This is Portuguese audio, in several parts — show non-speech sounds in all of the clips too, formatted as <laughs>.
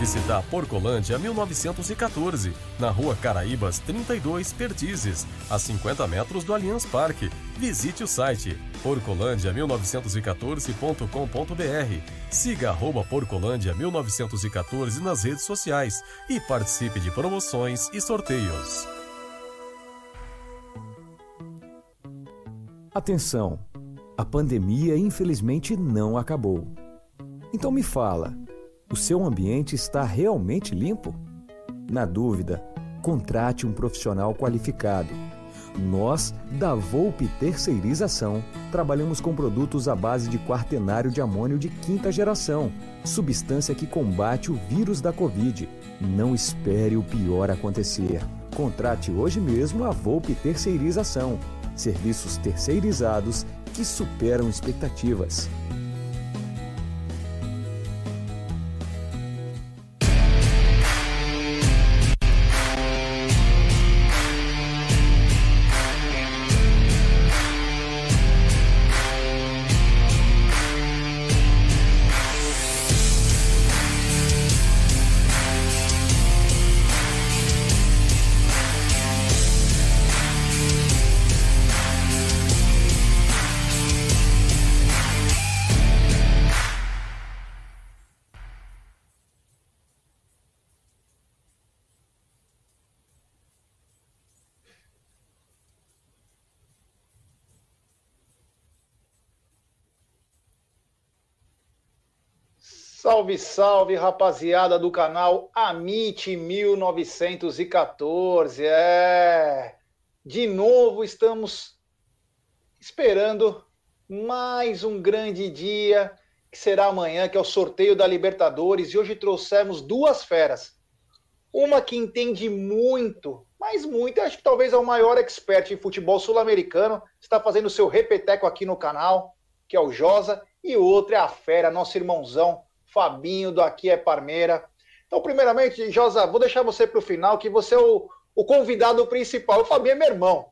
Visitar Porcolândia 1914, na rua Caraíbas 32, Pertizes, a 50 metros do Allianz Parque. Visite o site porcolândia1914.com.br. Siga arroba Porcolândia 1914 nas redes sociais e participe de promoções e sorteios. Atenção! A pandemia infelizmente não acabou. Então me fala, o seu ambiente está realmente limpo? Na dúvida, contrate um profissional qualificado. Nós, da Volpe Terceirização, trabalhamos com produtos à base de quaternário de amônio de quinta geração, substância que combate o vírus da Covid. Não espere o pior acontecer. Contrate hoje mesmo a Volpe Terceirização. Serviços terceirizados que superam expectativas. Salve, salve, rapaziada do canal Amit 1914. É, de novo estamos esperando mais um grande dia que será amanhã, que é o sorteio da Libertadores, e hoje trouxemos duas feras. Uma que entende muito, mas muito, acho que talvez é o maior expert em futebol sul-americano, está fazendo seu repeteco aqui no canal, que é o Josa, e outra é a fera, nosso irmãozão Fabinho do Aqui é Parmeira. Então, primeiramente, Josa, vou deixar você para o final, que você é o, o convidado principal. O Fabinho é meu irmão.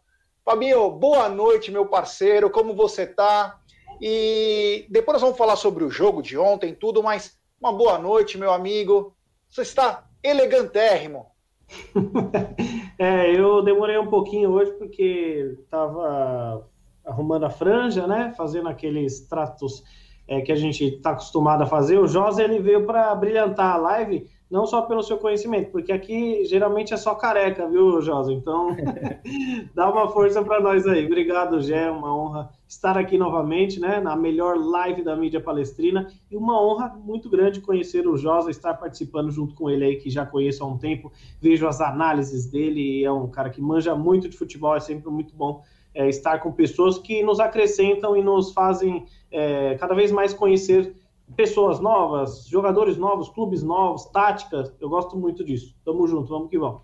Fabinho, boa noite, meu parceiro, como você tá? E depois nós vamos falar sobre o jogo de ontem, tudo, mas uma boa noite, meu amigo. Você está elegantérrimo. <laughs> é, eu demorei um pouquinho hoje porque estava arrumando a franja, né? Fazendo aqueles tratos é, que a gente está acostumado a fazer, o Josa ele veio para brilhantar a live, não só pelo seu conhecimento, porque aqui geralmente é só careca, viu, Josa? Então, <laughs> dá uma força para nós aí. Obrigado, Gé, é uma honra estar aqui novamente, né, na melhor live da mídia palestrina, e uma honra muito grande conhecer o Josa, estar participando junto com ele aí, que já conheço há um tempo, vejo as análises dele, é um cara que manja muito de futebol, é sempre muito bom é, estar com pessoas que nos acrescentam e nos fazem é, cada vez mais conhecer pessoas novas, jogadores novos, clubes novos, táticas. Eu gosto muito disso. Tamo junto, vamos que vamos.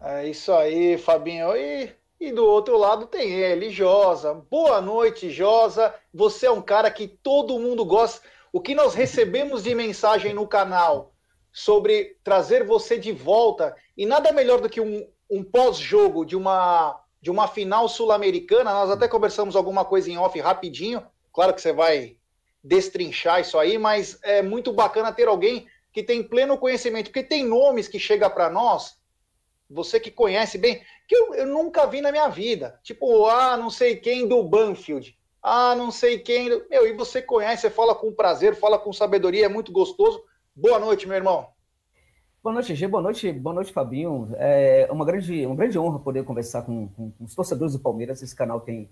É isso aí, Fabinho. E, e do outro lado tem ele, Josa. Boa noite, Josa. Você é um cara que todo mundo gosta. O que nós recebemos de mensagem no canal sobre trazer você de volta, e nada melhor do que um, um pós-jogo de uma, de uma final sul-americana. Nós até conversamos alguma coisa em off rapidinho Claro que você vai destrinchar isso aí, mas é muito bacana ter alguém que tem pleno conhecimento, porque tem nomes que chega para nós, você que conhece bem, que eu, eu, nunca vi na minha vida. Tipo, ah, não sei quem do Banfield. Ah, não sei quem. Meu, e você conhece, você fala com prazer, fala com sabedoria, é muito gostoso. Boa noite, meu irmão. Boa noite, G. Boa noite, boa noite, Fabinho. É uma grande, uma grande honra poder conversar com, com, com os torcedores do Palmeiras. Esse canal tem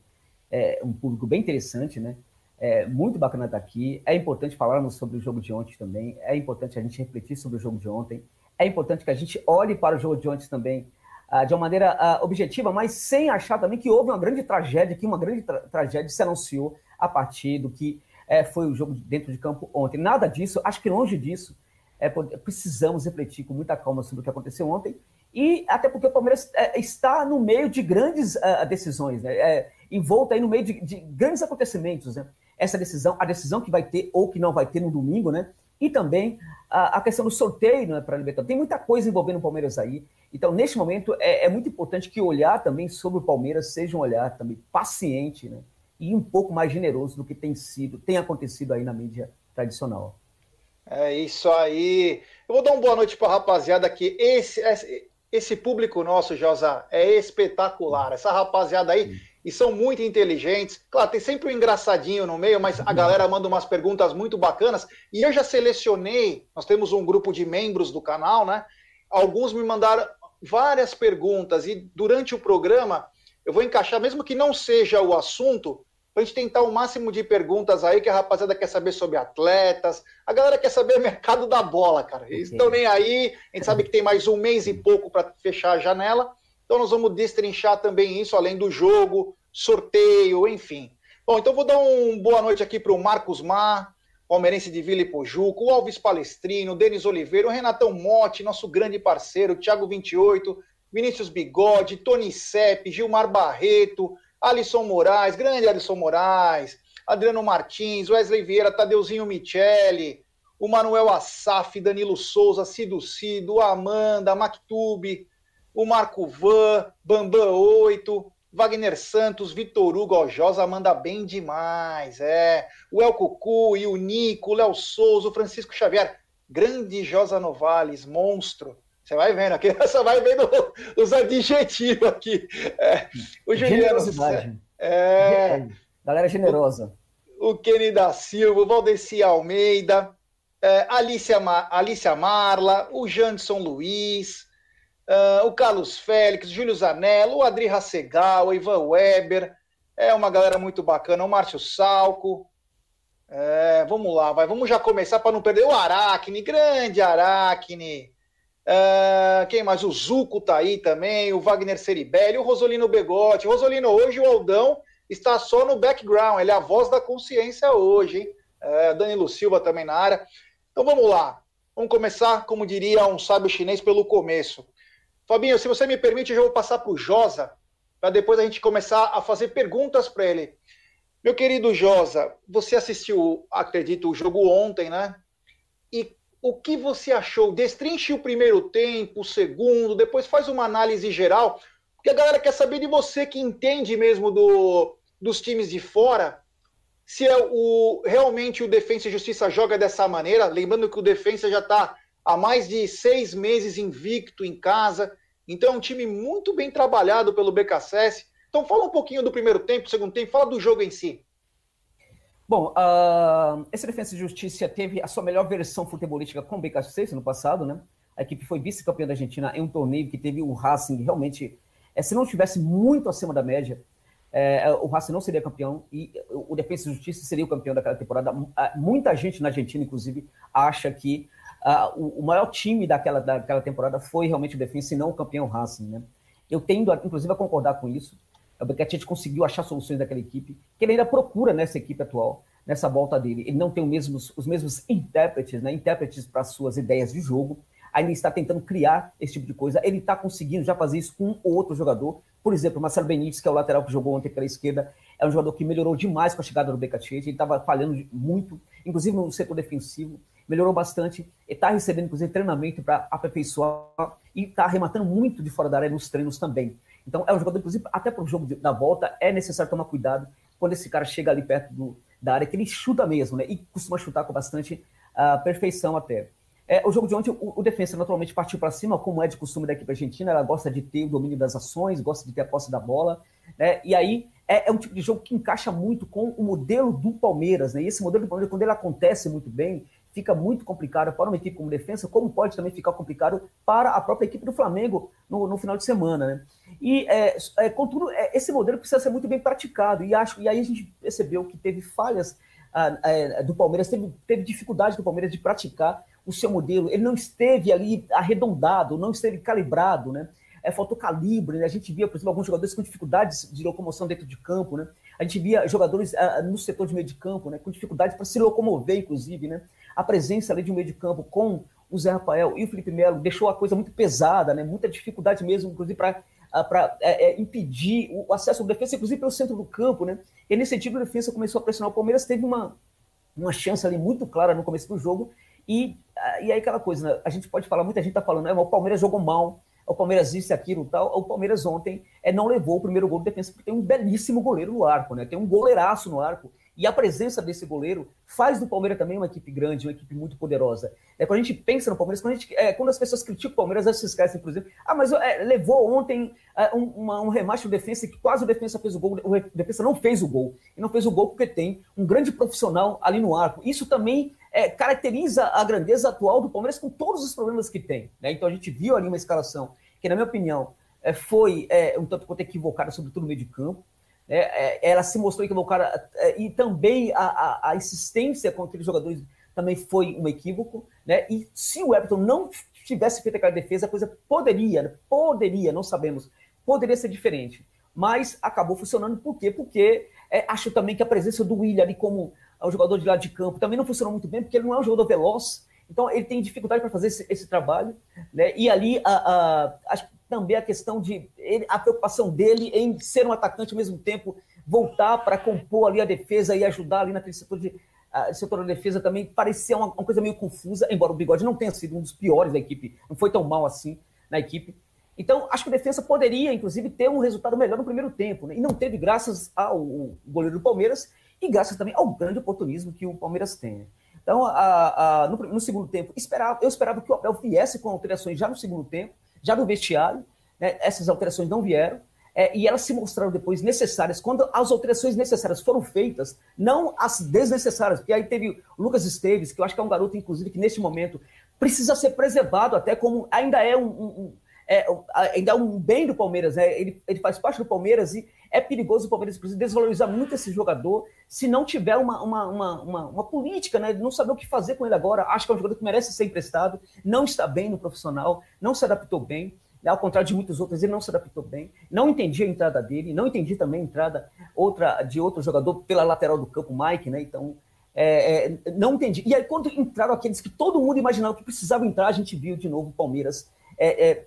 é, um público bem interessante, né? É muito bacana estar aqui. É importante falarmos sobre o jogo de ontem também. É importante a gente refletir sobre o jogo de ontem. É importante que a gente olhe para o jogo de ontem também uh, de uma maneira uh, objetiva, mas sem achar também que houve uma grande tragédia, que uma grande tra tragédia se anunciou a partir do que é, foi o jogo dentro de campo ontem. Nada disso, acho que longe disso. É, precisamos refletir com muita calma sobre o que aconteceu ontem e até porque o Palmeiras é, está no meio de grandes uh, decisões, né? É, envolto aí no meio de, de grandes acontecimentos, né? Essa decisão, a decisão que vai ter ou que não vai ter no domingo, né? E também a, a questão do sorteio né, para a Libertadores. Tem muita coisa envolvendo o Palmeiras aí. Então, neste momento, é, é, muito importante que o olhar também sobre o Palmeiras seja um olhar também paciente, né? E um pouco mais generoso do que tem sido, tem acontecido aí na mídia tradicional. É isso aí. Eu vou dar uma boa noite para a rapaziada aqui. Esse, esse, esse público nosso, Josa, é espetacular. Essa rapaziada aí, e são muito inteligentes. Claro, tem sempre um engraçadinho no meio, mas a galera manda umas perguntas muito bacanas. E eu já selecionei, nós temos um grupo de membros do canal, né? Alguns me mandaram várias perguntas, e durante o programa eu vou encaixar, mesmo que não seja o assunto, para a gente tentar o máximo de perguntas aí que a rapaziada quer saber sobre atletas, a galera quer saber o <laughs> mercado da bola, cara. Eles estão nem aí, a gente sabe que tem mais um mês e pouco para fechar a janela, então nós vamos destrinchar também isso, além do jogo, sorteio, enfim. Bom, então vou dar uma boa noite aqui para o Marcos Mar, palmeirense de Vila Ipojuco, o Alves Palestrino, Denis Oliveira, o Renatão Motti, nosso grande parceiro, Thiago 28, Vinícius Bigode, Tony Sepp, Gilmar Barreto, Alisson Moraes, grande Alisson Moraes, Adriano Martins, Wesley Vieira, Tadeuzinho Michele, o Manuel Assaf, Danilo Souza, Cido Cido, Amanda, Mactube, o Marco Van, Bambam 8, Wagner Santos, Vitor Hugo, Josa manda bem demais, é. O El Cucu e o Nico, o Léo Souza, o Francisco Xavier, grande Josa Novales, monstro. Você vai vendo aqui, <laughs> você vai vendo <laughs> os adjetivos aqui. É, o Juliano. É, Galera generosa. O, o Kenny da Silva, o Valdeci Almeida, é, Alicia, Alicia Marla, o Janderson Luiz, uh, o Carlos Félix, Júlio Zanello, o Adri Rassegal, o Ivan Weber. É uma galera muito bacana. O Márcio Salco. É, vamos lá, vai. Vamos já começar para não perder o Aracne, grande Aracne. Uh, quem mais? O Zuco tá aí também, o Wagner Ceribelli, o Rosolino Begotti. Rosolino, hoje o Aldão está só no background, ele é a voz da consciência hoje, hein? Uh, Danilo Silva também na área. Então vamos lá, vamos começar, como diria um sábio chinês, pelo começo. Fabinho, se você me permite, eu já vou passar para o Josa, para depois a gente começar a fazer perguntas para ele. Meu querido Josa, você assistiu, acredito, o jogo ontem, né? E o que você achou? Destrinche o primeiro tempo, o segundo, depois faz uma análise geral, porque a galera quer saber de você que entende mesmo do, dos times de fora, se é o, realmente o Defensa e Justiça joga dessa maneira, lembrando que o Defensa já está há mais de seis meses invicto em casa, então é um time muito bem trabalhado pelo BKSS. Então fala um pouquinho do primeiro tempo, segundo tempo, fala do jogo em si. Bom, uh, esse Defesa e Justiça teve a sua melhor versão futebolística com o BKC no passado, né? A equipe foi vice-campeã da Argentina em um torneio que teve o Racing realmente. É, se não estivesse muito acima da média, é, o Racing não seria campeão e o Defesa e Justiça seria o campeão daquela temporada. Muita gente na Argentina, inclusive, acha que uh, o, o, maior time daquela, daquela temporada foi realmente o Defesa e não o campeão Racing, né? Eu tendo, inclusive, a concordar com isso. O Becatete conseguiu achar soluções daquela equipe, que ele ainda procura nessa equipe atual, nessa volta dele. Ele não tem os mesmos, os mesmos intérpretes, né? intérpretes para suas ideias de jogo, ainda está tentando criar esse tipo de coisa. Ele está conseguindo já fazer isso com um ou outro jogador. Por exemplo, o Marcelo Benítez, que é o lateral que jogou ontem pela esquerda, é um jogador que melhorou demais com a chegada do Becatete. Ele estava falhando muito, inclusive no setor defensivo, melhorou bastante. Está recebendo, inclusive, treinamento para aperfeiçoar e está arrematando muito de fora da área nos treinos também. Então, é um jogador, inclusive, até para o jogo da volta, é necessário tomar cuidado quando esse cara chega ali perto do, da área, que ele chuta mesmo, né? E costuma chutar com bastante uh, perfeição até. É, o jogo de ontem, o, o defesa naturalmente partiu para cima, como é de costume da equipe argentina, ela gosta de ter o domínio das ações, gosta de ter a posse da bola, né? E aí é, é, um tipo de jogo que encaixa muito com o modelo do Palmeiras, né? E esse modelo do Palmeiras, quando ele acontece muito bem, fica muito complicado para uma equipe como defesa, como pode também ficar complicado para a própria equipe do Flamengo no, no final de semana, né? E, é, é, contudo, é, esse modelo precisa ser muito bem praticado, e, acho, e aí a gente percebeu que teve falhas ah, é, do Palmeiras, teve, teve dificuldade do Palmeiras de praticar o seu modelo, ele não esteve ali arredondado, não esteve calibrado, né? É, faltou calibre, né? A gente via, por exemplo, alguns jogadores com dificuldades de locomoção dentro de campo, né? A gente via jogadores ah, no setor de meio de campo, né? Com dificuldade para se locomover, inclusive, né? a presença ali de um meio de campo com o Zé Rafael e o Felipe Melo deixou a coisa muito pesada, né? muita dificuldade mesmo, inclusive, para para é, é, impedir o acesso ao defesa, inclusive pelo centro do campo, né? E nesse sentido, a defesa começou a pressionar o Palmeiras, teve uma, uma chance ali muito clara no começo do jogo, e, e aí aquela coisa, né? a gente pode falar, muita gente está falando, né? o Palmeiras jogou mal, o Palmeiras isso, aquilo tal, o Palmeiras ontem é, não levou o primeiro gol do defesa, porque tem um belíssimo goleiro no arco, né? Tem um goleiraço no arco, E a presença desse goleiro faz do Palmeiras também uma equipe grande, uma equipe muito poderosa. É, quando a gente pensa no Palmeiras, quando, gente, é, quando as pessoas criticam o Palmeiras, elas se esquecem, por exemplo, ah, mas é, levou ontem é, um, uma, um remate do defensa que quase o defensa fez o gol, o defensa não fez o gol. E não fez o gol porque tem um grande profissional ali no arco. Isso também é, caracteriza a grandeza atual do Palmeiras com todos os problemas que tem. Né? Então a gente viu ali uma escalação que, na minha opinião, é, foi é, um tanto quanto equivocada, sobretudo no meio de campo. Né? É, ela se mostrou equivocada é, e também a, a, a, insistência com aqueles jogadores também foi um equívoco. Né? E se o Everton não tivesse feito aquela defesa, a coisa poderia, poderia, não sabemos, poderia ser diferente. Mas acabou funcionando por quê? Porque é, acho também que a presença do William ali como o jogador de lado de campo também não funcionou muito bem, porque ele não é um jogador veloz, então ele tem dificuldade para fazer esse, esse, trabalho. Né? E ali a, a, acho também a questão de ele, a preocupação dele em ser um atacante ao mesmo tempo, voltar para compor ali a defesa e ajudar ali naquele setor de setor da defesa também parecia uma, uma, coisa meio confusa, embora o Bigode não tenha sido um dos piores da equipe, não foi tão mal assim na equipe. Então, acho que a defesa poderia, inclusive, ter um resultado melhor no primeiro tempo, né? e não teve graças ao goleiro do Palmeiras e graças também ao grande oportunismo que o Palmeiras tem. Então, a, a, no, no, segundo tempo, esperava, eu esperava que o Abel viesse com alterações já no segundo tempo, já no vestiário. Né? Essas alterações não vieram. É, e elas se mostraram depois necessárias quando as alterações necessárias foram feitas, não as desnecessárias, porque aí teve o Lucas Esteves, que eu acho que é um garoto, inclusive, que neste momento precisa ser preservado até como ainda é um, um, é, ainda é um bem do Palmeiras, né? ele, ele faz parte do Palmeiras e é perigoso o Palmeiras desvalorizar muito esse jogador se não tiver uma, uma, uma, uma, uma política, né? não saber o que fazer com ele agora. Acho que é um jogador que merece ser emprestado, não está bem no profissional, não se adaptou bem. Ao contrário de muitos outros, ele não se adaptou bem. Não entendi a entrada dele, não entendi também a entrada outra, de outro jogador pela lateral do campo, Mike, né? Então, é, é, não entendi. E aí, quando entraram aqueles que todo mundo imaginava que precisavam entrar, a gente viu de novo o Palmeiras é,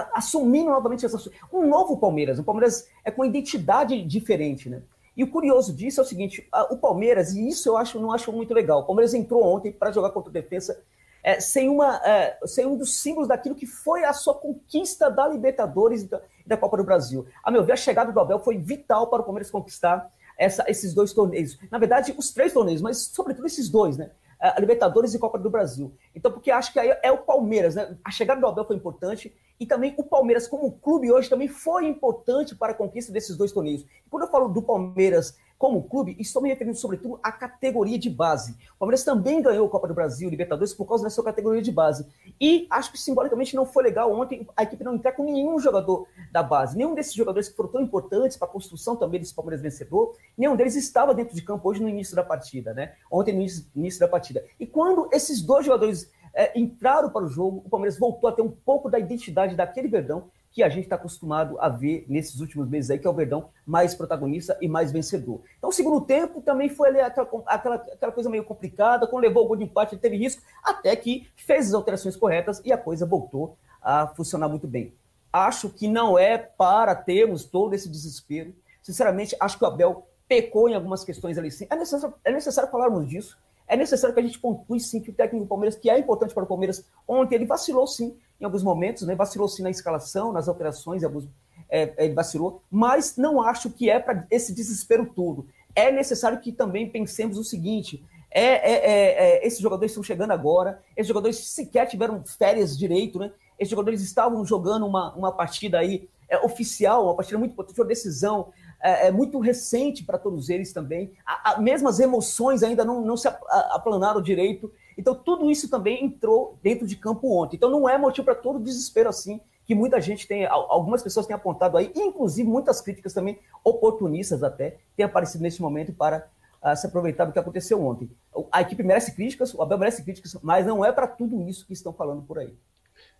é assumindo novamente essa, um novo Palmeiras, um Palmeiras é com identidade diferente, né? E o curioso disso é o seguinte: o Palmeiras, e isso eu acho, não acho muito legal. O Palmeiras entrou ontem para jogar contra o defesa é, sem, uma, é, sem um dos símbolos daquilo que foi a sua conquista da Libertadores e da, da, Copa do Brasil. A meu ver, a chegada do Abel foi vital para o Palmeiras conquistar essa, esses dois torneios. Na verdade, os três torneios, mas sobretudo esses dois, né? A Libertadores e Copa do Brasil. Então, porque acho que aí é o Palmeiras, né? A chegada do Abel foi importante e também o Palmeiras, como clube hoje, também foi importante para a conquista desses dois torneios. E quando eu falo do Palmeiras como clube, estou me referindo sobretudo à categoria de base. O Palmeiras também ganhou a Copa do Brasil, Libertadores, por causa da sua categoria de base. E acho que simbolicamente não foi legal ontem a equipe não entrar com nenhum jogador da base. Nenhum desses jogadores que foram tão importantes para a construção também desse Palmeiras vencedor, nenhum deles estava dentro de campo hoje no início da partida, né? Ontem no início, início da partida. E quando esses dois jogadores é, entraram para o jogo, o Palmeiras voltou a ter um pouco da identidade daquele Verdão que a gente está acostumado a ver nesses últimos meses aí, que é o Verdão mais protagonista e mais vencedor. Então, o segundo tempo também foi ali aquela, aquela, aquela coisa meio complicada, quando levou o gol de empate, ele teve risco, até que fez as alterações corretas e a coisa voltou a funcionar muito bem. Acho que não é para termos todo esse desespero. Sinceramente, acho que o Abel pecou em algumas questões ali sim. É necessário, é necessário falarmos disso. É necessário que a gente pontue sim que o técnico do Palmeiras, que é importante para o Palmeiras, ontem ele vacilou sim em alguns momentos, né? vacilou sim na escalação, nas alterações, alguns, é, é, ele vacilou, mas não acho que é para esse desespero todo. É necessário que também pensemos o seguinte: é, é, é, é, esses jogadores estão chegando agora, esses jogadores sequer tiveram férias direito, né? Esses jogadores estavam jogando uma, uma partida aí oficial, uma partida muito importante, uma decisão é, é muito recente para todos eles também. A, a, mesmo as emoções ainda não, não se aplanaram direito. Então, tudo isso também entrou dentro de campo ontem. Então, não é motivo para todo desespero assim, que muita gente tem, algumas pessoas têm apontado aí, inclusive muitas críticas também, oportunistas até, têm aparecido nesse momento para uh, se aproveitar do que aconteceu ontem. A equipe merece críticas, o Abel merece críticas, mas não é para tudo isso que estão falando por aí.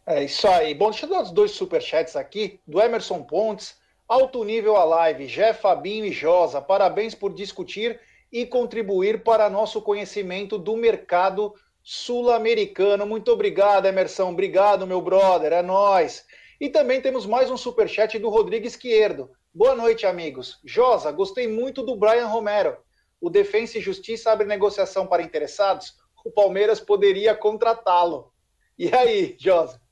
É isso aí. Bom, deixa eu dar os dois superchats aqui, do Emerson Pontes, alto nível a live, Jeff, Fabinho e Josa, parabéns por discutir e contribuir para nosso conhecimento do mercado sul-americano. Muito obrigado, Emerson. Obrigado, meu brother. É nós. E também temos mais um super chat do Rodrigo Esquerdo. Boa noite, amigos. Josa, gostei muito do Brian Romero. O Defensa e Justiça abre negociação para interessados. O Palmeiras poderia contratá-lo. E aí, Josa?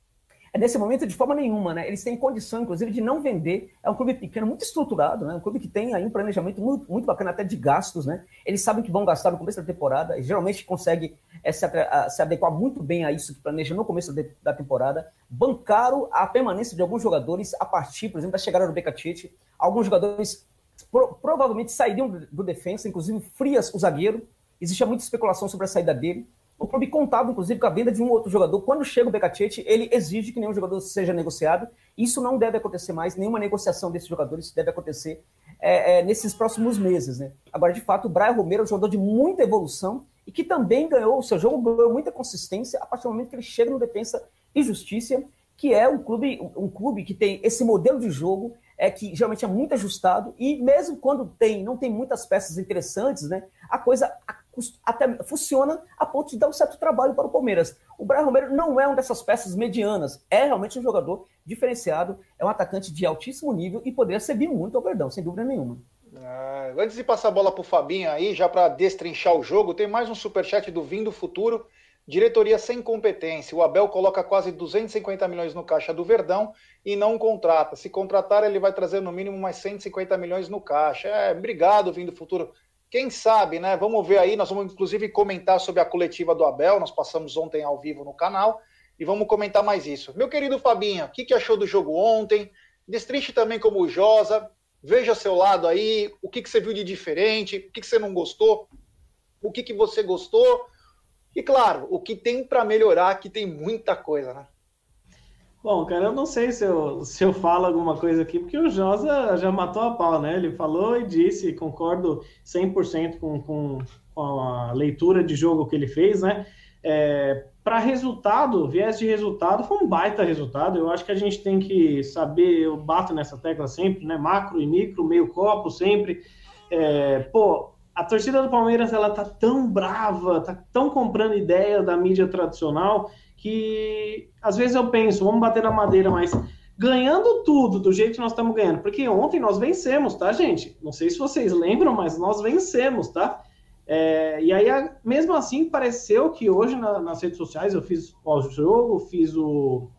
É nesse momento, de forma nenhuma, né? Eles têm condição, inclusive, de não vender. É um clube pequeno, muito estruturado, né? Um clube que tem aí um planejamento muito, muito bacana, até de gastos, né? Eles sabem que vão gastar no começo da temporada e geralmente consegue é, se, se, adequar muito bem a isso que planeja no começo de, da temporada. Bancaram a permanência de alguns jogadores a partir, por exemplo, da chegada do Becatite. Alguns jogadores pro, provavelmente sairiam do, do defensa, inclusive Frias, o zagueiro. Existia muita especulação sobre a saída dele. O clube contava, inclusive, com a venda de um outro jogador. Quando chega o Becatete, ele exige que nenhum jogador seja negociado. Isso não deve acontecer mais, nenhuma negociação desses jogadores deve acontecer é, é, nesses próximos meses. Né? Agora, de fato, o Brian Romero é um jogador de muita evolução e que também ganhou, o seu jogo ganhou muita consistência a partir do momento que ele chega no Defensa e Justiça, que é um clube, um clube que tem esse modelo de jogo é que geralmente é muito ajustado e mesmo quando tem, não tem muitas peças interessantes, né? A coisa até funciona a ponto de dar um certo trabalho para o Palmeiras. O Brian Romero não é uma dessas peças medianas, é realmente um jogador diferenciado, é um atacante de altíssimo nível e poderia servir muito ao Verdão, sem dúvida nenhuma. Ah, antes de passar a bola para o Fabinho aí, já para destrinchar o jogo, tem mais um superchat do Vindo Futuro. Diretoria sem competência. O Abel coloca quase 250 milhões no caixa do Verdão e não contrata. Se contratar, ele vai trazer no mínimo mais 150 milhões no caixa. É, obrigado, Vindo Futuro. Quem sabe, né? Vamos ver aí. Nós vamos inclusive comentar sobre a coletiva do Abel. Nós passamos ontem ao vivo no canal e vamos comentar mais isso. Meu querido Fabinho, o que, que achou do jogo ontem? Destrinche também como o Josa. Veja seu lado aí. O que, que você viu de diferente? O que, que você não gostou? O que, que você gostou? E claro, o que tem para melhorar, que tem muita coisa, né? Bom, cara, eu não sei se eu, se eu falo alguma coisa aqui, porque o Josa já matou a pau, né? Ele falou e disse, concordo 100% com, com, com a leitura de jogo que ele fez, né? É, para resultado, viés de resultado, foi um baita resultado. Eu acho que a gente tem que saber, eu bato nessa tecla sempre, né? Macro e micro, meio copo sempre. É, pô, a torcida do Palmeiras ela tá tão brava, tá tão comprando ideia da mídia tradicional que às vezes eu penso, vamos bater na madeira, mas ganhando tudo do jeito que nós estamos ganhando, porque ontem nós vencemos, tá, gente? Não sei se vocês lembram, mas nós vencemos, tá? É, e aí, mesmo assim, pareceu que hoje na, nas redes sociais eu fiz pós-jogo, fiz o,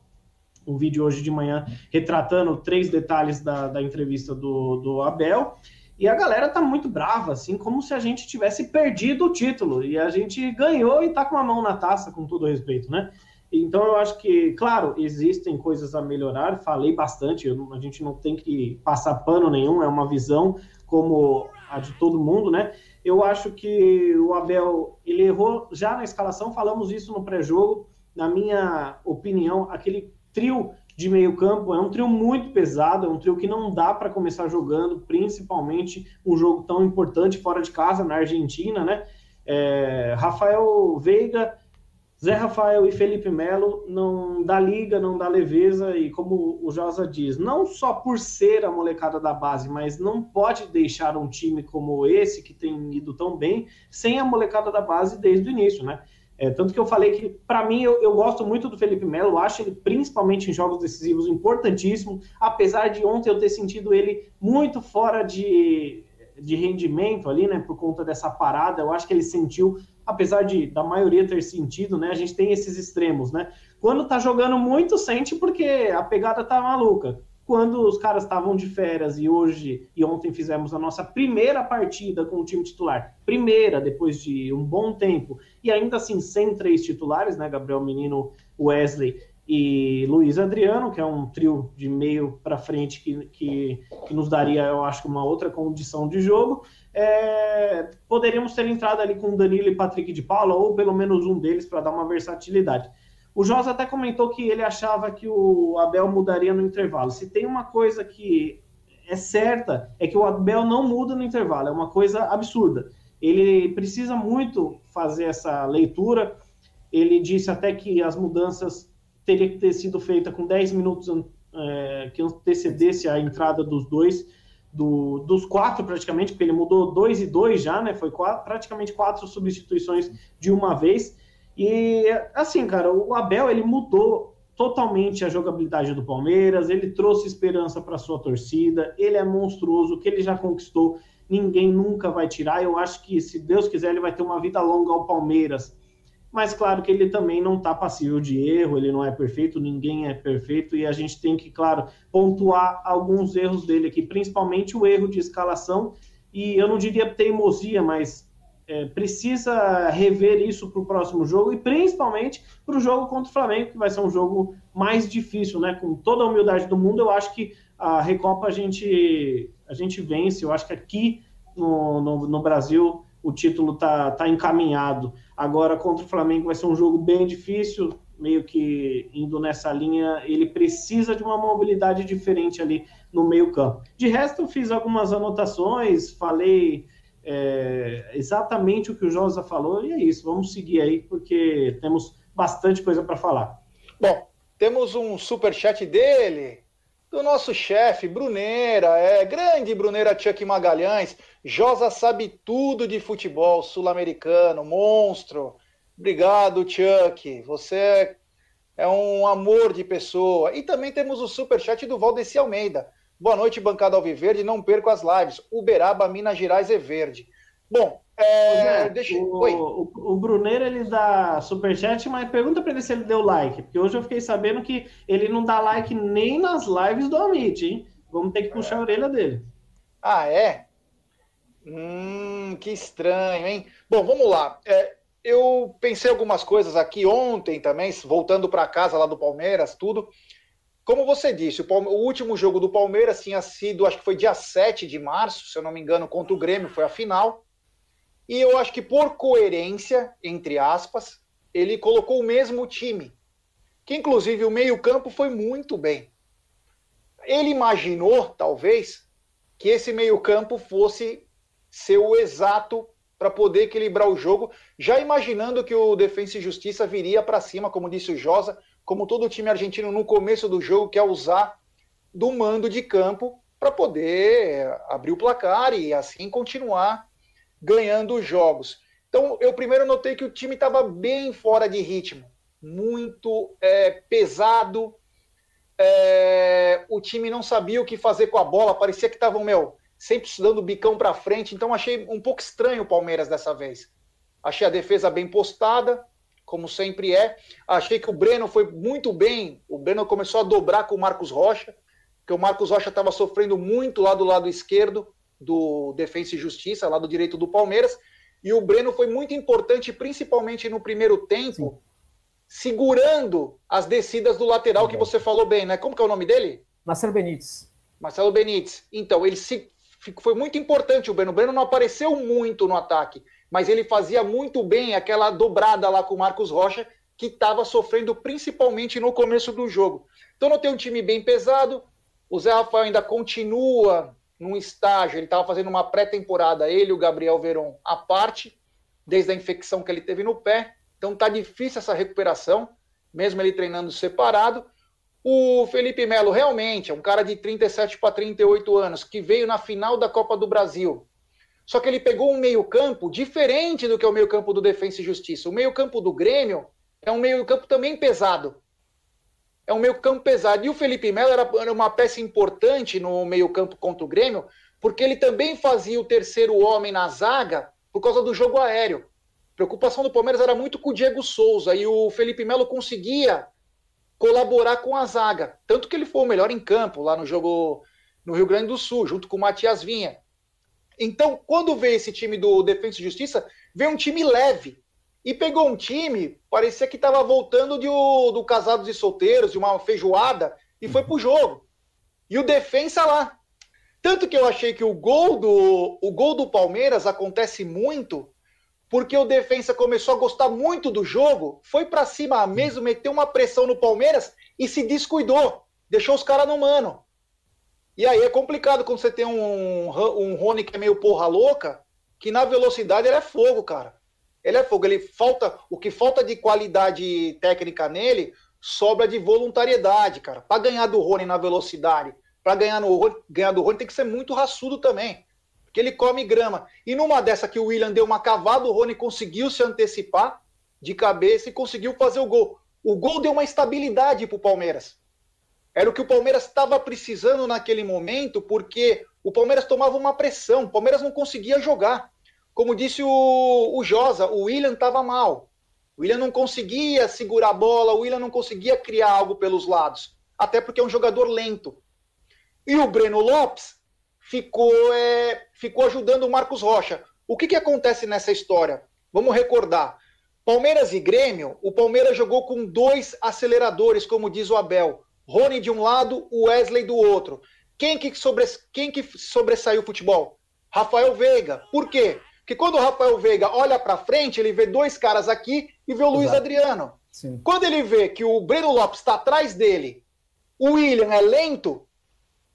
o vídeo hoje de manhã retratando três detalhes da, da entrevista do, do Abel. E a galera tá muito brava, assim, como se a gente tivesse perdido o título. E a gente ganhou e tá com a mão na taça, com todo respeito, né? Então, eu acho que, claro, existem coisas a melhorar, falei bastante, a gente não tem que passar pano nenhum, é uma visão como a de todo mundo, né? Eu acho que o Abel, ele errou já na escalação, falamos isso no pré-jogo, na minha opinião, aquele trio de meio campo é um trio muito pesado, é um trio que não dá para começar jogando, principalmente um jogo tão importante fora de casa, na Argentina, né? É, Rafael Veiga Zé Rafael e Felipe Melo não dá liga, não dá leveza, e como o Josa diz, não só por ser a molecada da base, mas não pode deixar um time como esse, que tem ido tão bem, sem a molecada da base desde o início, né? É, tanto que eu falei que, para mim, eu, eu, gosto muito do Felipe Melo, acho ele, principalmente em jogos decisivos, importantíssimo, apesar de ontem eu ter sentido ele muito fora de, de rendimento ali, né, por conta dessa parada, eu acho que ele sentiu apesar de da maioria ter sentido, né? A gente tem esses extremos, né? Quando tá jogando muito, sente porque a pegada tá maluca. Quando os caras estavam de férias e hoje e ontem fizemos a nossa primeira partida com o time titular, primeira depois de um bom tempo, e ainda assim sem três titulares, né? Gabriel Menino, Wesley e Luiz Adriano, que é um trio de meio para frente que, que, que nos daria, eu acho, uma outra condição de jogo é, poderíamos ter entrado ali com Danilo e Patrick de Paula, ou pelo menos um deles, para dar uma versatilidade. O Josa até comentou que ele achava que o Abel mudaria no intervalo. Se tem uma coisa que é certa, é que o Abel não muda no intervalo, é uma coisa absurda. Ele precisa muito fazer essa leitura. Ele disse até que as mudanças teriam que ter sido feitas com 10 minutos é, que antecedesse a entrada dos dois do, dos quatro praticamente, porque ele mudou dois e dois já, né? Foi quatro, praticamente quatro substituições de uma vez. E assim, cara, o Abel ele mudou totalmente a jogabilidade do Palmeiras, ele trouxe esperança para sua torcida, ele é monstruoso, o que ele já conquistou, ninguém nunca vai tirar. Eu acho que, se Deus quiser, ele vai ter uma vida longa ao Palmeiras. Mas claro que ele também não está passível de erro, ele não é perfeito, ninguém é perfeito, e a gente tem que, claro, pontuar alguns erros dele aqui, principalmente o erro de escalação, e eu não diria teimosia, mas é, precisa rever isso para o próximo jogo, e principalmente para o jogo contra o Flamengo, que vai ser um jogo mais difícil, né? Com toda a humildade do mundo, eu acho que a Recopa a gente, a gente vence, eu acho que aqui no, no, no Brasil o título tá, tá encaminhado. Agora, contra o Flamengo, vai ser um jogo bem difícil, meio que indo nessa linha. Ele precisa de uma mobilidade diferente ali no meio-campo. De resto, eu fiz algumas anotações, falei é, exatamente o que o Josa falou, e é isso. Vamos seguir aí, porque temos bastante coisa para falar. Bom, temos um super chat dele, do nosso chefe, Bruneira, é grande Bruneira Chuck Magalhães. Josa sabe tudo de futebol sul-americano, monstro. Obrigado, Chuck. Você é um amor de pessoa. E também temos o super chat do Valdeci Almeida. Boa noite, bancada Alviverde. Não perco as lives. Uberaba, Minas Gerais é verde. Bom, é, deixa... o, o, o Bruneiro ele dá superchat, mas pergunta para ele se ele deu like, porque hoje eu fiquei sabendo que ele não dá like nem nas lives do Amit, hein? Vamos ter que puxar é. a orelha dele. Ah, é? Hum, que estranho, hein? Bom, vamos lá. É, eu pensei algumas coisas aqui ontem também, voltando para casa lá do Palmeiras, tudo. Como você disse, o, Palme... o, último jogo do Palmeiras tinha sido, acho que foi dia 7 de março, se eu não me engano, contra o Grêmio, foi a final. E eu acho que por coerência, entre aspas, ele colocou o mesmo time. Que inclusive o meio-campo foi muito bem. Ele imaginou, talvez, que esse meio-campo fosse ser o exato para poder equilibrar o jogo, já imaginando que o Defensa e Justiça viria para cima, como disse o Josa, como todo time argentino no começo do jogo quer usar do mando de campo para poder abrir o placar e assim continuar ganhando os jogos. Então, eu primeiro notei que o time estava bem fora de ritmo, muito é, pesado. É, o time não sabia o que fazer com a bola, parecia que estavam, meu, sempre dando bicão para frente. Então, achei um pouco estranho o Palmeiras dessa vez. Achei a defesa bem postada, como sempre é. Achei que o Breno foi muito bem. O Breno começou a dobrar com o Marcos Rocha, porque o Marcos Rocha estava sofrendo muito lá do lado esquerdo do Defensa e Justiça, lá do direito do Palmeiras. E o Breno foi muito importante, principalmente no primeiro tempo, Sim. segurando as descidas do lateral, que você falou bem, né? Como que é o nome dele? Marcelo Benítez. Marcelo Benítez. Então, ele se, foi muito importante o Breno. O Breno não apareceu muito no ataque, mas ele fazia muito bem aquela dobrada lá com o Marcos Rocha, que estava sofrendo principalmente no começo do jogo. Então, não tem um time bem pesado. O Zé Rafael ainda continua num estágio, ele estava fazendo uma pré-temporada, ele e o Gabriel Veron à parte, desde a infecção que ele teve no pé. Então tá difícil essa recuperação, mesmo ele treinando separado. O Felipe Melo realmente é um cara de 37 para 38 anos, que veio na final da Copa do Brasil. Só que ele pegou um meio-campo diferente do que é o meio-campo do Defensa e Justiça. O meio-campo do Grêmio é um meio-campo também pesado é um meio-campo pesado. E o Felipe Melo era, uma peça importante no meio-campo contra o Grêmio, porque ele também fazia o terceiro homem na zaga por causa do jogo aéreo. A preocupação do Palmeiras era muito com o Diego Souza e o Felipe Melo conseguia colaborar com a zaga. Tanto que ele foi o melhor em campo lá no jogo no Rio Grande do Sul, junto com o Matias Vinha. Então, quando veio esse time do Defensa e Justiça, veio um time leve, e pegou um time, parecia que estava voltando de o, do Casados e Solteiros, de uma feijoada, e foi pro jogo. E o defensa lá. Tanto que eu achei que o gol do, o gol do Palmeiras acontece muito porque o defensa começou a gostar muito do jogo, foi para cima mesmo, meteu uma pressão no Palmeiras e se descuidou, deixou os caras no mano. E aí é complicado quando você tem um, um Rony que é meio porra louca, que na velocidade ele é fogo, cara. Ele é fogo. Ele falta o que falta de qualidade técnica nele sobra de voluntariedade, cara. Para ganhar do Rony na velocidade, para ganhar no ganhar do Rony tem que ser muito raçudo também, porque ele come grama. E numa dessa que o William deu uma cavada, o Rony conseguiu se antecipar de cabeça e conseguiu fazer o gol. O gol deu uma estabilidade para o Palmeiras. Era o que o Palmeiras estava precisando naquele momento, porque o Palmeiras tomava uma pressão, o Palmeiras não conseguia jogar. Como disse o, o Josa, o William estava mal. O William não conseguia segurar a bola, o William não conseguia criar algo pelos lados, até porque é um jogador lento. E o Breno Lopes ficou, é, ficou ajudando o Marcos Rocha. O que, que acontece nessa história? Vamos recordar. Palmeiras e Grêmio, o Palmeiras jogou com dois aceleradores, como diz o Abel. Rony de um lado, o Wesley do outro. Quem que, sobre, quem que sobressaiu o futebol? Rafael Veiga. Por quê? Porque quando o Rafael Veiga olha para frente, ele vê dois caras aqui e vê o Luiz Adriano. Sim. Quando ele vê que o Breno Lopes está atrás dele, o William é lento, o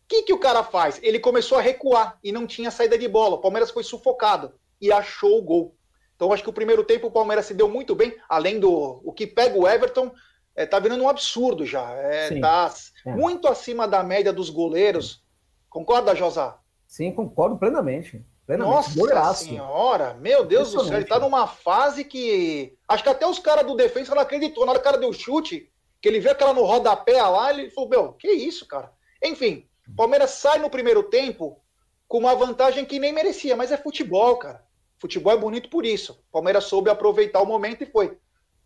que, que o cara faz? Ele começou a recuar e não tinha saída de bola. O Palmeiras foi sufocado e achou o gol. Então acho que o primeiro tempo o Palmeiras se deu muito bem, além do o que pega o Everton, é, tá virando um absurdo já. É, tá é. muito acima da média dos goleiros. Concorda, Josá? Sim, concordo plenamente. Nossa senhora, meu Deus do céu, ele tá numa fase que. Acho que até os caras do defesa não acreditou. Na hora que o cara deu chute, que ele viu aquela no rodapé lá, ele falou: Meu, que isso, cara? Enfim, o Palmeiras sai no primeiro tempo com uma vantagem que nem merecia, mas é futebol, cara. Futebol é bonito por isso. O Palmeiras soube aproveitar o momento e foi.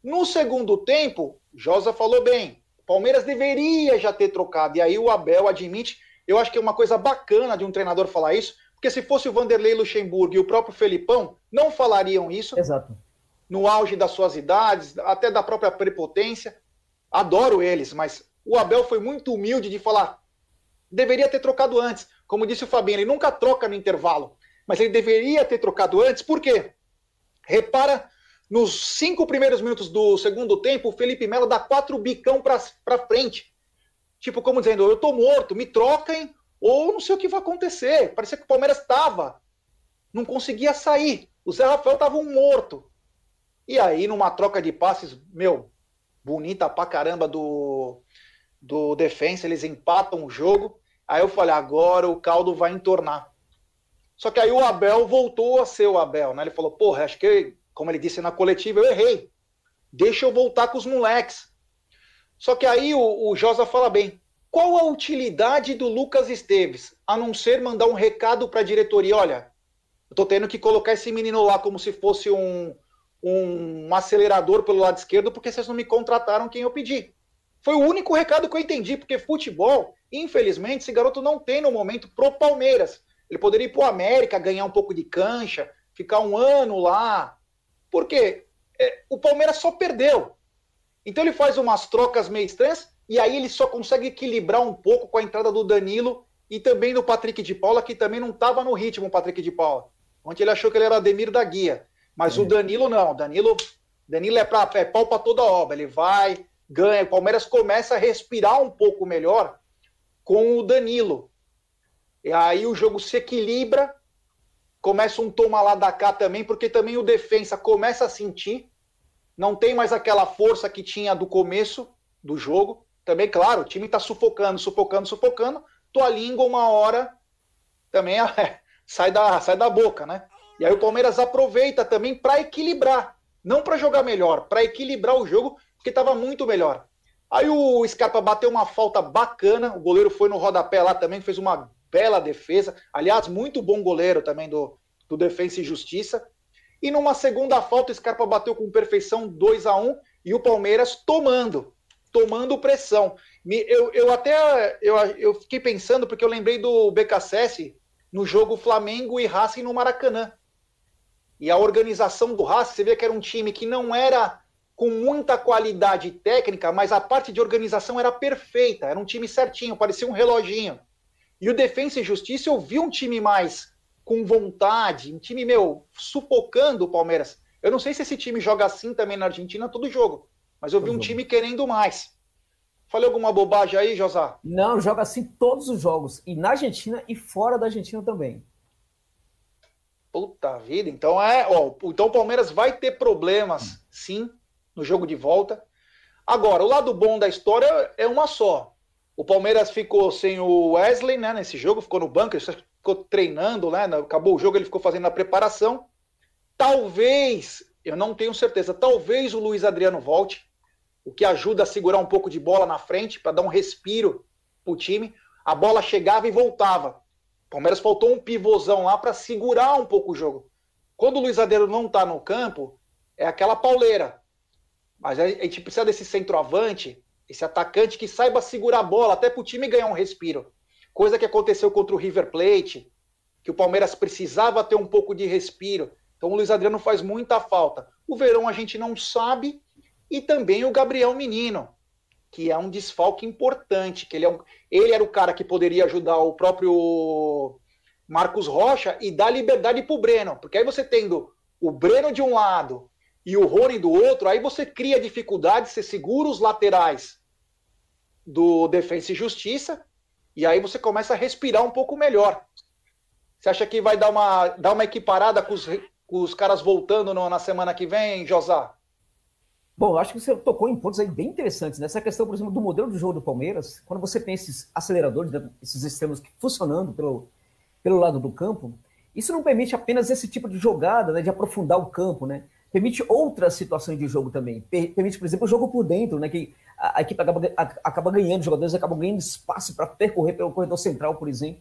No segundo tempo, Josa falou bem. Palmeiras deveria já ter trocado. E aí o Abel admite. Eu acho que é uma coisa bacana de um treinador falar isso, porque se fosse o Vanderlei Luxemburgo e o próprio Felipão, não falariam isso. Exato. No auge das suas idades, até da própria prepotência. Adoro eles, mas o Abel foi muito humilde de falar. Deveria ter trocado antes. Como disse o Fabinho, ele nunca troca no intervalo mas ele deveria ter trocado antes, por quê? Repara, nos cinco primeiros minutos do segundo tempo, o Felipe Melo dá quatro bicão para frente. Tipo, como dizendo, eu tô morto, me troquem, ou não sei o que vai acontecer. Parecia que o Palmeiras estava. Não conseguia sair. O Zé Rafael tava um morto. E aí, numa troca de passes, meu, bonita pra caramba do, do defensa, eles empatam o jogo. Aí eu falei, agora o caldo vai entornar. Só que aí o Abel voltou a ser o Abel, né? Ele falou, porra, acho que, como ele disse na coletiva, eu errei. Deixa eu voltar com os moleques. Só que aí o, o Josa fala bem. Qual a utilidade do Lucas Esteves, a não ser mandar um recado para a diretoria? Olha, eu tô tendo que colocar esse menino lá como se fosse um, um, acelerador pelo lado esquerdo, porque vocês não me contrataram quem eu pedi. Foi o único recado que eu entendi, porque futebol, infelizmente, esse garoto não tem no momento pro Palmeiras. Ele poderia ir para o América, ganhar um pouco de cancha, ficar um ano lá. Porque é, o Palmeiras só perdeu. Então ele faz umas trocas meio estranhas e aí ele só consegue equilibrar um pouco com a entrada do Danilo e também do Patrick de Paula, que também não estava no ritmo, o Patrick de Paula. Ontem ele achou que ele era Ademir da Guia. Mas é. o Danilo não. Danilo, Danilo é, pra, é pau para toda obra. Ele vai, ganha. O Palmeiras começa a respirar um pouco melhor com o Danilo. E aí o jogo se equilibra, começa um toma lá da cá também, porque também o defensa começa a sentir, não tem mais aquela força que tinha do começo do jogo. Também, claro, o time está sufocando, sufocando, sufocando. Tua língua, uma hora, também <laughs> é, sai, da, sai da boca, né? E aí o Palmeiras aproveita também para equilibrar. Não para jogar melhor, para equilibrar o jogo, porque estava muito melhor. Aí o Scarpa bateu uma falta bacana, o goleiro foi no rodapé lá também, fez uma bela defesa. Aliás, muito bom goleiro também do, do Defensa e Justiça. E numa segunda falta, o Scarpa bateu com perfeição 2 a 1 e o Palmeiras tomando, tomando pressão. Eu, eu até eu, eu fiquei pensando, porque eu lembrei do BKSS no jogo Flamengo e Racing no Maracanã. E a organização do Racing, você vê que era um time que não era com muita qualidade técnica, mas a parte de organização era perfeita, era um time certinho, parecia um reloginho. E o Defensa e Justiça eu vi um time mais com vontade, um time, meu, sufocando o Palmeiras. Eu não sei se esse time joga assim também na Argentina todo jogo, mas eu vi um time querendo mais. Falei alguma bobagem aí, Josá? Não, joga assim todos os jogos, e na Argentina e fora da Argentina também. Puta vida, então é, ó, então o Palmeiras vai ter problemas, sim, no jogo de volta. Agora, o lado bom da história é uma só. O Palmeiras ficou sem o Wesley, né, nesse jogo, ficou no banco, ele ficou treinando, né, acabou o jogo, ele ficou fazendo a preparação. Talvez, eu não tenho certeza, talvez o Luiz Adriano volte, o que ajuda a segurar um pouco de bola na frente, para dar um respiro pro time. A bola chegava e voltava. O Palmeiras faltou um pivôzão lá para segurar um pouco o jogo. Quando o Luiz Adriano não tá no campo, é aquela pauleira. Mas a gente precisa desse centroavante, esse atacante que saiba segurar a bola, até para o time ganhar um respiro. Coisa que aconteceu contra o River Plate, que o Palmeiras precisava ter um pouco de respiro. Então o Luiz Adriano faz muita falta. O Verão a gente não sabe, e também o Gabriel Menino, que é um desfalque importante, que ele, é um, ele era o cara que poderia ajudar o próprio Marcos Rocha e dar liberdade para o Breno, porque aí você tendo o Breno de um lado e o Rony do outro, aí você cria dificuldade, você segura os laterais do Defensa e Justiça, e aí você começa a respirar um pouco melhor. Você acha que vai dar uma, dar uma equiparada com os, com os caras voltando no, na semana que vem, Josá? Bom, eu acho que você tocou em pontos aí bem interessantes. Nessa né? questão, por exemplo, do modelo de jogo do Palmeiras, quando você tem esses aceleradores, né, esses extremos funcionando pelo, pelo lado do campo, isso não permite apenas esse tipo de jogada, né, de aprofundar o campo, né? Permite outras situações de jogo também. Permite, por exemplo, o jogo por dentro, né? Que a, equipe acaba, acaba ganhando, os jogadores acabam ganhando espaço para percorrer pelo corredor central, por exemplo.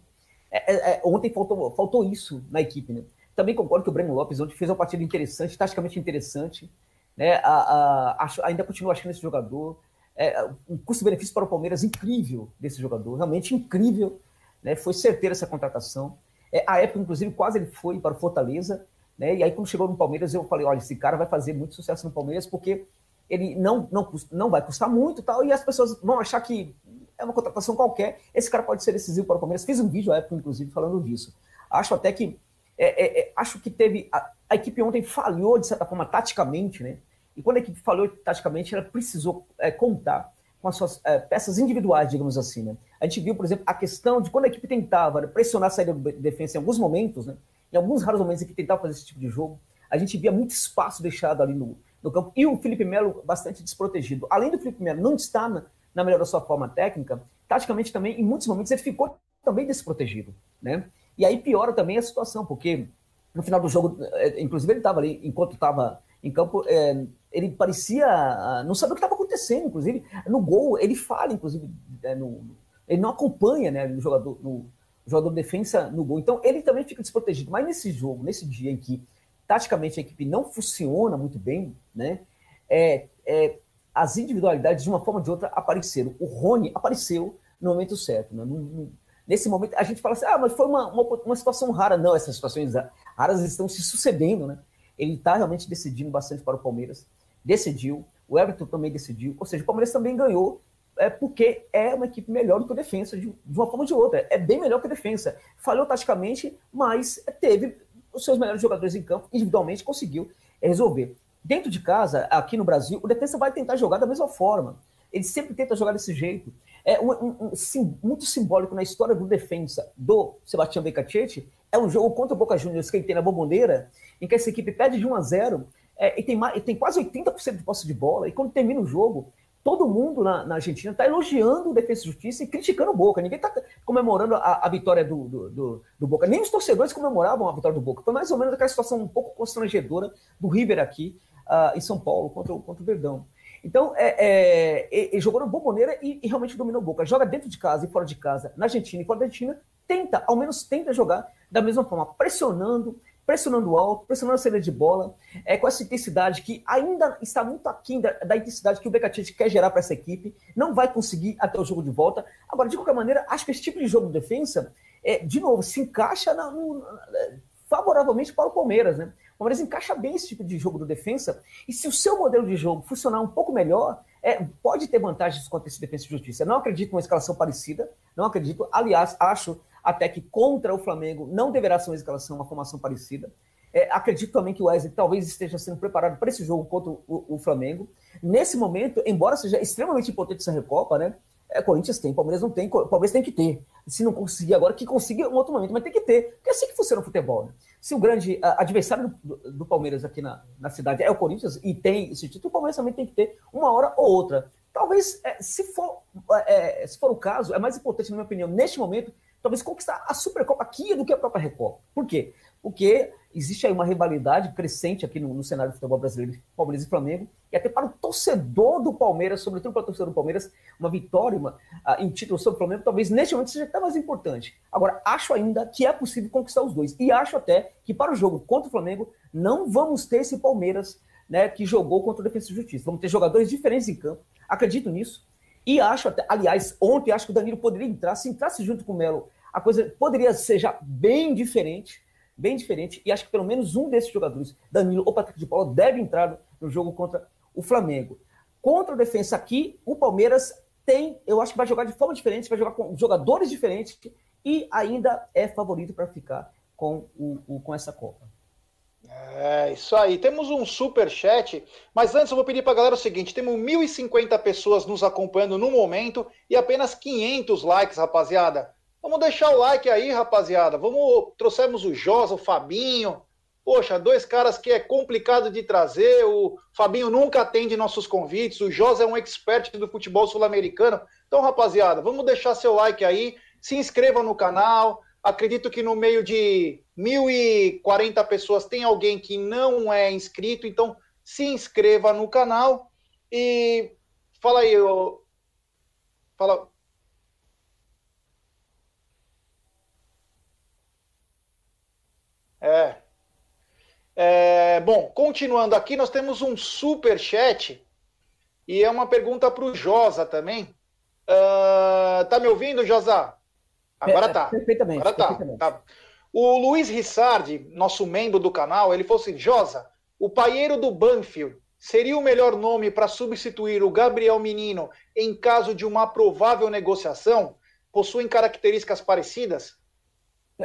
É, é, é, ontem faltou, faltou isso na equipe, né? Também concordo que o Breno Lopes ontem fez uma partida interessante, taticamente interessante. Né? A, a, acho, ainda continuo achando esse jogador. É, um custo-benefício para o Palmeiras incrível desse jogador, realmente incrível. Né? Foi certeira essa contratação. É, a época, inclusive, quase ele foi para o Fortaleza. Né? E aí, quando chegou no Palmeiras, eu falei: olha, esse cara vai fazer muito sucesso no Palmeiras, porque ele não, não, não vai custar muito tal, e as pessoas vão achar que é uma contratação qualquer. Esse cara pode ser decisivo para o Palmeiras. Fiz um vídeo à época, inclusive, falando disso. Acho até que. É, é, é acho que teve. A, a, equipe ontem falhou, de certa forma, taticamente, né? E quando a equipe falhou taticamente, ela precisou é, contar com as suas é, peças individuais, digamos assim, né? A gente viu, por exemplo, a questão de quando a equipe tentava pressionar a saída do defesa em alguns momentos, né? Em alguns raros momentos em que tentava fazer esse tipo de jogo, a gente via muito espaço deixado ali no, no campo. E o Felipe Melo bastante desprotegido. Além do Felipe Melo não estar na, na melhor da sua forma técnica, taticamente também, em muitos momentos, ele ficou também desprotegido, né? E aí piora também a situação, porque no final do jogo, é, inclusive ele estava ali, enquanto estava em campo, é, ele parecia ah, não saber o que estava acontecendo, inclusive no gol ele fala, inclusive é, no, ele não acompanha, né, no jogador, no jogador de defesa no gol, então ele também fica desprotegido. Mas nesse jogo, nesse dia em que taticamente a equipe não funciona muito bem, né, é, é as individualidades de uma forma ou de outra apareceram. O Rony apareceu no momento certo, né? nesse momento a gente fala assim, ah, mas foi uma, uma, uma situação rara. Não, essas situações raras estão se sucedendo, né? Ele está realmente decidindo bastante para o Palmeiras. Decidiu. O Everton também decidiu. Ou seja, o Palmeiras também ganhou é porque é uma equipe melhor do que o defensa, de, uma forma ou de outra. É bem melhor que a defensa. Falhou taticamente, mas teve os seus melhores jogadores em campo, individualmente conseguiu resolver. Dentro de casa, aqui no Brasil, o defensa vai tentar jogar da mesma forma. Ele sempre tenta jogar desse jeito. É um, um, um sim, muito simbólico na história do defensa do Sebastião Becacete. É um jogo contra o Boca Juniors que ele tem na Bomboneira, em que essa equipe perde de 1 a 0 é, e, tem e tem quase 80% de posse de bola. E quando termina o jogo, todo mundo na, na Argentina está elogiando o Defesa e Justiça e criticando o Boca. Ninguém está comemorando a, a vitória do, do, do, do, Boca. Nem os torcedores comemoravam a vitória do Boca. Foi mais ou menos aquela situação um pouco constrangedora do River aqui uh, em São Paulo contra, contra o Verdão. Então, é, é, ele jogou na bomboneira e, e, realmente dominou o Boca. Joga dentro de casa e fora de casa, na Argentina e fora da Argentina, tenta, ao menos tenta jogar da mesma forma, pressionando, pressionando alto, pressionando a saída de bola, é, com essa intensidade que ainda está muito aquém da, da intensidade que o Becatite quer gerar para essa equipe, não vai conseguir até o jogo de volta. Agora, de qualquer maneira, acho que esse tipo de jogo de defesa, é, de novo, se encaixa na, no, favoravelmente para o Palmeiras, né? O Palmeiras encaixa bem esse tipo de jogo do defensa, e se o seu modelo de jogo funcionar um pouco melhor, é, pode ter vantagens contra esse defesa de justiça. Não acredito numa escalação parecida, não acredito. Aliás, acho até que contra o Flamengo não deverá ser uma escalação, uma formação parecida. É, acredito também que o Wesley talvez esteja sendo preparado para esse jogo contra o, o, Flamengo. Nesse momento, embora seja extremamente importante essa Recopa, né? É, Corinthians tem, Palmeiras não tem, Palmeiras tem que ter. Se não conseguir agora, que consiga um outro momento, mas tem que ter. Porque é assim que funciona o futebol. Né? Se o grande adversário do, do, Palmeiras aqui na, na cidade é o Corinthians e tem esse título, o Palmeiras também tem que ter uma hora ou outra. Talvez, é, se, for, é, se for o caso, é mais importante, na minha opinião, neste momento, talvez conquistar a Supercopa aqui do que a própria Recopa. Por quê? Porque existe aí uma rivalidade crescente aqui no, no cenário do futebol brasileiro, Palmeiras e Flamengo, e até para o torcedor do Palmeiras, sobretudo para o torcedor do Palmeiras, uma vitória uma, uh, em título sobre o Flamengo, talvez neste momento seja até mais importante. Agora, acho ainda que é possível conquistar os dois, e acho até que para o jogo contra o Flamengo, não vamos ter esse Palmeiras né, que jogou contra o Defesa e Justiça. Vamos ter jogadores diferentes em campo. Acredito nisso. E acho, até, aliás, ontem acho que o Danilo poderia entrar, se entrasse junto com o Melo, a coisa poderia ser já bem diferente, bem diferente. E acho que pelo menos um desses jogadores, Danilo ou Patrick de Paulo, deve entrar no jogo contra o Flamengo. Contra o defesa aqui, o Palmeiras tem, eu acho que vai jogar de forma diferente, vai jogar com jogadores diferentes e ainda é favorito para ficar com, o, o, com essa Copa. É, isso aí. Temos um super chat, mas antes eu vou pedir para a galera o seguinte: temos 1.050 pessoas nos acompanhando no momento e apenas 500 likes, rapaziada. Vamos deixar o like aí, rapaziada. Vamos, trouxemos o Josa, o Fabinho. Poxa, dois caras que é complicado de trazer. O Fabinho nunca atende nossos convites. O Josa é um expert do futebol sul-americano. Então, rapaziada, vamos deixar seu like aí. Se inscreva no canal Acredito que no meio de 1.040 pessoas tem alguém que não é inscrito, então se inscreva no canal e fala aí, eu... fala. É. é. Bom, continuando aqui, nós temos um super chat e é uma pergunta para o Josa também. Uh, tá me ouvindo, Josa? Agora tá. Perfeitamente. Agora tá. Perfeitamente. tá. O Luiz Rissardi, nosso membro do canal, ele falou assim: Josa, o paieiro do Banfield seria o melhor nome para substituir o Gabriel Menino em caso de uma provável negociação? Possuem características parecidas?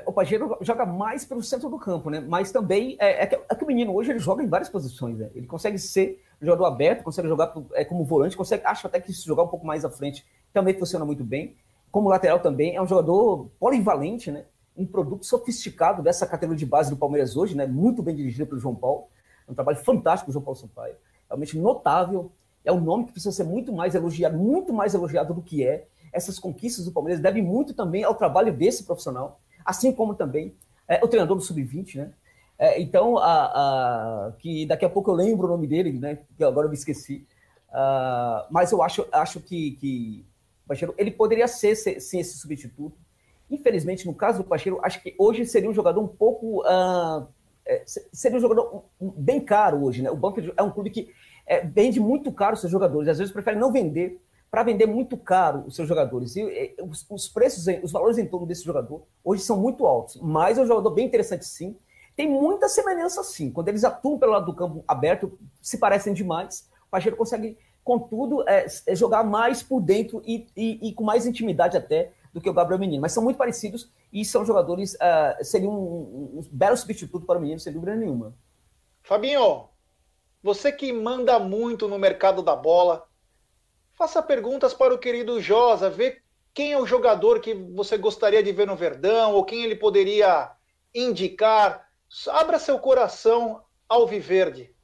O Pajeiro joga mais pelo centro do campo, né? Mas também é, é, que, é, que, o menino hoje ele joga em várias posições, né? Ele consegue ser jogador aberto, consegue jogar é, como volante, consegue, acho até que se jogar um pouco mais à frente também funciona muito bem como lateral também, é um jogador polivalente, né? Um produto sofisticado dessa categoria de base do Palmeiras hoje, né? Muito bem dirigido pelo João Paulo. É um trabalho fantástico do João Paulo Sampaio. Realmente notável. É um nome que precisa ser muito mais elogiado, muito mais elogiado do que é. Essas conquistas do Palmeiras devem muito também ao trabalho desse profissional, assim como também é, o treinador do Sub-20, né? É, então, a, a, que daqui a pouco eu lembro o nome dele, né? Que agora eu me esqueci. Uh, mas eu acho, acho que, que ele poderia ser, sim, esse substituto. Infelizmente, no caso do Pacheiro, acho que hoje seria um jogador um pouco. Uh, é, seria um jogador bem caro hoje, né? O Banco é um clube que é, vende muito caro seus jogadores, às vezes prefere não vender para vender muito caro os seus jogadores. E, e os, os, preços, os valores em torno desse jogador hoje são muito altos, mas é um jogador bem interessante sim. Tem muita semelhança sim. Quando eles atuam pelo lado do campo aberto, se parecem demais. O Pacheiro consegue contudo, é, é jogar mais por dentro e, e, e, com mais intimidade até do que o Gabriel Menino. Mas são muito parecidos e são jogadores, uh, seriam um, um, belo substituto para o Menino, sem dúvida nenhuma. Fabinho, você que manda muito no mercado da bola, faça perguntas para o querido Josa, vê quem é o jogador que você gostaria de ver no Verdão, ou quem ele poderia indicar. Abra seu coração ao Viverde.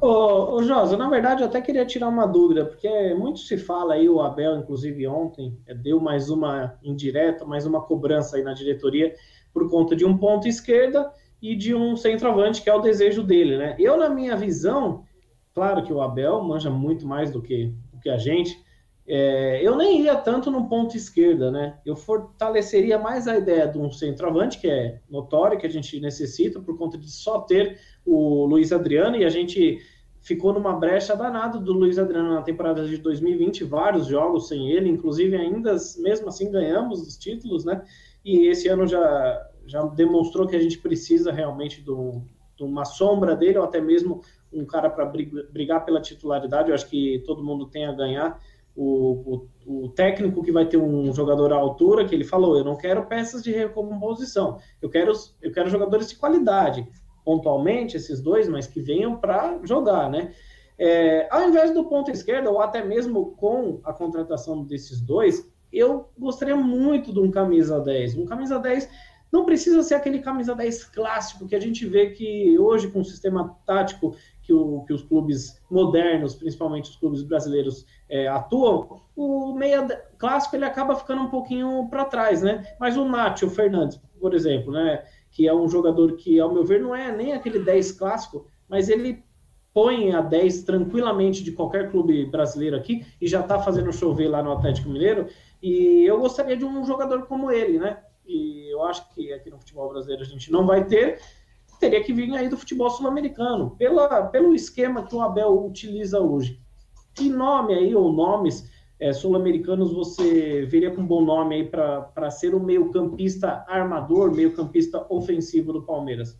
Ô, ô Josa, na verdade eu até queria tirar uma dúvida, porque muito se fala aí, o Abel, inclusive ontem, é, deu mais uma indireta, mais uma cobrança aí na diretoria por conta de um ponto esquerda e de um centroavante, que é o desejo dele, né? Eu, na minha visão, claro que o Abel manja muito mais do que, do que a gente, é, eu nem ia tanto no ponto esquerda, né? Eu fortaleceria mais a ideia de um centroavante, que é notório, que a gente necessita, por conta de só ter o Luiz Adriano, e a gente ficou numa brecha danada do Luiz Adriano na temporada de 2020, vários jogos sem ele, inclusive ainda, mesmo assim, ganhamos os títulos, né? E esse ano já, já demonstrou que a gente precisa realmente de, uma sombra dele, ou até mesmo um cara para brigar pela titularidade. Eu acho que todo mundo tem a ganhar. O, o, o, técnico que vai ter um jogador à altura, que ele falou, eu não quero peças de recomposição, eu quero, eu quero jogadores de qualidade pontualmente esses dois, mas que venham para jogar, né? É, ao invés do ponto esquerdo, ou até mesmo com a contratação desses dois, eu gostaria muito de um camisa 10. Um camisa 10 não precisa ser aquele camisa 10 clássico que a gente vê que hoje, com o sistema tático que, o, que os clubes modernos, principalmente os clubes brasileiros, é, atuam, o meia clássico ele acaba ficando um pouquinho para trás, né? Mas o Nacho Fernandes, por exemplo, né? que é um jogador que, ao meu ver, não é nem aquele 10 clássico, mas ele põe a 10 tranquilamente de qualquer clube brasileiro aqui e já está fazendo chover lá no Atlético Mineiro. E eu gostaria de um jogador como ele, né? E eu acho que aqui no futebol brasileiro a gente não vai ter. teria que vir aí do futebol sul-americano, pelo esquema que o Abel utiliza hoje. Que nome aí, ou nomes é, sul-americanos você veria com um bom nome aí para ser o meio-campista armador, meio-campista ofensivo do Palmeiras?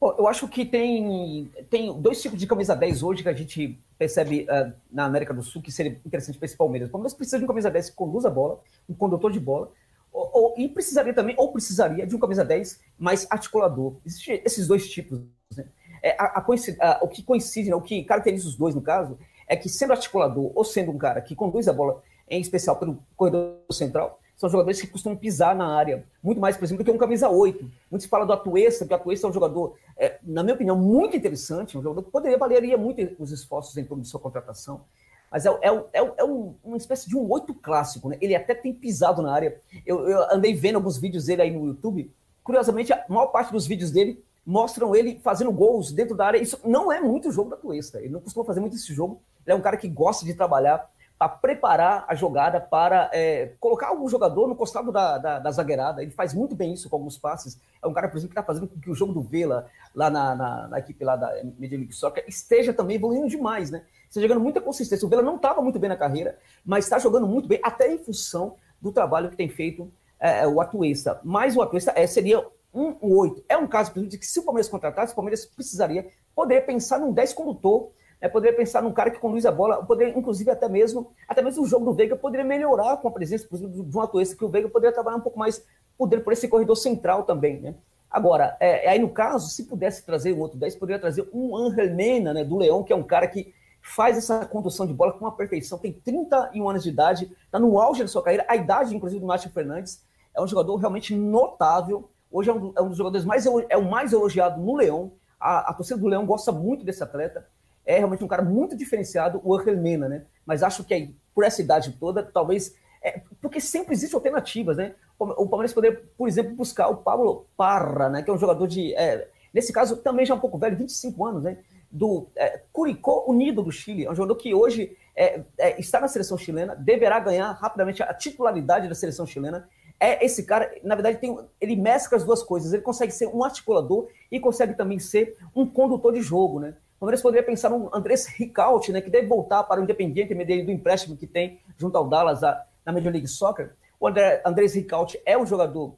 Eu acho que tem, tem dois tipos de camisa 10 hoje que a gente percebe uh, na América do Sul que seria interessante para esse Palmeiras. O Palmeiras precisa de um camisa 10 que conduz a bola, um condutor de bola, ou, ou, e precisaria também, ou precisaria de um camisa 10 mais articulador. Existem esses dois tipos. Né? É, a, a, a, o que coincide, né, o que caracteriza os dois, no caso, é que sendo articulador ou sendo um cara que conduz a bola, em especial pelo corredor central, são jogadores que costumam pisar na área, muito mais, por exemplo, do que um camisa 8. Muito se fala do Atuesta, que o Atuesta é um jogador, é, na minha opinião, muito interessante, um jogador que poderia, valeria muito os esforços em torno de sua contratação. Mas é, é, é, é um, uma espécie de um oito clássico, né? Ele até tem pisado na área. Eu, eu andei vendo alguns vídeos dele aí no YouTube. Curiosamente, a maior parte dos vídeos dele mostram ele fazendo gols dentro da área. Isso não é muito jogo da Atuesta. Ele não costuma fazer muito esse jogo. Ele é um cara que gosta de trabalhar para preparar a jogada, para é, colocar algum jogador no costado da, da, da, zagueirada. Ele faz muito bem isso com alguns passes. É um cara, por exemplo, que está fazendo com que o jogo do Vela, lá na, na, na, equipe lá da Major League Soccer, esteja também evoluindo demais, né? Está jogando muita consistência. O Vela não estava muito bem na carreira, mas está jogando muito bem, até em função do trabalho que tem feito é, o Atuesta. Mas o Atuesta é, seria um, um 8. É um caso, de que se o Palmeiras contratasse, o Palmeiras precisaria poder pensar num 10 condutor é poderia pensar num cara que conduz a bola, poderia, inclusive, até mesmo, até mesmo o jogo do Veiga poderia melhorar com a presença, por exemplo, de um atuista, que o Veiga poderia trabalhar um pouco mais poder por esse corredor central também, né? Agora, é, aí no caso, se pudesse trazer um outro 10, poderia trazer um Angel Mena, né, do Leão, que é um cara que faz essa condução de bola com uma perfeição, tem 31 anos de idade, está no auge da sua carreira, a idade, inclusive, do Márcio Fernandes, é um jogador realmente notável, hoje é um, é um dos jogadores mais, é o mais elogiado no Leão, a, a torcida do Leão gosta muito desse atleta, é realmente um cara muito diferenciado, o Angel Mena, né? Mas acho que aí, por essa idade toda, talvez. É, porque sempre existem alternativas, né? O Palmeiras poderia, por exemplo, buscar o Pablo Parra, né? Que é um jogador de. É, nesse caso, também já um pouco velho, 25 anos, né? Do é, Curicó Unido do Chile. É um jogador que hoje é, é, está na seleção chilena, deverá ganhar rapidamente a titularidade da seleção chilena. É esse cara, na verdade, tem, ele mescla as duas coisas. Ele consegue ser um articulador e consegue também ser um condutor de jogo, né? O Palmeiras poderia pensar no Andrés Ricaute, né, que deve voltar para o Independiente, meio do empréstimo que tem junto ao Dallas a, na Major League Soccer. O André, Andrés Ricaute é um jogador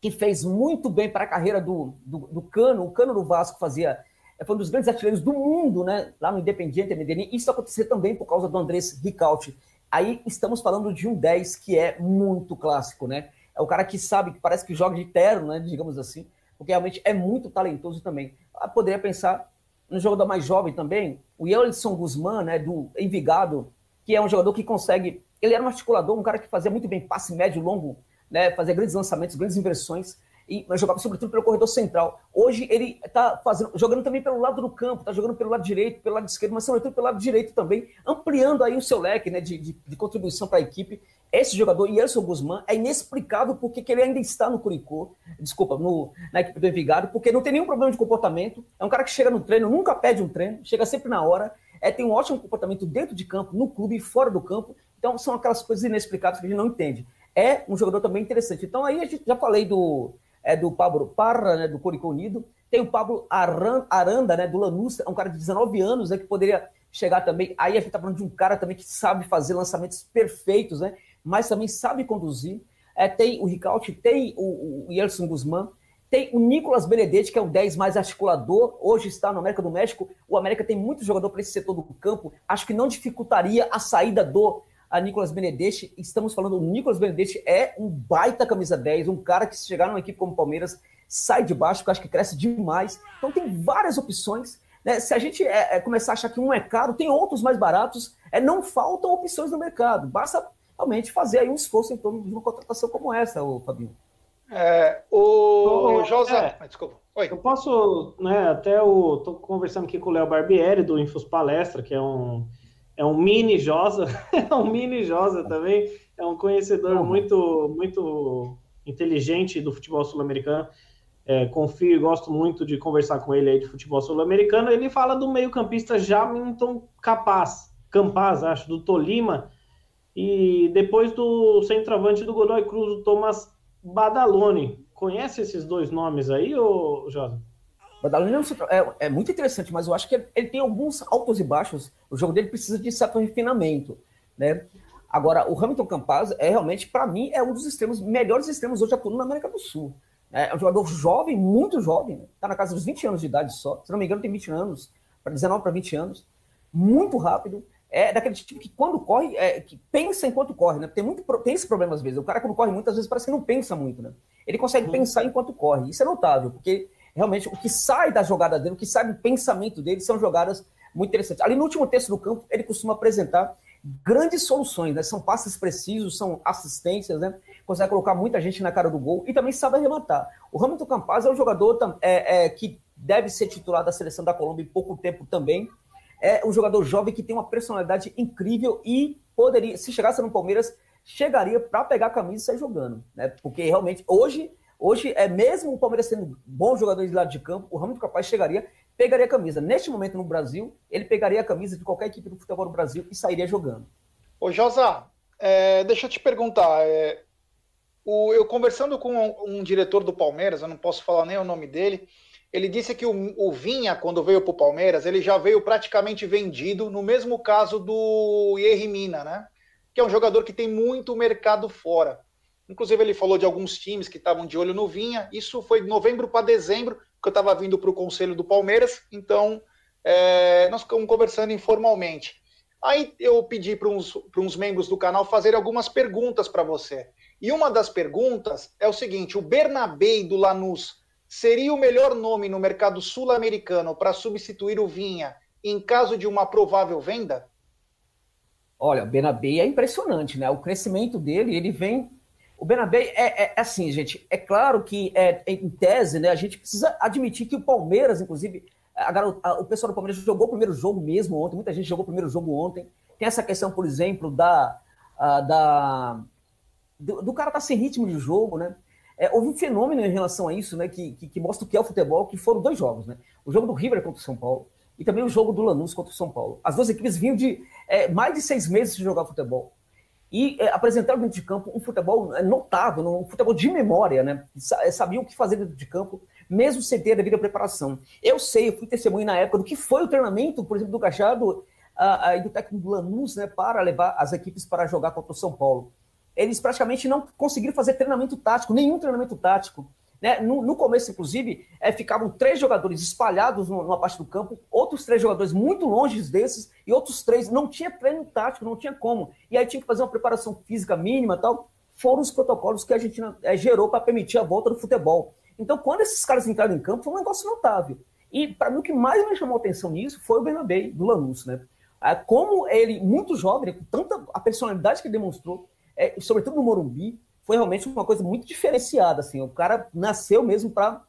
que fez muito bem para a carreira do, do, do, Cano. O Cano do Vasco fazia foi um dos grandes artilheiros do mundo, né, lá no Independiente Medellín. Isso aconteceu também por causa do Andrés Ricaute. Aí estamos falando de um 10 que é muito clássico, né? É o cara que sabe, que parece que joga de terno, né, digamos assim, porque realmente é muito talentoso também. Eu poderia pensar um jogador mais jovem também, o Yeltsin Guzmán, né, do Envigado, que é um jogador que consegue. Ele era um articulador, um cara que fazia muito bem passe médio longo, né, fazia grandes lançamentos, grandes inversões, e jogava sobretudo pelo corredor central. Hoje ele está jogando também pelo lado do campo, está jogando pelo lado direito, pelo lado esquerdo, mas sobretudo pelo lado direito também, ampliando aí o seu leque né, de, de, de contribuição para a equipe. Esse jogador, Yerson Guzmán, é inexplicável porque ele ainda está no Curicó, desculpa, no, na equipe do Envigado, porque não tem nenhum problema de comportamento. É um cara que chega no treino, nunca pede um treino, chega sempre na hora, é, tem um ótimo comportamento dentro de campo, no clube e fora do campo. Então são aquelas coisas inexplicáveis que a gente não entende. É um jogador também interessante. Então aí a gente já falei do, é, do Pablo Parra, né, do Curicó Unido. Tem o Pablo Aranda, né, do Lanús, é um cara de 19 anos, né, que poderia chegar também. Aí a gente está falando de um cara também que sabe fazer lançamentos perfeitos, né? mas também sabe conduzir. É, tem o Ricaute, tem o, o Yerson Guzmán, tem o Nicolas Benedetti, que é o 10 mais articulador, hoje está no América do México. O América tem muito jogador para esse setor do campo. Acho que não dificultaria a saída do a Nicolas Benedetti. Estamos falando, o Nicolas Benedetti é um baita camisa 10, um cara que se chegar numa equipe como o Palmeiras, sai de baixo, que eu acho que cresce demais. Então tem várias opções. Né? Se a gente é, é, começar a achar que um é caro, tem outros mais baratos. É, não faltam opções no mercado. Basta realmente fazer aí um esforço em torno de uma contratação como essa, o Fabinho. É, o oh, Josa, é, ah, desculpa. Oi. Eu posso, né, até o tô conversando aqui com o Léo Barbieri do Infos Palestra, que é um é um mini Josa, <laughs> é um mini Josa também, é um conhecedor uhum. muito muito inteligente do futebol sul-americano. É, confio e gosto muito de conversar com ele aí de futebol sul-americano. Ele fala do meio-campista Jamilton Capaz, Campaz, acho, do Tolima, e depois do centroavante do Godoy Cruz, o Thomas Badalone, conhece esses dois nomes aí, ô Jota? Badalino é, é, é, muito interessante, mas eu acho que ele, ele, tem alguns altos e baixos. O jogo dele precisa de certo refinamento, né? Agora, o Hamilton Campaz é realmente, para mim, é um dos extremos, melhores extremos hoje atuando na América do Sul. É um jogador jovem, muito jovem, está né? Tá na casa dos 20 anos de idade só. Se não me engano, tem 20 anos, para 19 para 20 anos. Muito rápido. É daquele tipo que quando corre, é, que pensa enquanto corre, né? Tem, muito, tem esse problema às vezes. O cara, quando corre muitas vezes, parece que não pensa muito, né? Ele consegue uhum. pensar enquanto corre. Isso é notável, porque realmente o que sai da jogada dele, o que sai do pensamento dele, são jogadas muito interessantes. Ali no último terço do campo, ele costuma apresentar grandes soluções, né? São passes precisos, são assistências, né? Consegue colocar muita gente na cara do gol e também sabe arrematar. O Hamilton Campaz é um jogador é, é, que deve ser titular da seleção da Colômbia em pouco tempo também. É um jogador jovem que tem uma personalidade incrível e poderia, se chegasse no Palmeiras, chegaria para pegar a camisa e sair jogando, né? Porque realmente hoje, hoje é mesmo o Palmeiras sendo bom jogador de lado de campo, o Hamilton Campaz chegaria pegaria a camisa. Neste momento no Brasil, ele pegaria a camisa de qualquer equipe do futebol no Brasil e sairia jogando. Ô, Josa, é, deixa eu te perguntar. É, o, eu conversando com um, um, diretor do Palmeiras, eu não posso falar nem o nome dele, ele disse que o, o Vinha, quando veio para o Palmeiras, ele já veio praticamente vendido, no mesmo caso do Yerry Mina, né? Que é um jogador que tem muito mercado fora. Inclusive, ele falou de alguns times que estavam de olho no Vinha. Isso foi de novembro para dezembro porque eu estava vindo para o conselho do Palmeiras, então é, nós ficamos conversando informalmente. Aí eu pedi para uns, uns membros do canal fazerem algumas perguntas para você. E uma das perguntas é o seguinte: o Bernabé do Lanús seria o melhor nome no mercado sul-americano para substituir o Vinha em caso de uma provável venda? Olha, o Bernabé é impressionante, né? O crescimento dele, ele vem o Bernabé é, é, é, assim, gente. É claro que, é, em tese, né, a gente precisa admitir que o Palmeiras, inclusive, a, a, o pessoal do Palmeiras jogou o primeiro jogo mesmo ontem. Muita gente jogou o primeiro jogo ontem. Tem essa questão, por exemplo, da, a, da do, do, cara estar tá sem ritmo de jogo, né? É, houve um fenômeno em relação a isso, né? Que, que, que, mostra o que é o futebol, que foram dois jogos, né? O jogo do River contra o São Paulo e também o jogo do Lanús contra o São Paulo. As duas equipes vinham de é, mais de seis meses de jogar futebol e é, apresentaram dentro de campo um futebol é, notável, um futebol de memória, né? É, sabiam o que fazer dentro de campo, mesmo sem ter a devida preparação. Eu sei, eu fui testemunho na época do que foi o treinamento, por exemplo, do Gachado e do técnico Lanús, né, para levar as equipes para jogar contra o São Paulo. Eles praticamente não conseguiram fazer treinamento tático, nenhum treinamento tático. Né? No, no, começo, inclusive, é, ficavam três jogadores espalhados numa parte do campo, outros três jogadores muito longe desses, e outros três não tinha treino tático, não tinha como. E aí tinha que fazer uma preparação física mínima tal. Foram os protocolos que a Argentina é, gerou para permitir a volta do futebol. Então, quando esses caras entraram em campo, foi um negócio notável. E para mim, o que mais me chamou atenção nisso foi o Bernabé, do Lanús, né? É, como ele, muito jovem, com tanta a personalidade que demonstrou, é, sobretudo no Morumbi, foi realmente uma coisa muito diferenciada. Assim. O cara nasceu mesmo para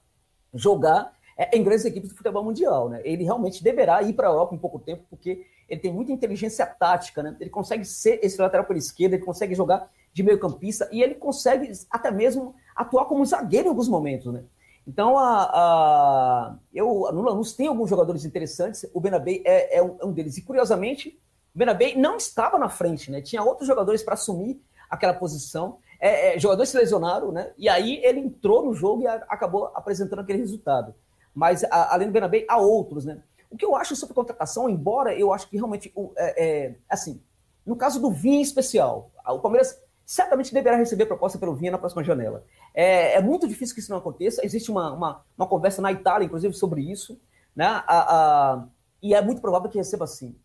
jogar é, em grandes equipes do futebol mundial. Né? Ele realmente deverá ir para a Europa em pouco tempo, porque ele tem muita inteligência tática. Né? Ele consegue ser esse lateral pela esquerda, ele consegue jogar de meio campista e ele consegue até mesmo atuar como zagueiro em alguns momentos. Né? Então, a, a, eu, no Lanús tem alguns jogadores interessantes, o Benabé é, é, um, é um deles. E, curiosamente, o Benabé não estava na frente, né? tinha outros jogadores para assumir aquela posição é, é, jogadores se lesionaram, né? E aí ele entrou no jogo e a, acabou apresentando aquele resultado. Mas a, além do Bernabé, há outros, né? O que eu acho sobre contratação, embora eu acho que realmente, é, é, assim, no caso do Vinha em especial, o Palmeiras certamente deverá receber proposta pelo Vinha na próxima janela. É, é muito difícil que isso não aconteça. Existe uma, uma, uma conversa na Itália, inclusive, sobre isso, né? A, a, e é muito provável que receba sim.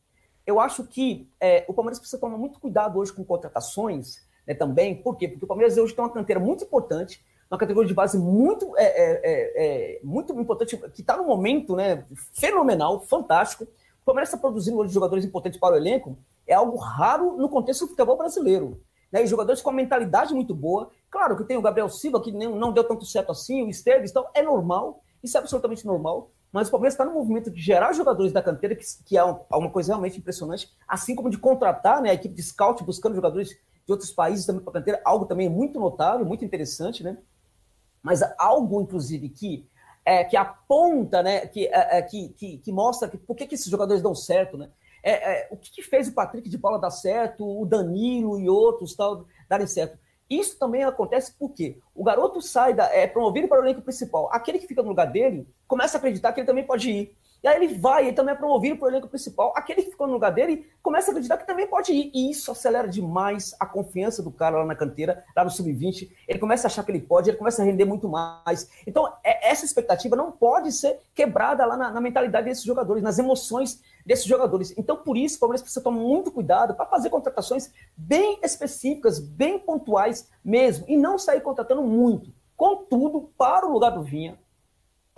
Eu acho que é, o Palmeiras precisa tomar muito cuidado hoje com contratações né, também. Por quê? Porque o Palmeiras hoje tem uma canteira muito importante, uma categoria de base muito, é, é, é, é muito importante, que está no momento né, fenomenal, fantástico. O Palmeiras está produzindo hoje jogadores importantes para o elenco, é algo raro no contexto do futebol brasileiro. Né, e jogadores com uma mentalidade muito boa. Claro que tem o Gabriel Silva, que não, não deu tanto certo assim, o Esteves, então é normal, isso é absolutamente normal. Mas o Palmeiras está no movimento de gerar jogadores da canteira, que, que é uma, uma coisa realmente impressionante, assim como de contratar né, a equipe de scout buscando jogadores de outros países também para canteira, algo também muito notável, muito interessante, né? Mas algo, inclusive, que é, que aponta, né, que, é, é, que, que, que, mostra que, por que, que esses jogadores dão certo, né? É, é o que, que, fez o Patrick de bola dar certo, o Danilo e outros tal darem certo? Isso também acontece porque o garoto sai, da, é promovido para o elenco principal. Aquele que fica no lugar dele começa a acreditar que ele também pode ir. E aí ele vai, ele também é promovido para o elenco principal. Aquele que ficou no lugar dele começa a acreditar que também pode ir. E isso acelera demais a confiança do cara lá na canteira, lá no sub-20. Ele começa a achar que ele pode, ele começa a render muito mais. Então, é, essa expectativa não pode ser quebrada lá na, na mentalidade desses jogadores, nas emoções desses jogadores. Então, por isso, o Palmeiras precisa tomar muito cuidado para fazer contratações bem específicas, bem pontuais mesmo, e não sair contratando muito. Contudo, para o lugar do Vinha,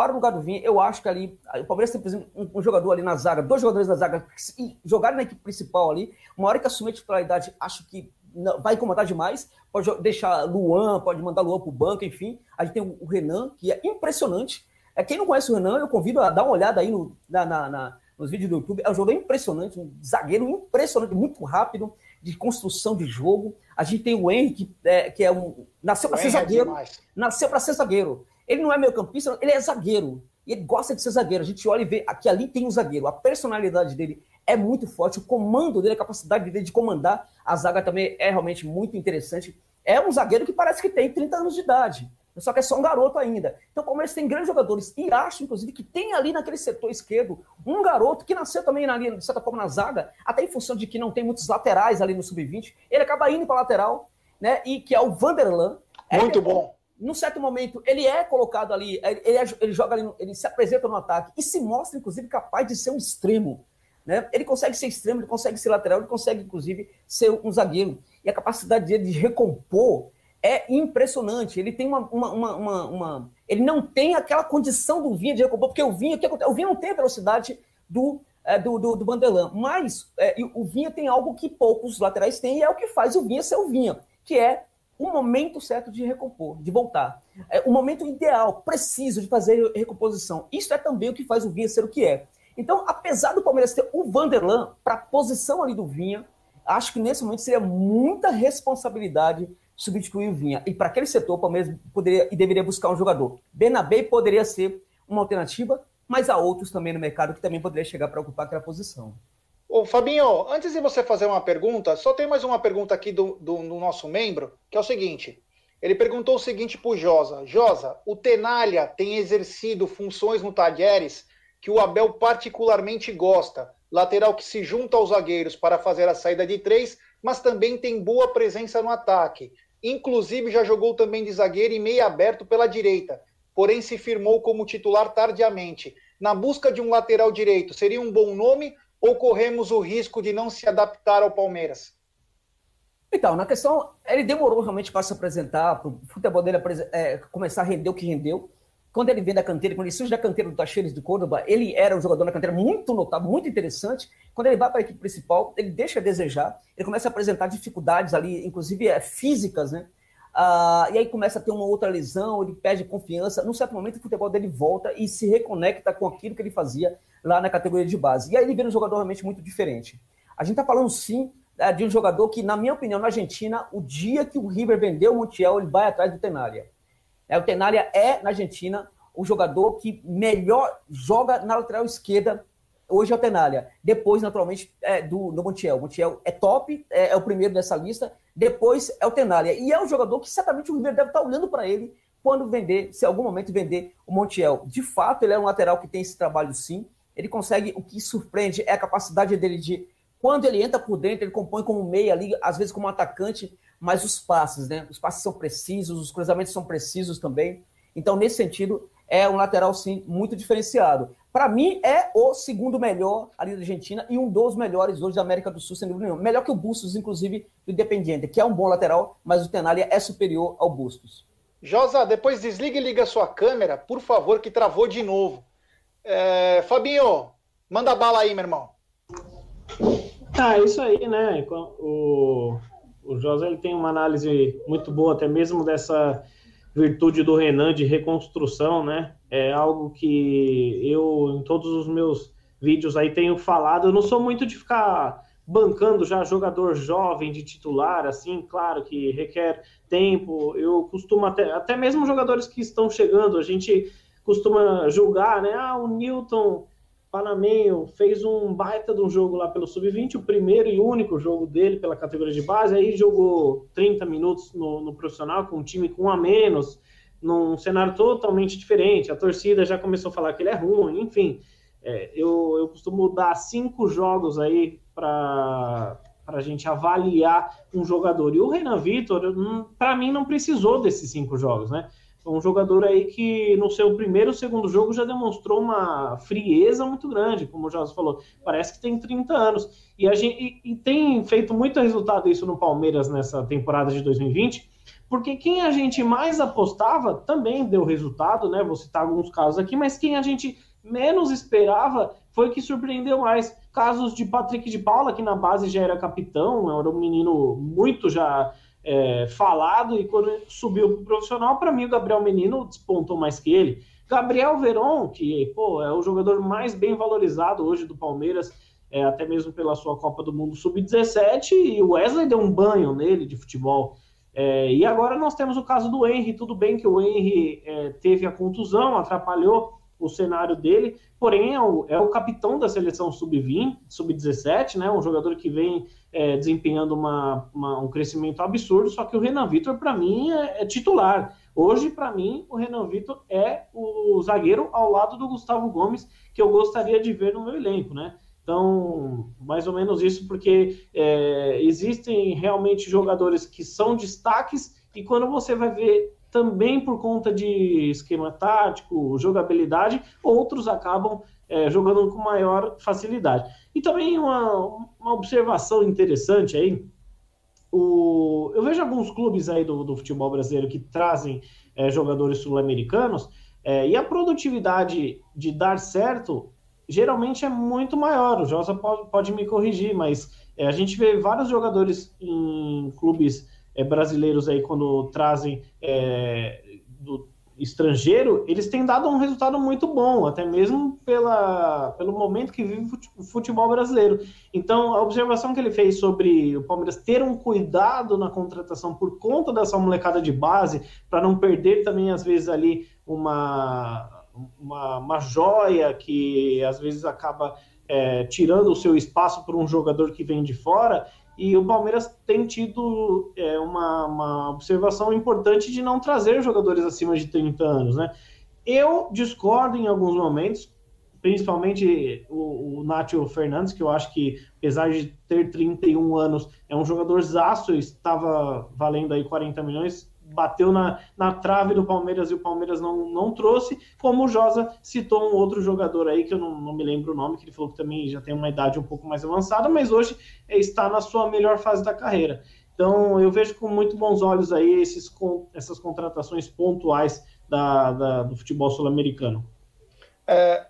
para o lugar do Vinha, eu acho que ali, o Palmeiras tem, por exemplo, um, um jogador ali na zaga, dois jogadores na zaga, e jogarem na equipe principal ali, uma hora que assumir a titularidade, acho que não, vai incomodar demais, pode deixar Luan, pode mandar Luan para o banco, enfim. A gente tem o, Renan, que é impressionante. É, quem não conhece o Renan, eu convido a dar uma olhada aí no, na, na, na, nos vídeos do YouTube. É um jogador impressionante, um zagueiro impressionante, muito rápido, de construção de jogo. A gente tem o Henrique, que é, que é um. Nasceu para ser é zagueiro. É nasceu para ser zagueiro. Ele não é meio campista, ele é zagueiro. E ele gosta de ser zagueiro. A gente olha e vê que ali tem um zagueiro. A personalidade dele é muito forte, o comando dele, a capacidade dele de comandar a zaga também é realmente muito interessante. É um zagueiro que parece que tem 30 anos de idade. Só que é só um garoto ainda. Então o Palmeiras tem grandes jogadores. E acho, inclusive, que tem ali naquele setor esquerdo um garoto que nasceu também ali, de certa forma, na zaga, até em função de que não tem muitos laterais ali no sub-20. Ele acaba indo para lateral, né? E que é o Vanderlan. Muito é, bom num certo momento, ele é colocado ali, ele, ele joga ali, ele se apresenta no ataque e se mostra, inclusive, capaz de ser um extremo. Né? Ele consegue ser extremo, ele consegue ser lateral, ele consegue, inclusive, ser um zagueiro. E a capacidade dele de recompor é impressionante. Ele tem uma, uma, uma, uma, uma Ele não tem aquela condição do Vinha de recompor, porque o Vinha, o Vinha não tem a velocidade do, é, do, do, do mas é, o Vinha tem algo que poucos laterais têm e é o que faz o Vinha ser o Vinha, que é o momento certo de recompor, de voltar. É o momento ideal, preciso de fazer recomposição. Isso é também o que faz o Vinha ser o que é. Então, apesar do Palmeiras ter o Vanderlan para a posição ali do Vinha, acho que nesse momento seria muita responsabilidade substituir o Vinha. E para aquele setor, o Palmeiras poderia e deveria buscar um jogador. Benabé poderia ser uma alternativa, mas há outros também no mercado que também poderia chegar para ocupar aquela posição. Ô, Fabinho, antes de você fazer uma pergunta, só tem mais uma pergunta aqui do, do, do nosso membro, que é o seguinte. Ele perguntou o seguinte para o Josa. Josa, o Tenalha tem exercido funções no Tagueres que o Abel particularmente gosta. Lateral que se junta aos zagueiros para fazer a saída de três, mas também tem boa presença no ataque. Inclusive já jogou também de zagueiro e meio aberto pela direita, porém se firmou como titular tardiamente. Na busca de um lateral direito, seria um bom nome ou corremos o risco de não se adaptar ao Palmeiras? Então, na questão, ele demorou realmente para se apresentar, para o futebol dele é, começar a render o que rendeu. Quando ele vem da canteira, quando ele surge da canteira do Tacheres de Córdoba, ele era um jogador na canteira muito notável, muito interessante. Quando ele vai para a equipe principal, ele deixa a desejar, ele começa a apresentar dificuldades ali, inclusive é, físicas, né? Ah, e aí começa a ter uma outra lesão, ele perde confiança. Num certo momento, o futebol dele volta e se reconecta com aquilo que ele fazia lá na categoria de base. E aí ele vira um jogador realmente muito diferente. A gente está falando sim é, de um jogador que, na minha opinião, na Argentina, o dia que o River vendeu o Montiel, ele vai atrás do Tenária. É, o Tenária é, na Argentina, o jogador que melhor joga na lateral esquerda. Hoje é o Tenália. Depois, naturalmente, é do, do Montiel. O Montiel é top, é, é, o primeiro dessa lista. Depois é o Tenália. E é um jogador que certamente o River deve estar olhando para ele quando vender, se em algum momento vender o Montiel. De fato, ele é um lateral que tem esse trabalho sim ele consegue, o que surpreende é a capacidade dele de, quando ele entra por dentro, ele compõe como meia ali, às vezes como atacante, mas os passes, né? Os passes são precisos, os cruzamentos são precisos também. Então, nesse sentido, é um lateral, sim, muito diferenciado. Para mim, é o segundo melhor ali da Argentina e um dos melhores hoje da América do Sul, sem dúvida nenhuma. Melhor que o Bustos, inclusive, do Independiente, que é um bom lateral, mas o Tenalha é superior ao Bustos. Josa, depois desliga e liga a sua câmera, por favor, que travou de novo. É, Fabinho, manda bala aí, meu irmão. Ah, é isso aí, né? O, o José ele tem uma análise muito boa, até mesmo dessa virtude do Renan de reconstrução, né? É algo que eu, em todos os meus vídeos aí, tenho falado. Eu não sou muito de ficar bancando já jogador jovem de titular, assim, claro que requer tempo. Eu costumo até, até mesmo jogadores que estão chegando, a gente costuma julgar, né? Ah, o Newton Panamenho fez um baita de um jogo lá pelo Sub-20, o primeiro e único jogo dele pela categoria de base, aí jogou 30 minutos no, no profissional com um time com um a menos, num cenário totalmente diferente. A torcida já começou a falar que ele é ruim, enfim. É, eu, eu costumo dar cinco jogos aí para a gente avaliar um jogador. E o Renan Vitor, hum, para mim, não precisou desses cinco jogos, né? um jogador aí que no seu primeiro segundo jogo já demonstrou uma frieza muito grande, como o José falou. Parece que tem 30 anos. E, a gente, e, e tem feito muito resultado isso no Palmeiras nessa temporada de 2020 porque quem a gente mais apostava também deu resultado, né? Vou citar alguns casos aqui, mas quem a gente menos esperava foi que surpreendeu mais. Casos de Patrick de Paula, que na base já era capitão, era um menino muito já é, falado, e quando subiu para o profissional, para mim o Gabriel Menino despontou mais que ele. Gabriel Veron, que pô, é o jogador mais bem valorizado hoje do Palmeiras, é, até mesmo pela sua Copa do Mundo Sub-17, e o Wesley deu um banho nele de futebol. É, e agora nós temos o caso do Henry. Tudo bem que o Henry é, teve a contusão, atrapalhou o cenário dele, porém é o, é o capitão da seleção sub-20, sub-17, né? Um jogador que vem é, desempenhando uma, uma, um crescimento absurdo. Só que o Renan Vitor, para mim, é, é titular. Hoje, para mim, o Renan Vitor é o zagueiro ao lado do Gustavo Gomes, que eu gostaria de ver no meu elenco, né? Então, mais ou menos isso, porque é, existem realmente jogadores que são destaques e quando você vai ver também por conta de esquema tático, jogabilidade, outros acabam é, jogando com maior facilidade. E também uma, uma observação interessante aí, o, eu vejo alguns clubes aí do, do futebol brasileiro que trazem é, jogadores sul-americanos é, e a produtividade de dar certo geralmente é muito maior. O Josa pode, pode me corrigir, mas é, a gente vê vários jogadores em clubes é, brasileiros aí quando trazem é, do estrangeiro, eles têm dado um resultado muito bom, até mesmo pela, pelo momento que vive o futebol brasileiro. Então, a observação que ele fez sobre o Palmeiras ter um cuidado na contratação por conta dessa molecada de base, para não perder também, às vezes, ali uma uma, uma joia que às vezes acaba é, tirando o seu espaço para um jogador que vem de fora. E o Palmeiras tem tido é, uma, uma, observação importante de não trazer jogadores acima de 30 anos. Né? Eu discordo em alguns momentos, principalmente o, o Nacho Fernandes, que eu acho que, apesar de ter 31 anos, é um jogador zaço, estava valendo aí 40 milhões, bateu na, na trave do Palmeiras e o Palmeiras não, não trouxe, como o Josa citou um outro jogador aí, que eu não, não me lembro o nome, que ele falou que também já tem uma idade um pouco mais avançada, mas hoje está na sua melhor fase da carreira. Então eu vejo com muito bons olhos aí esses, essas contratações pontuais da, da do futebol sul-americano. É,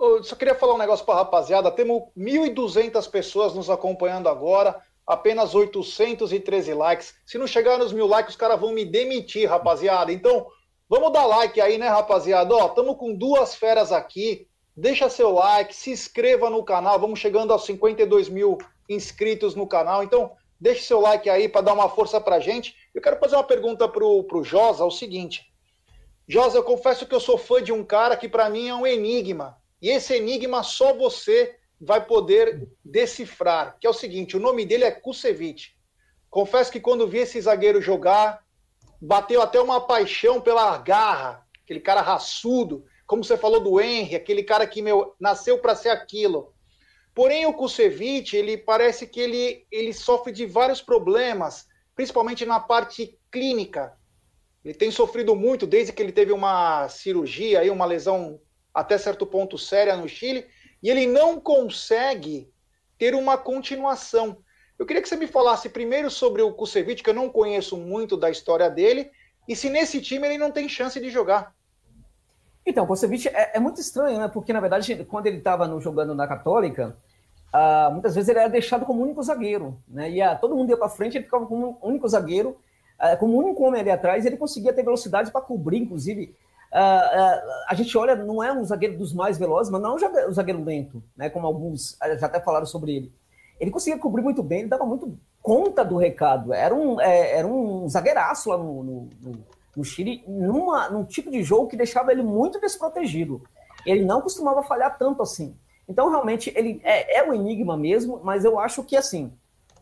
eu só queria falar um negócio para a rapaziada. Temos 1.200 pessoas nos acompanhando agora apenas 813 likes. Se não chegar nos mil likes, os caras vão me demitir, rapaziada. Então, vamos dar like aí, né, rapaziada? Ó, estamos com duas feras aqui. Deixa seu like, se inscreva no canal. Vamos chegando aos 52 mil inscritos no canal. Então, deixe seu like aí para dar uma força pra gente. Eu quero fazer uma pergunta pro, pro Josa, é o seguinte. Josa, eu confesso que eu sou fã de um cara que para mim é um enigma. E esse enigma só você vai poder decifrar, que é o seguinte, o nome dele é Kusevich. Confesso que quando vi esse zagueiro jogar, bateu até uma paixão pela garra, aquele cara raçudo, como você falou do Henry, aquele cara que meu nasceu para ser aquilo. Porém, o Kusevich, ele parece que ele, ele sofre de vários problemas, principalmente na parte clínica. Ele tem sofrido muito desde que ele teve uma cirurgia, aí, uma lesão até certo ponto séria no Chile, e ele não consegue ter uma continuação. Eu queria que você me falasse primeiro sobre o Kusevich, que eu não conheço muito da história dele, e se nesse time ele não tem chance de jogar. Então, o Kusevich é, é muito estranho, né? Porque, na verdade, quando ele estava jogando na Católica, uh, muitas vezes ele era deixado como único zagueiro, né? E uh, todo mundo ia para frente, ele ficava como único zagueiro, uh, como único homem ali atrás, ele conseguia ter velocidade para cobrir, inclusive, a gente olha, não é um zagueiro dos mais velozes, mas não é um zagueiro lento, né? Como alguns já até falaram sobre ele. Ele conseguia cobrir muito bem, ele dava muito conta do recado. Era um, é, era um zagueiraço lá no, no, no, Chile, numa, num tipo de jogo que deixava ele muito desprotegido. Ele não costumava falhar tanto assim. Então, realmente, ele é, é um enigma mesmo, mas eu acho que, assim,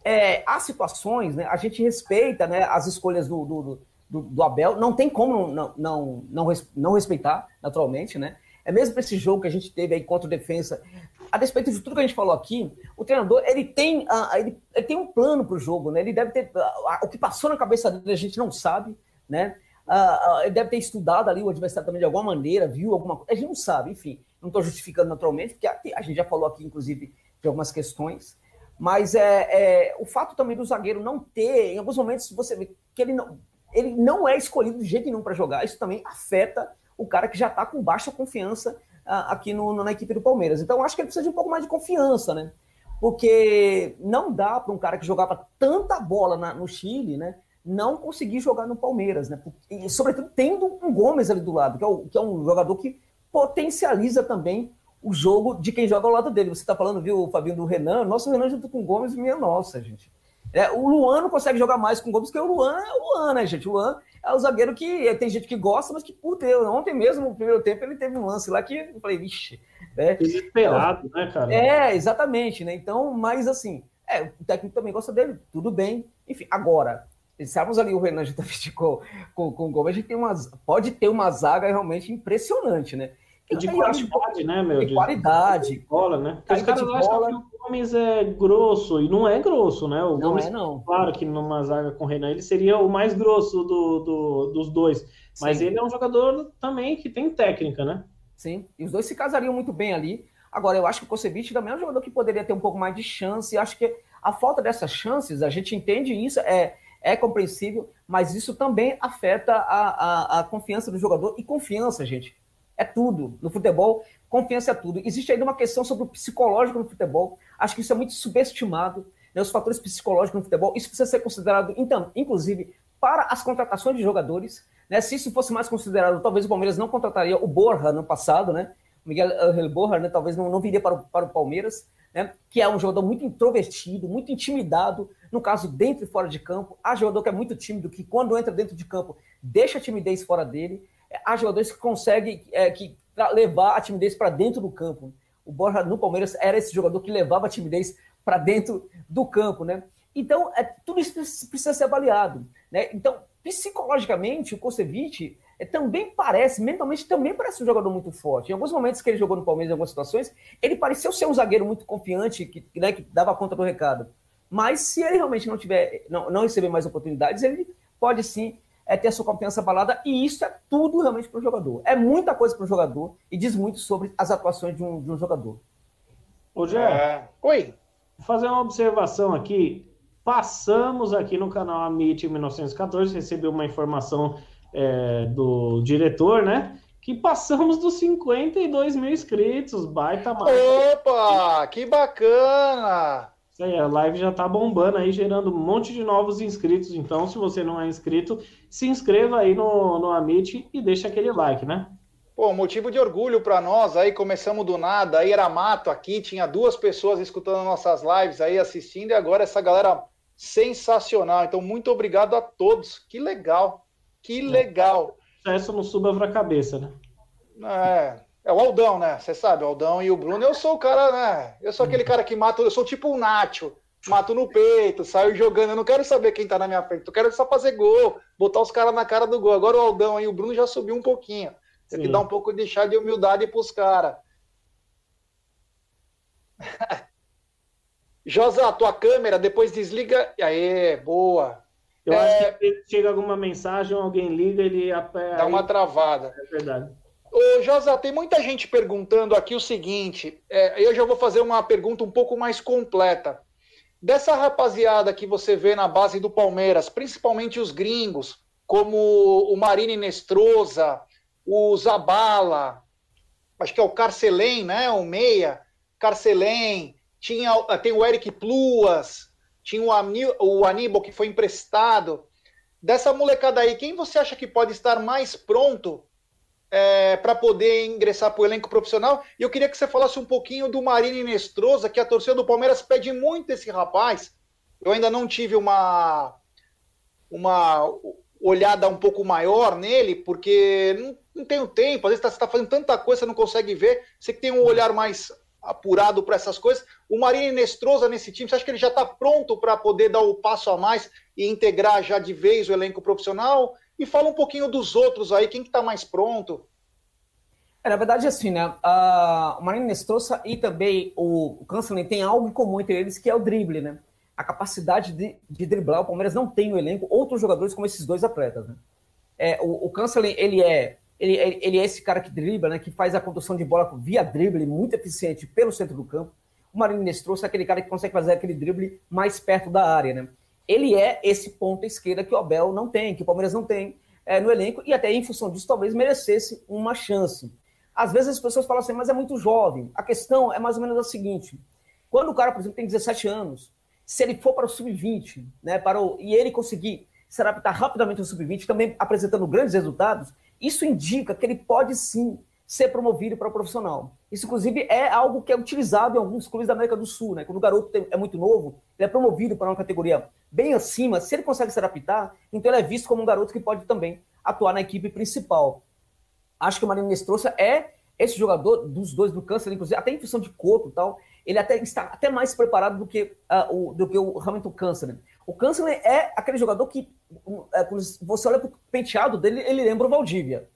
é, há situações, né, a gente respeita né, as escolhas do, do, do, do Abel, não tem como não, não, não, não respeitar, naturalmente, né? É mesmo para esse jogo que a gente teve aí contra o defesa, a despeito de tudo que a gente falou aqui, o treinador ele tem, uh, ele, ele, tem um plano para o jogo, né? Ele deve ter uh, o que passou na cabeça dele a gente não sabe, né? Uh, ele deve ter estudado ali o adversário também de alguma maneira, viu alguma coisa, a gente não sabe, enfim. Não estou justificando naturalmente, porque a, a, gente já falou aqui, inclusive, de algumas questões. Mas é, é, o fato também do zagueiro não ter, em alguns momentos, você vê que ele não, ele não é escolhido de jeito nenhum para jogar. Isso também afeta o cara que já está com baixa confiança uh, aqui no, na equipe do Palmeiras. Então, acho que ele precisa de um pouco mais de confiança, né? Porque não dá para um cara que jogava tanta bola na, no Chile, né? Não conseguir jogar no Palmeiras, né? E, sobretudo tendo um Gomes ali do lado, que é, o, que é um jogador que potencializa também o jogo de quem joga ao lado dele. Você está falando, viu, Fabinho, do Renan? Nosso Renan junto com o Gomes, minha nossa, gente. É, o Luan não consegue jogar mais com o Gomes, porque o Luan é o Luan, né, gente? O Luan é o zagueiro que tem gente que gosta, mas que, por Deus, ontem mesmo, no primeiro tempo, ele teve um lance lá que eu falei, vixe. Né? Desesperado, né, cara? É, exatamente, né? Então, mas assim, é, o técnico também gosta dele, tudo bem. Enfim, agora, estávamos ali o Renan <laughs> justamente com, com, com o Gomes, a gente tem uma, pode ter uma zaga realmente impressionante, né? De qualidade, né, meu? De, de qualidade. De bola, né? Os caras acham que o Gomes é grosso, e não é grosso, né? O não Gomes, é, não. Claro que numa zaga com o Renan ele seria o mais grosso do, do dos dois. Mas Sim. ele é um jogador também que tem técnica, né? Sim, e os dois se casariam muito bem ali. Agora, eu acho que o Kosevic também é um jogador que poderia ter um pouco mais de chance. E acho que a falta dessas chances, a gente entende isso, é, é compreensível, mas isso também afeta a, a, a confiança do jogador. E confiança, gente, é tudo. No futebol, confiança é tudo. Existe ainda uma questão sobre o psicológico no futebol. Acho que isso é muito subestimado. Né? Os fatores psicológicos no futebol, isso precisa ser considerado, então, inclusive, para as contratações de jogadores. Né? Se isso fosse mais considerado, talvez o Palmeiras não contrataria o Borja no passado, né? Miguel Angel Borja, né? talvez não, não viria para o, para o Palmeiras, né? que é um jogador muito introvertido, muito intimidado, no caso, dentro e fora de campo. Há jogador que é muito tímido, que quando entra dentro de campo, deixa a timidez fora dele há jogadores que conseguem é, que levar a timidez para dentro do campo. O Borja no Palmeiras era esse jogador que levava a timidez para dentro do campo, né? Então, é, tudo isso precisa ser avaliado, né? Então, psicologicamente, o Kosevic é, também parece, mentalmente também parece um jogador muito forte. Em alguns momentos que ele jogou no Palmeiras, em algumas situações, ele pareceu ser um zagueiro muito confiante, que, né, que dava conta do recado. Mas se ele realmente não tiver, não, não receber mais oportunidades, ele pode sim é ter a sua confiança abalada, e isso é tudo realmente para o jogador. É muita coisa para o jogador e diz muito sobre as atuações de um, de um jogador. Ô, Jé, é... oi. Vou fazer uma observação aqui. Passamos aqui no canal Amit 1914, recebeu uma informação é, do diretor, né? Que passamos dos 52 mil inscritos, baita marca. Opa, que bacana! Isso aí, a live já tá bombando aí, gerando um monte de novos inscritos. Então, se você não é inscrito, se inscreva aí no, no Amit e deixa aquele like, né? Pô, motivo de orgulho para nós aí, começamos do nada, aí era mato aqui, tinha duas pessoas escutando nossas lives aí, assistindo, e agora essa galera sensacional. Então, muito obrigado a todos. Que legal, que legal. Sucesso não suba pra cabeça, né? É, é o Aldão, né? Você sabe, o Aldão e o Bruno, eu sou o cara, né? Eu sou aquele cara que mata, eu sou tipo um Nacho, mato no peito, saio jogando. Eu não quero saber quem tá na minha frente, eu quero só fazer gol, botar os caras na cara do gol. Agora o Aldão e o Bruno já subiu um pouquinho. Tem que dar um pouco de chá de humildade pros caras. <laughs> Josa, tua câmera, depois desliga. Aê, boa. Eu é... acho que chega alguma mensagem, alguém liga, ele Dá uma travada. É verdade. Ô, Josa, tem muita gente perguntando aqui o seguinte: é, eu já vou fazer uma pergunta um pouco mais completa. Dessa rapaziada que você vê na base do Palmeiras, principalmente os gringos, como o Marini Nestroza, o Zabala, acho que é o Carcelém, né? O Meia, Carcelém, tinha, tem o Eric Pluas, tinha o, Aníbal que foi emprestado. Dessa molecada aí, quem você acha que pode estar mais pronto é, para poder ingressar para o elenco profissional. E eu queria que você falasse um pouquinho do Marini Nestroza, que a torcida do Palmeiras pede muito esse rapaz. Eu ainda não tive uma, uma olhada um pouco maior nele, porque não, não tenho tempo. Às vezes tá, você está fazendo tanta coisa, você não consegue ver. Você que tem um olhar mais apurado para essas coisas. O Marinho Nestrosa nesse time, você acha que ele já está pronto para poder dar o passo a mais e integrar já de vez o elenco profissional? E fala um pouquinho dos outros aí, quem que está mais pronto? É, na verdade, assim, né? A, o Marinho Nestrosa e também o, o tem algo em comum entre eles, que é o drible, né? A capacidade de, de driblar. O Palmeiras não tem no elenco outros jogadores como esses dois atletas, né? É, o, o ele é ele, ele, é esse cara que dribla, né, que faz a condução de bola via drible muito eficiente pelo centro do campo. O Marinho Nestrosa é aquele cara que consegue fazer aquele drible mais perto da área, né? Ele é esse ponta esquerda que o Abel não tem, que o Palmeiras não tem é, no elenco, e até em função disso talvez merecesse uma chance. Às vezes as pessoas falam assim, mas é muito jovem. A questão é mais ou menos a seguinte: quando o cara, por exemplo, tem 17 anos, se ele for para o sub-20, né, para o, e ele conseguir se adaptar rapidamente ao sub-20, também apresentando grandes resultados, isso indica que ele pode sim ser promovido para profissional. Isso, inclusive, é algo que é utilizado em alguns clubes da América do Sul, né? Quando o garoto é muito novo, ele é promovido para uma categoria bem acima, se ele consegue se adaptar, então ele é visto como um garoto que pode também atuar na equipe principal. Acho que o Marinho Nestroça é esse jogador dos dois do câncer, inclusive, até em função de corpo e tal, ele até está até mais preparado do que, uh, o, do que o Hamilton Câncer. O Câncer é aquele jogador que, quando você olha para o penteado dele, ele lembra o Valdívia.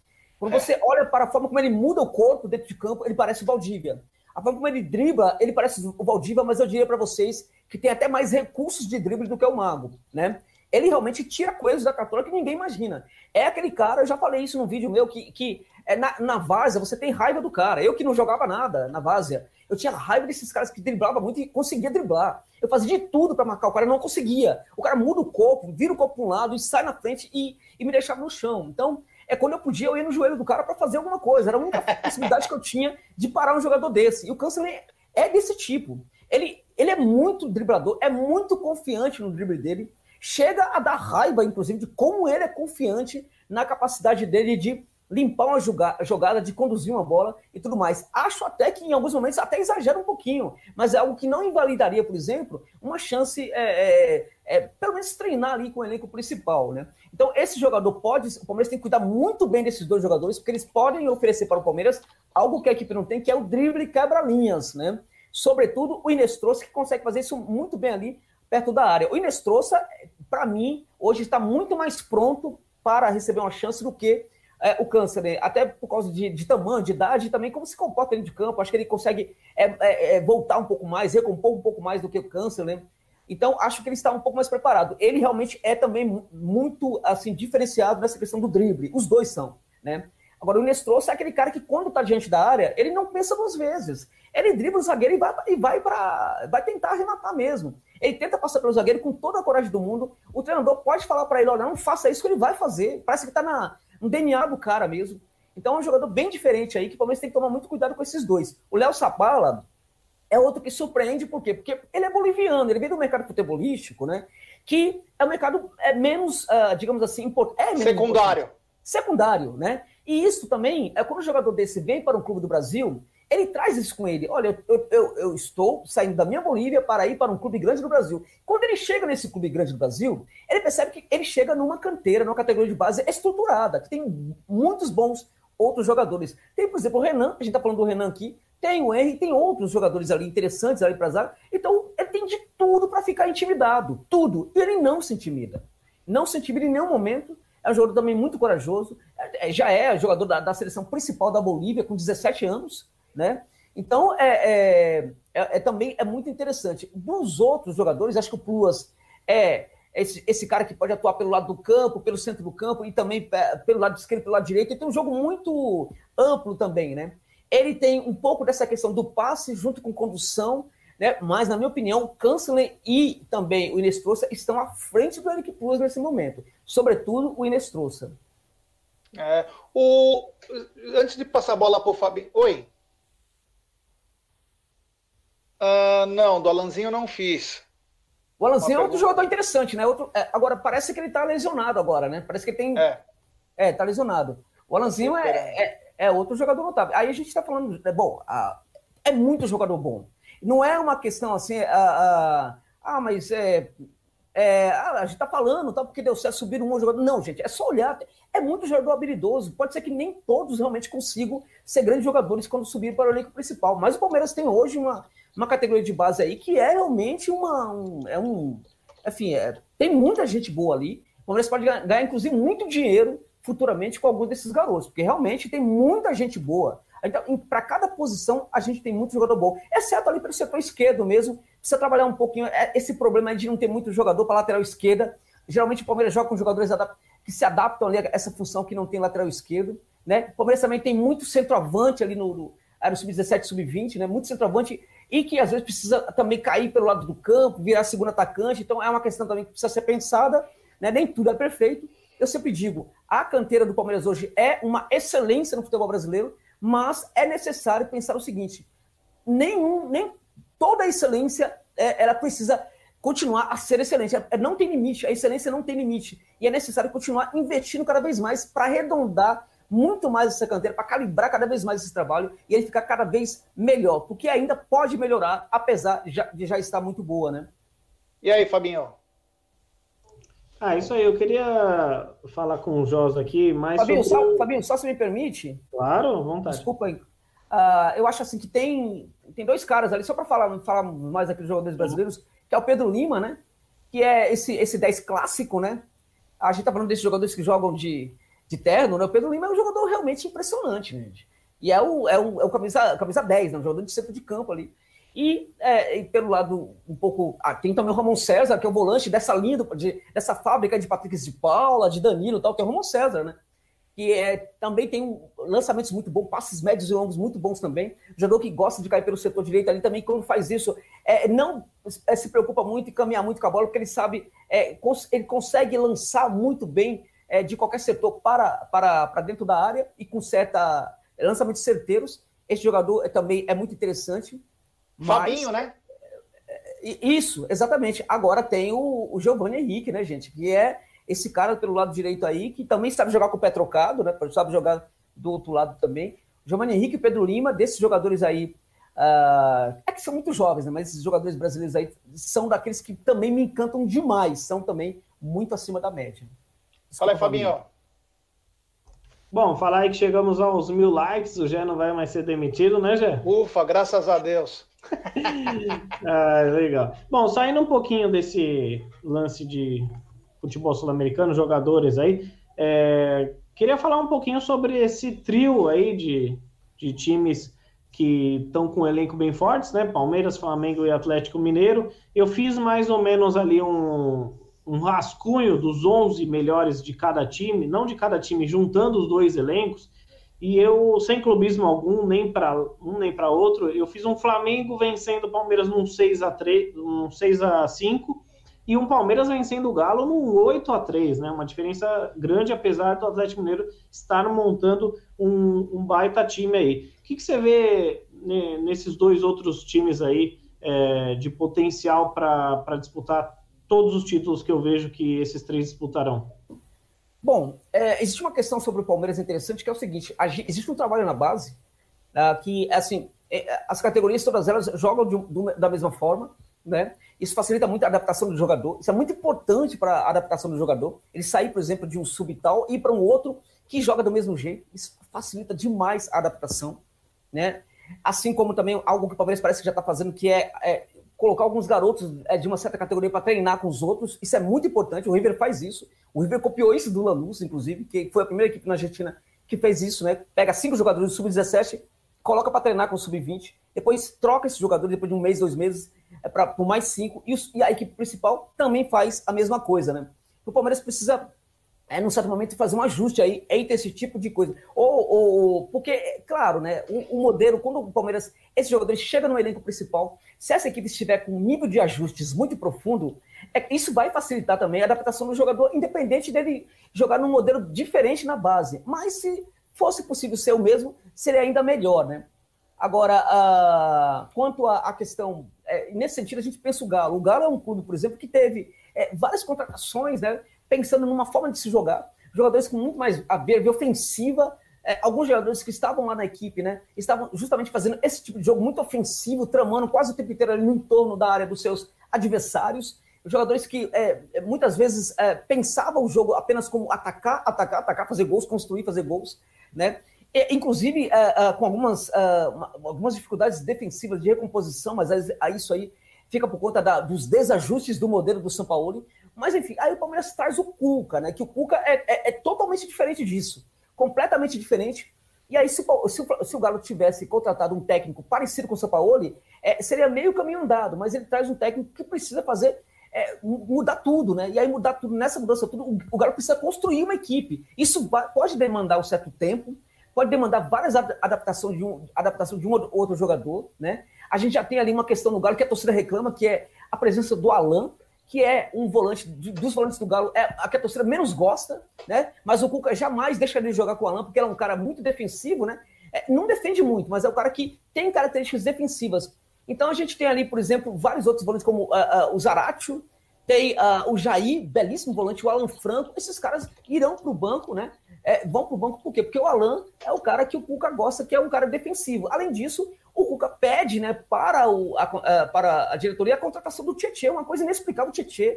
Quando você olha para a forma como ele muda o corpo dentro de campo, ele parece o Valdívia. A forma como ele dribla, ele parece o Valdívia, mas eu diria para vocês que tem até mais recursos de drible do que o Mago, né? Ele realmente tira coisas da cartola que ninguém imagina. É aquele cara, eu já falei isso num vídeo meu, que, que é na, na várzea você tem raiva do cara. Eu que não jogava nada na várzea, eu tinha raiva desses caras que driblavam muito e conseguia driblar. Eu fazia de tudo para marcar o cara, não conseguia. O cara muda o corpo, vira o corpo para um lado e sai na frente e, e me deixava no chão. Então, é quando eu podia, eu ia no joelho do cara para fazer alguma coisa. Era a única <laughs> possibilidade que eu tinha de parar um jogador desse. E o Câncer é desse tipo. Ele, ele é muito driblador, é muito confiante no drible dele. Chega a dar raiva, inclusive, de como ele é confiante na capacidade dele de limpar uma jogada, de conduzir uma bola e tudo mais. Acho até que em alguns momentos até exagera um pouquinho, mas é algo que não invalidaria, por exemplo, uma chance, é, é, é, pelo menos treinar ali com o elenco principal, né? Então, esse jogador pode, o Palmeiras tem que cuidar muito bem desses dois jogadores, porque eles podem oferecer para o Palmeiras algo que a equipe não tem, que é o drible quebra-linhas, né? Sobretudo o Inestrosa, que consegue fazer isso muito bem ali perto da área. O Inestrosa, para mim, hoje está muito mais pronto para receber uma chance do que é, o câncer, né? até por causa de, de, tamanho, de idade, também como se comporta dentro de campo. Acho que ele consegue é, é, é, voltar um pouco mais, recompor um pouco mais do que o câncer, né? Então, acho que ele está um pouco mais preparado. Ele realmente é também muito assim diferenciado nessa questão do drible. Os dois são, né? Agora, o Nestrosa é aquele cara que, quando está diante da área, ele não pensa duas vezes. Ele dribla o zagueiro e vai, e vai para. vai tentar arrematar mesmo. Ele tenta passar pelo zagueiro com toda a coragem do mundo. O treinador pode falar para ele: olha, não faça isso que ele vai fazer. Parece que está na, um DNA do cara mesmo. Então é um jogador bem diferente aí, que o Palmeiras tem que tomar muito cuidado com esses dois. O Léo Sapala é outro que surpreende, por quê? Porque ele é boliviano, ele vem do mercado futebolístico, né? Que é um mercado é menos, uh, digamos assim, é secundário. Importante. Secundário, né? E isso também, é quando um jogador desse vem para um clube do Brasil, ele traz isso com ele. Olha, eu, eu, eu, estou saindo da minha Bolívia para ir para um clube grande do Brasil. Quando ele chega nesse clube grande do Brasil, ele percebe que ele chega numa canteira, numa categoria de base estruturada, que tem muitos bons outros jogadores. Tem, por exemplo, o Renan, a gente está falando do Renan aqui, tem o Henry, tem outros jogadores ali interessantes ali para zaga. Então, ele tem de tudo para ficar intimidado. Tudo. E ele não se intimida. Não se intimida em nenhum momento. É um jogador também muito corajoso. É, já é jogador da, da seleção principal da Bolívia, com 17 anos né? Então, é, é, é, é, também é muito interessante. Dos outros jogadores, acho que o Plus é esse, esse cara que pode atuar pelo lado do campo, pelo centro do campo e também pelo lado esquerdo, pelo lado direito. Ele tem um jogo muito amplo também, né? Ele tem um pouco dessa questão do passe junto com condução, né? Mas, na minha opinião, o Kansley e também o Inestrosa estão à frente do Eric Plus nesse momento. Sobretudo o Inestrosa. É, o... Antes de passar a bola para o Fabinho. Oi. Uh, não, do Alanzinho eu não fiz. O Alanzinho é outro jogador interessante, né? Outro, é, agora, parece que ele tá lesionado agora, né? Parece que ele tem. É, é tá lesionado. O Alanzinho é, é, é, outro jogador notável. Aí a gente tá falando. É, bom, a, é muito jogador bom. Não é uma questão assim. A, a, ah, mas é. É, ah, a gente tá falando, tá, porque deu certo subir um jogador. Não, gente, é só olhar. É muito jogador habilidoso. Pode ser que nem todos realmente consigam ser grandes jogadores quando subir para o elenco principal. Mas o Palmeiras tem hoje uma, uma categoria de base aí que é realmente uma. Um, é um. Enfim, é, tem muita gente boa ali. O Palmeiras pode ganhar, inclusive, muito dinheiro futuramente com algum desses garotos, porque realmente tem muita gente boa. Então, para cada posição, a gente tem muito jogador bom, exceto ali para o setor esquerdo mesmo. Precisa trabalhar um pouquinho é, esse problema de não ter muito jogador para lateral esquerda. Geralmente o Palmeiras joga com jogadores que se adaptam a essa função que não tem lateral esquerdo. Né? O Palmeiras também tem muito centroavante ali no, no, no sub-17, sub-20, né? muito centroavante e que às vezes precisa também cair pelo lado do campo, virar segundo atacante. Então é uma questão também que precisa ser pensada. Né? Nem tudo é perfeito. Eu sempre digo, a canteira do Palmeiras hoje é uma excelência no futebol brasileiro, mas é necessário pensar o seguinte: nenhum, nem toda a excelência é, ela precisa continuar a ser excelente. É, não tem limite, a excelência não tem limite. E é necessário continuar investindo cada vez mais para arredondar muito mais essa canteira, para calibrar cada vez mais esse trabalho e ele ficar cada vez melhor, porque ainda pode melhorar, apesar de já, de já estar muito boa, né? E aí, Fabinho? Ah, isso aí, eu queria falar com o Jos aqui, mas. Fabinho, sobre... só, Fabinho, só se me permite. Claro, vontade. Desculpa aí. Uh, eu acho assim que tem, tem dois caras ali, só para falar, falar mais aqui dos jogadores brasileiros, que é o Pedro Lima, né? Que é esse, esse 10 clássico, né? A gente tá falando desses jogadores que jogam de, de terno, né? O Pedro Lima é um jogador realmente impressionante, gente. E é o, é o, é o camisa, camisa 10, né? Um jogador de centro de campo ali. E, é, e, pelo lado um pouco. Ah, tem também o Ramon César, que é o volante dessa linha, de, dessa fábrica de Patrick de Paula, de Danilo e tal, que é o Ramon César, né? Que é, também tem lançamentos muito bons, passes médios e longos muito bons também. Jogador que gosta de cair pelo setor direito ali também, quando faz isso, é, não é, se preocupa muito e caminhar muito com a bola, porque ele sabe, é, cons ele consegue lançar muito bem é, de qualquer setor para, para, para dentro da área e com certa lançamentos certeiros. Esse jogador é, também é muito interessante. Fabinho, Mas, né? Isso, exatamente. Agora tem o, o Giovanni Henrique, né, gente? Que é esse cara pelo lado direito aí, que também sabe jogar com o pé trocado, né? Sabe jogar do outro lado também. Giovanni Henrique e Pedro Lima, desses jogadores aí. Uh, é que são muito jovens, né? Mas esses jogadores brasileiros aí são daqueles que também me encantam demais, são também muito acima da média. Fala aí, Fabinho. Bom, falar aí que chegamos aos mil likes, o Gé não vai mais ser demitido, né, Gé? Ufa, graças a Deus. <laughs> ah, legal. Bom, saindo um pouquinho desse lance de futebol sul-americano, jogadores aí, é, queria falar um pouquinho sobre esse trio aí de, de times que estão com um elenco bem fortes, né? Palmeiras, Flamengo e Atlético Mineiro. Eu fiz mais ou menos ali um, um rascunho dos 11 melhores de cada time, não de cada time, juntando os dois elencos. E eu, sem clubismo algum, nem para um nem para outro, eu fiz um Flamengo vencendo o Palmeiras num 6 a 3, num 6 a 5 e um Palmeiras vencendo o Galo num 8 a 3 né? Uma diferença grande, apesar do Atlético Mineiro estar montando um, um baita time aí. O que, que você vê né, nesses dois outros times aí é, de potencial para disputar todos os títulos que eu vejo que esses três disputarão? Bom, é, existe uma questão sobre o Palmeiras interessante que é o seguinte: existe um trabalho na base uh, que, assim, é, as categorias todas elas jogam de, de, da mesma forma, né? Isso facilita muito a adaptação do jogador. Isso é muito importante para a adaptação do jogador. Ele sair, por exemplo, de um subtal e ir para um outro que joga do mesmo jeito. Isso facilita demais a adaptação, né? Assim como também algo que o Palmeiras parece que já está fazendo, que é, é colocar alguns garotos é, de uma certa categoria para treinar com os outros. Isso é muito importante. O River faz isso. O River copiou isso do Lanús, inclusive, que foi a primeira equipe na Argentina que fez isso, né? Pega cinco jogadores do sub-17, coloca para treinar com o sub-20, depois troca esses jogadores depois de um mês, dois meses, é pra, por mais cinco, e, os, e a equipe principal também faz a mesma coisa, né? O Palmeiras precisa é, num certo momento, fazer um ajuste aí entre esse tipo de coisa. Ou, ou porque, claro, né, o, o, modelo, quando o Palmeiras, esse jogador chega no elenco principal, se essa equipe estiver com um nível de ajustes muito profundo, é, isso vai facilitar também a adaptação do jogador, independente dele jogar num modelo diferente na base. Mas se fosse possível ser o mesmo, seria ainda melhor, né? Agora, uh, quanto à questão, é, nesse sentido, a gente pensa o Galo. O Galo é um clube, por exemplo, que teve é, várias contratações, né? pensando numa forma de se jogar, jogadores com muito mais a ver, ofensiva. É, alguns jogadores que estavam lá na equipe, né, estavam justamente fazendo esse tipo de jogo muito ofensivo, tramando quase o tempo inteiro ali no entorno da área dos seus adversários. jogadores que é, é, muitas vezes é, pensavam o jogo apenas como atacar, atacar, atacar, fazer gols, construir, fazer gols, né? E, inclusive é, é, com algumas, é, algumas dificuldades defensivas de recomposição, mas isso aí fica por conta da, dos desajustes do modelo do São Paulo. Mas enfim, aí o Palmeiras traz o Cuca, né? Que o Cuca é, é totalmente diferente disso, completamente diferente. E aí, se, se, se, o Galo tivesse contratado um técnico parecido com o Sampaoli, é, seria meio caminho andado, mas ele traz um técnico que precisa fazer é, mudar tudo, né? E aí mudar tudo, nessa mudança tudo, o, Galo precisa construir uma equipe. Isso pode demandar um certo tempo, pode demandar várias adaptações de um, adaptação de um ou outro jogador, né? A gente já tem ali uma questão no Galo que a torcida reclama, que é a presença do Alan, que é um volante, dos volantes do Galo, é a que a torcida menos gosta, né? Mas o Cuca jamais deixa de jogar com o Alan, porque ele é um cara muito defensivo, né? É, não defende muito, mas é um cara que tem características defensivas. Então a gente tem ali, por exemplo, vários outros volantes, como uh, uh, o Zaratio, tem uh, o Jair, belíssimo volante, o Alan Franco. Esses caras irão para o banco, né? É, vão para o banco por quê? Porque o Alan é o cara que o Cuca gosta, que é um cara defensivo. Além disso, o Cuca pede né, para, o, a, para a diretoria a contratação do Tietchan, uma coisa inexplicável. O Tietchan,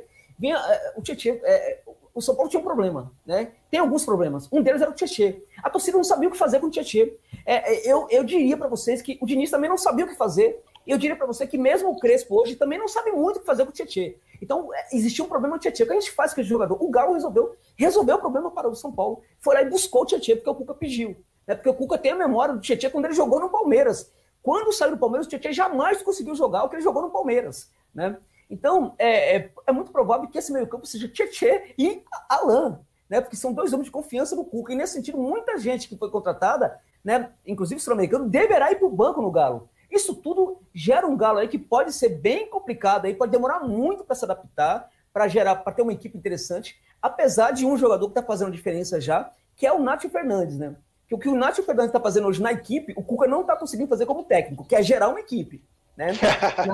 o Tietchan, é, o São Paulo tinha um problema, né? Tem alguns problemas. Um deles era o Tietchan. A torcida não sabia o que fazer com o Tietchan. É, é eu, eu diria para vocês que o Diniz também não sabia o que fazer. E eu diria para você que mesmo o Crespo hoje também não sabe muito o que fazer com o Tietchan. Então, existia um problema no Tietchan. O que a gente faz com esse jogador? O Galo resolveu, resolveu o problema para o São Paulo. Foi lá e buscou o Tietchan, porque o Cuca pediu. Né? Porque o Cuca tem a memória do Tietchan quando ele jogou no Palmeiras. Quando saiu do Palmeiras, o Tietchan jamais conseguiu jogar o que ele jogou no Palmeiras. Né? Então, é, é, é muito provável que esse meio-campo seja Tietchan e Alain, né? porque são dois homens de confiança do Cuca. E nesse sentido, muita gente que foi contratada, né? inclusive o sul-americano, deverá ir para o banco no Galo. Isso tudo gera um Galo aí que pode ser bem complicado, aí pode demorar muito para se adaptar, para gerar, para ter uma equipe interessante, apesar de um jogador que está fazendo diferença já, que é o Nath Fernandes, né? que o que o Nacho Fernandes está fazendo hoje na equipe, o Cuca não está conseguindo fazer como técnico, que é gerar uma equipe. Né?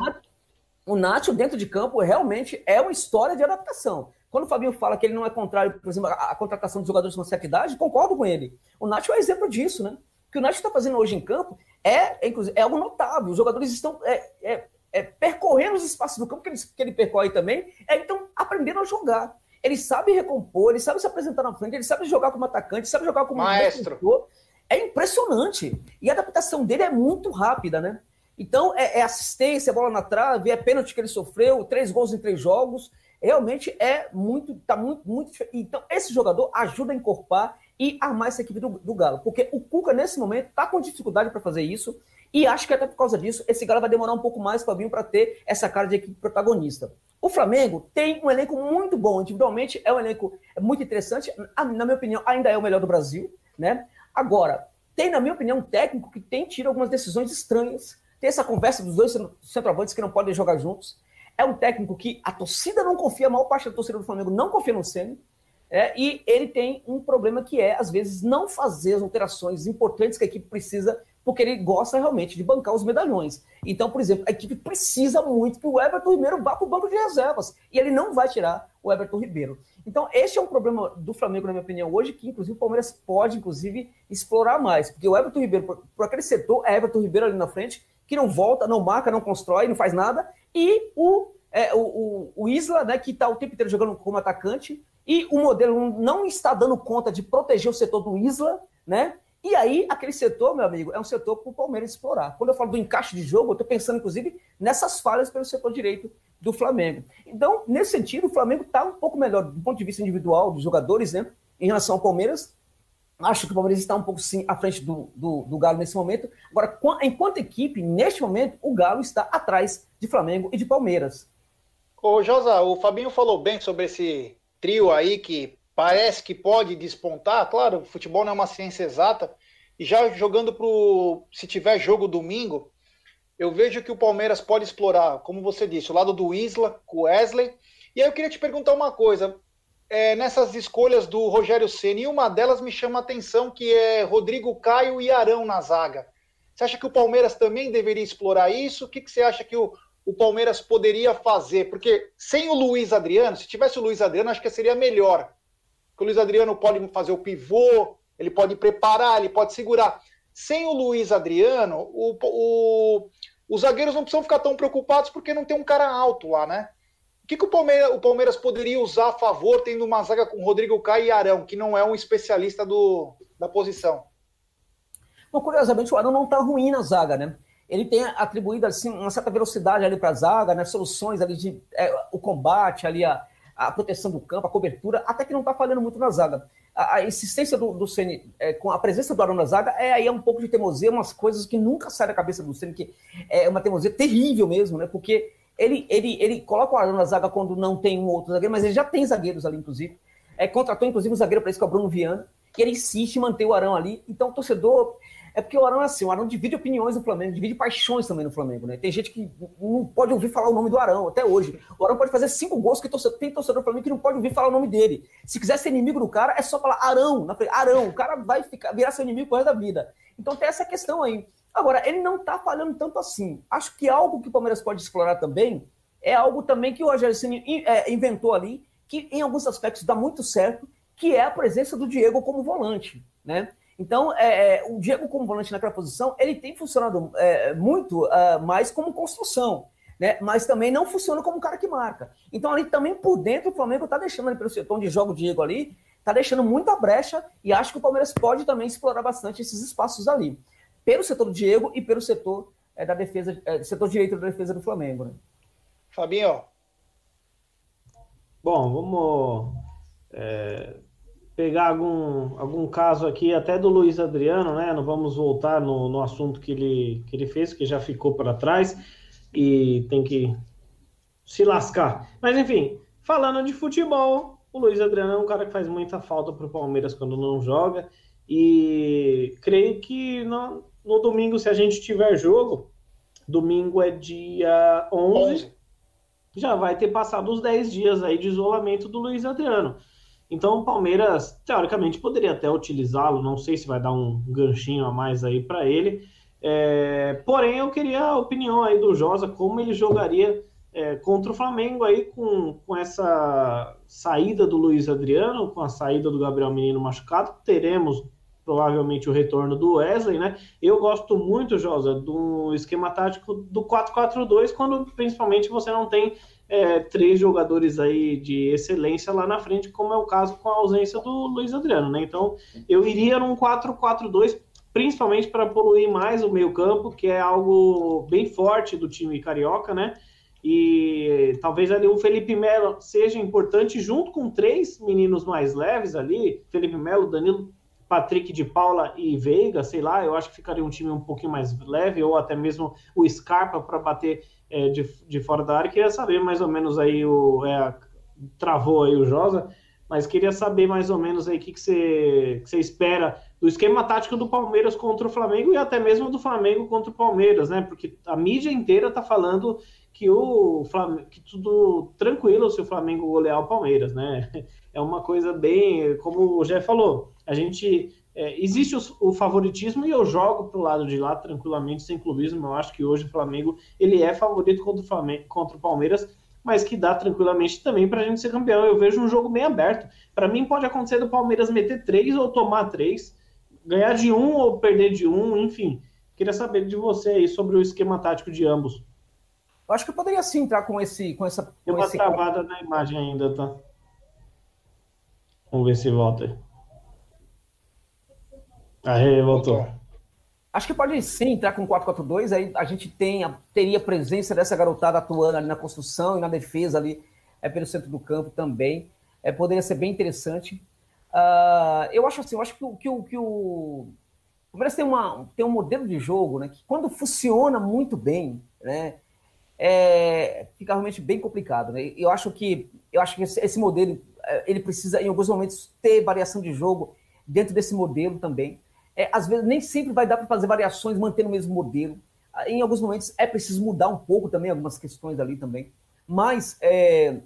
<laughs> o Nacho, dentro de campo, realmente é uma história de adaptação. Quando o Fabinho fala que ele não é contrário, por exemplo, à contratação de jogadores com certa idade, concordo com ele. O Nacho é um exemplo disso, né? O que o Nacho está fazendo hoje em campo é, inclusive, é algo notável. Os jogadores estão é, é, é, percorrendo os espaços do campo que ele, que ele percorre também, é, então aprendendo a jogar. Ele sabe recompor, ele sabe se apresentar na frente, ele sabe jogar como atacante, sabe jogar como maestro. Defensor. É impressionante. E a adaptação dele é muito rápida, né? Então, é, é, assistência, bola na trave, é pênalti que ele sofreu, três gols em três jogos. Realmente é muito, tá muito, muito. Então, esse jogador ajuda a encorpar e armar essa equipe do, do Galo. Porque o Cuca, nesse momento, tá com dificuldade para fazer isso. E acho que até por causa disso, esse Galo vai demorar um pouco mais, Fabinho, para ter essa cara de equipe protagonista. O Flamengo tem um elenco muito bom, individualmente é um elenco muito interessante, na minha opinião, ainda é o melhor do Brasil, né? Agora, tem, na minha opinião, um técnico que tem tido algumas decisões estranhas. Tem essa conversa dos dois centroavantes que não podem jogar juntos. É um técnico que a torcida não confia, a maior parte da torcida do Flamengo não confia no Ceni. É, e ele tem um problema que é, às vezes, não fazer as alterações importantes que a equipe precisa porque ele gosta realmente de bancar os medalhões. Então, por exemplo, a equipe precisa muito que o Everton Ribeiro vá para o banco de reservas. E ele não vai tirar o Everton Ribeiro. Então, este é um problema do Flamengo, na minha opinião, hoje, que inclusive o Palmeiras pode, inclusive, explorar mais. Porque o Everton Ribeiro, por, por aquele setor, é Everton Ribeiro ali na frente, que não volta, não marca, não constrói, não faz nada. E o, é, o, o, o Isla, né, que está o tempo inteiro jogando como atacante, e o modelo não está dando conta de proteger o setor do Isla, né? E aí, aquele setor, meu amigo, é um setor para o Palmeiras explorar. Quando eu falo do encaixe de jogo, eu estou pensando, inclusive, nessas falhas pelo setor direito do Flamengo. Então, nesse sentido, o Flamengo está um pouco melhor do ponto de vista individual dos jogadores, né? Em relação ao Palmeiras. Acho que o Palmeiras está um pouco sim à frente do, do, do Galo nesse momento. Agora, enquanto equipe, neste momento, o Galo está atrás de Flamengo e de Palmeiras. Ô, Josa, o Fabinho falou bem sobre esse trio aí que parece que pode despontar. Claro, futebol não é uma ciência exata. E já jogando para se tiver jogo domingo, eu vejo que o Palmeiras pode explorar, como você disse, o lado do Isla, com o Wesley. E aí eu queria te perguntar uma coisa. É, nessas escolhas do Rogério Ceni, uma delas me chama a atenção, que é Rodrigo Caio e Arão na zaga. Você acha que o Palmeiras também deveria explorar isso? O que, que você acha que o, o Palmeiras poderia fazer? Porque sem o Luiz Adriano, se tivesse o Luiz Adriano, acho que seria melhor o Luiz Adriano pode fazer o pivô, ele pode preparar, ele pode segurar. Sem o Luiz Adriano, o, o, os zagueiros não precisam ficar tão preocupados porque não tem um cara alto lá, né? O que, que o, Palmeiras, o Palmeiras poderia usar a favor, tendo uma zaga com Rodrigo Caio e Arão, que não é um especialista do, da posição? Bom, curiosamente, o Arão não está ruim na zaga, né? Ele tem atribuído assim, uma certa velocidade ali para a zaga, né? soluções ali de é, o combate, ali a, a proteção do campo, a cobertura, até que não está falhando muito na zaga. A, a insistência do, do Ceni é, com a presença do Arão na zaga é aí é um pouco de teimosia, umas coisas que nunca saem da cabeça do Ceni, que é uma teimosia terrível mesmo, né? Porque ele, ele, ele coloca o Arão na zaga quando não tem um outro zagueiro, mas ele já tem zagueiros ali, inclusive. É, contratou, inclusive, um zagueiro para isso, que é o Bruno Viana, e ele insiste em manter o Arão ali. Então, o torcedor. É porque o Arão é assim, o Arão divide opiniões no Flamengo, divide paixões também no Flamengo, né? Tem gente que não pode ouvir falar o nome do Arão, até hoje. O Arão pode fazer cinco gols que torcedor, tem torcedor do Flamengo que não pode ouvir falar o nome dele. Se quiser ser inimigo do cara, é só falar Arão, na frente. Arão, o cara vai ficar, virar seu inimigo por resto da vida. Então tem essa questão aí. Agora, ele não tá falhando tanto assim. Acho que algo que o Palmeiras pode explorar também é algo também que o Rogério Ceni é, inventou ali, que em alguns aspectos dá muito certo, que é a presença do Diego como volante, né? Então, é, é o Diego como volante naquela posição, ele tem funcionado é, muito uh, mais como construção, né? Mas também não funciona como um cara que marca. Então, ali também por dentro, o Flamengo está deixando ali pelo setor onde joga o Diego ali, está deixando muita brecha e acho que o Palmeiras pode também explorar bastante esses espaços ali, pelo setor do Diego e pelo setor é, da defesa, é, setor direito da defesa do Flamengo, né? Fabinho. Bom, vamos é, pegar algum, algum caso aqui, até do Luiz Adriano, né? Não vamos voltar no, no assunto que ele, que ele fez, que já ficou para trás e tem que se lascar. Mas enfim, falando de futebol, o Luiz Adriano é um cara que faz muita falta para o Palmeiras quando não joga. E creio que no, no domingo, se a gente tiver jogo, domingo é dia 11. 11 já vai ter passado os 10 dias aí de isolamento do Luiz Adriano. Então o Palmeiras, teoricamente, poderia até utilizá-lo, não sei se vai dar um ganchinho a mais aí para ele. É, porém, eu queria a opinião aí do Josa, como ele jogaria é, contra o Flamengo aí com, com essa saída do Luiz Adriano, com a saída do Gabriel Menino machucado. Teremos provavelmente o retorno do Wesley, né? Eu gosto muito, Josa, do esquema tático do 4-4-2, quando principalmente você não tem é, três jogadores aí de excelência lá na frente, como é o caso com a ausência do Luiz Adriano, né? Então, eu iria num 4-4-2, principalmente para poluir mais o meio-campo, que é algo bem forte do time carioca, né? E talvez ali o Felipe Melo seja importante junto com três meninos mais leves ali, Felipe Melo, Danilo Patrick de Paula e Veiga, sei lá, eu acho que ficaria um time um pouquinho mais leve, ou até mesmo o Scarpa para bater é, de, de fora da área. Queria saber mais ou menos aí o. É, travou aí o Josa, mas queria saber mais ou menos aí o que, você, que espera do esquema tático do Palmeiras contra o Flamengo e até mesmo do Flamengo contra o Palmeiras, né? Porque a mídia inteira tá falando que o Flamengo, que tudo tranquilo se o Flamengo golear o Palmeiras, né? <laughs> É uma coisa bem, como o Jé falou, a gente é, existe o, o, favoritismo e eu jogo para o lado de lá tranquilamente, sem clubismo. Eu acho que hoje o Flamengo ele é favorito contra o, Flamengo, contra o Palmeiras, mas que dá tranquilamente também para a gente ser campeão. Eu vejo um jogo bem aberto. Para mim, pode acontecer do Palmeiras meter três ou tomar três, ganhar de um ou perder de um, enfim. Queria saber de você aí sobre o esquema tático de ambos. Eu acho que eu poderia sim entrar com esse. Com essa, com Tem uma esse... travada na imagem ainda, tá? Vamos ver se volta. Aí, voltou. Acho que pode sim entrar com 4-4-2, aí a gente tem teria a presença dessa garotada atuando ali na construção e na defesa ali é, pelo centro do campo também. É, poderia ser bem interessante. Uh, eu acho assim, eu acho que, o, que, o, o Palmeiras tem, uma, tem um modelo de jogo né, que quando funciona muito bem, né, é, fica realmente bem complicado. Né? Eu acho que eu acho que esse, esse modelo é, ele precisa, em alguns momentos, ter variação de jogo dentro desse modelo também. É, às vezes, nem sempre vai dar para fazer variações mantendo o mesmo modelo. Em alguns momentos, é preciso mudar um pouco também, algumas questões ali também. Mas é,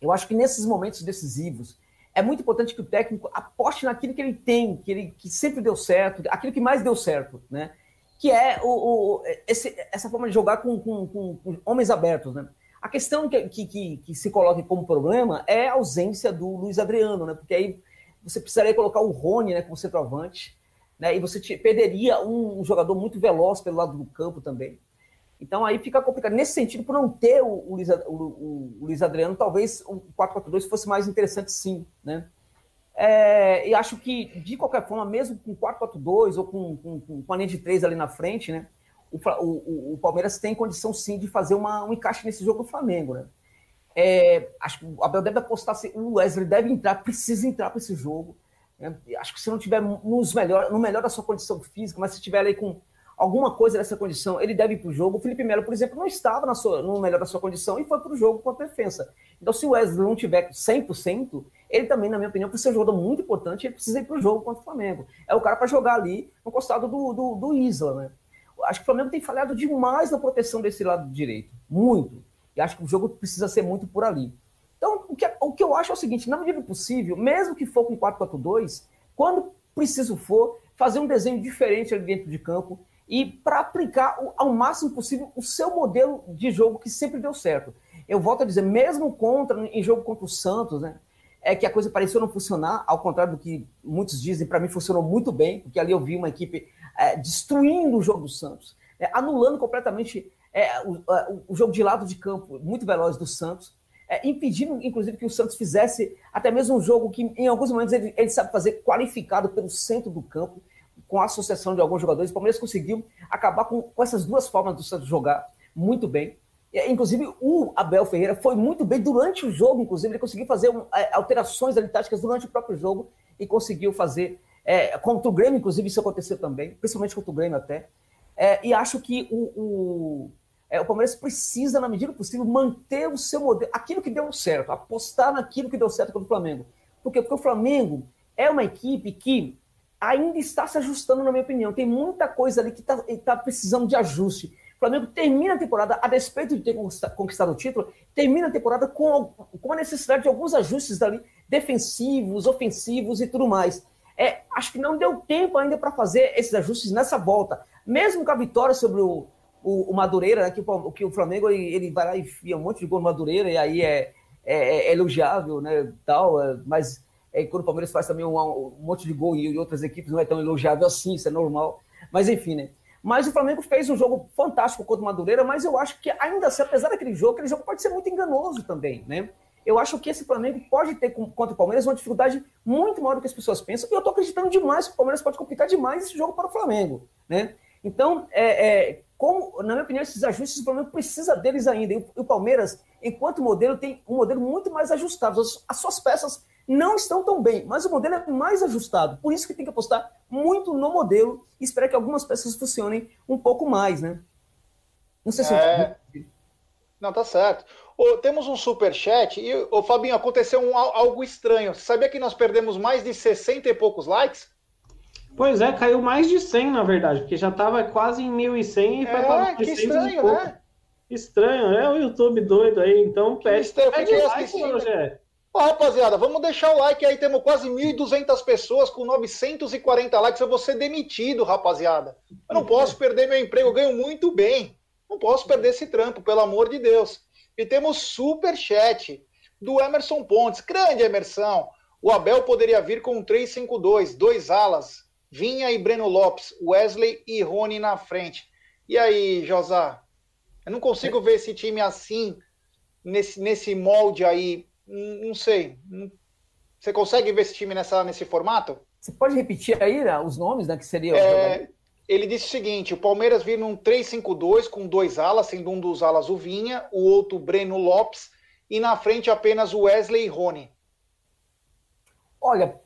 eu acho que nesses momentos decisivos, é muito importante que o técnico aposte naquilo que ele tem, que, ele, que sempre deu certo, aquilo que mais deu certo, né? Que é o, o esse, essa forma de jogar com, com, com, com homens abertos, né? A questão que, que, que, se coloca como problema é a ausência do Luiz Adriano, né? Porque aí você precisaria colocar o Rony né, como centroavante, né? E você te, perderia um, um, jogador muito veloz pelo lado do campo também. Então aí fica complicado. Nesse sentido, por não ter o, o, Luiz, o, o, Luiz Adriano, talvez o 4-4-2 fosse mais interessante sim, né? É, e acho que, de qualquer forma, mesmo com 4-4-2 ou com, com, com, linha de 3 ali na frente, né? O, o, o, Palmeiras tem condição sim de fazer uma, um encaixe nesse jogo do Flamengo, né? É, acho que o Abel deve apostar, o Wesley deve entrar, precisa entrar para esse jogo. Né? Acho que se não tiver nos melhor, no melhor da sua condição física, mas se tiver ali com alguma coisa dessa condição, ele deve ir para o jogo. O Felipe Melo, por exemplo, não estava na sua, no melhor da sua condição e foi para o jogo com a defesa. Então, se o Wesley não tiver 100%, ele também, na minha opinião, por ser um jogador muito importante, ele precisa ir para o jogo contra o Flamengo. É o cara para jogar ali no costado do, do, do Isla, né? Acho que o Flamengo tem falhado demais na proteção desse lado direito. Muito. E acho que o jogo precisa ser muito por ali. Então, o que, o que eu acho é o seguinte: na medida do possível, mesmo que for com 4-4-2, quando preciso for, fazer um desenho diferente ali dentro de campo e para aplicar ao máximo possível o seu modelo de jogo que sempre deu certo. Eu volto a dizer, mesmo contra em jogo contra o Santos, né, é que a coisa pareceu não funcionar, ao contrário do que muitos dizem, para mim funcionou muito bem, porque ali eu vi uma equipe é, destruindo o jogo do Santos, é, anulando completamente é, o, o, jogo de lado de campo muito veloz do Santos, é, impedindo, inclusive, que o Santos fizesse até mesmo um jogo que, em alguns momentos, ele, ele sabe fazer qualificado pelo centro do campo, com a associação de alguns jogadores. O Palmeiras conseguiu acabar com, com essas duas formas do Santos jogar muito bem. Inclusive, o Abel Ferreira foi muito bem durante o jogo, inclusive, ele conseguiu fazer um, é, alterações ali, táticas durante o próprio jogo e conseguiu fazer. É, contra o Grêmio, inclusive, isso aconteceu também, principalmente contra o Grêmio até. É, e acho que o, o, é, o Palmeiras precisa, na medida possível, manter o seu modelo, aquilo que deu certo, apostar naquilo que deu certo contra o Flamengo. Por quê? Porque o Flamengo é uma equipe que ainda está se ajustando, na minha opinião. Tem muita coisa ali que está tá precisando de ajuste. O Flamengo termina a temporada, a despeito de ter conquistado o título, termina a temporada com, com a necessidade de alguns ajustes ali, defensivos, ofensivos e tudo mais. É, acho que não deu tempo ainda para fazer esses ajustes nessa volta. Mesmo com a vitória sobre o, o, o Madureira, né, que, o, que o Flamengo ele, ele vai lá e enfia um monte de gol no Madureira, e aí é, é, é elogiável, né, tal, é, mas é, quando o Palmeiras faz também um, um, monte de gol e outras equipes não é tão elogiável assim, isso é normal. Mas enfim, né? Mas o Flamengo fez um jogo fantástico contra o Madureira, mas eu acho que ainda assim, apesar daquele jogo, aquele jogo pode ser muito enganoso também, né? Eu acho que esse Flamengo pode ter contra o Palmeiras uma dificuldade muito maior do que as pessoas pensam, e eu estou acreditando demais que o Palmeiras pode complicar demais esse jogo para o Flamengo, né? Então, é, é, como, na minha opinião, esses ajustes o Flamengo precisa deles ainda. E o Palmeiras, enquanto modelo, tem um modelo muito mais ajustado. As suas peças não estão tão bem, mas o modelo é mais ajustado. Por isso que tem que apostar muito no modelo e esperar que algumas peças funcionem um pouco mais, né? Não sei se é... eu... Não, tá certo. Oh, temos um super chat e, oh, Fabinho, aconteceu um, algo estranho. Você sabia que nós perdemos mais de 60 e poucos likes? Pois é, caiu mais de 100, na verdade, porque já estava quase em 1.100 e foi é, que estranho, né? Estranho, é o YouTube doido aí, então pede, pede like, Rogério. Ó, rapaziada, vamos deixar o like aí. Temos quase 1.200 pessoas com 940 likes. Eu vou ser demitido, rapaziada. Eu não posso perder meu emprego. Eu ganho muito bem. Não posso perder esse trampo, pelo amor de Deus. E temos super chat do Emerson Pontes. Grande Emerson. O Abel poderia vir com um 3-5-2, dois alas. Vinha e Breno Lopes, Wesley e Rony na frente. E aí, Josá? Eu não consigo ver esse time assim, nesse, nesse molde aí não sei. Você consegue ver esse time nessa, nesse formato? Você pode repetir aí né, os nomes, né? Que seria. É, ele disse o seguinte: o Palmeiras vir num 3-5-2 com dois alas, sendo um dos alas o Vinha, o outro Breno Lopes, e na frente apenas o Wesley e Rony. Olha,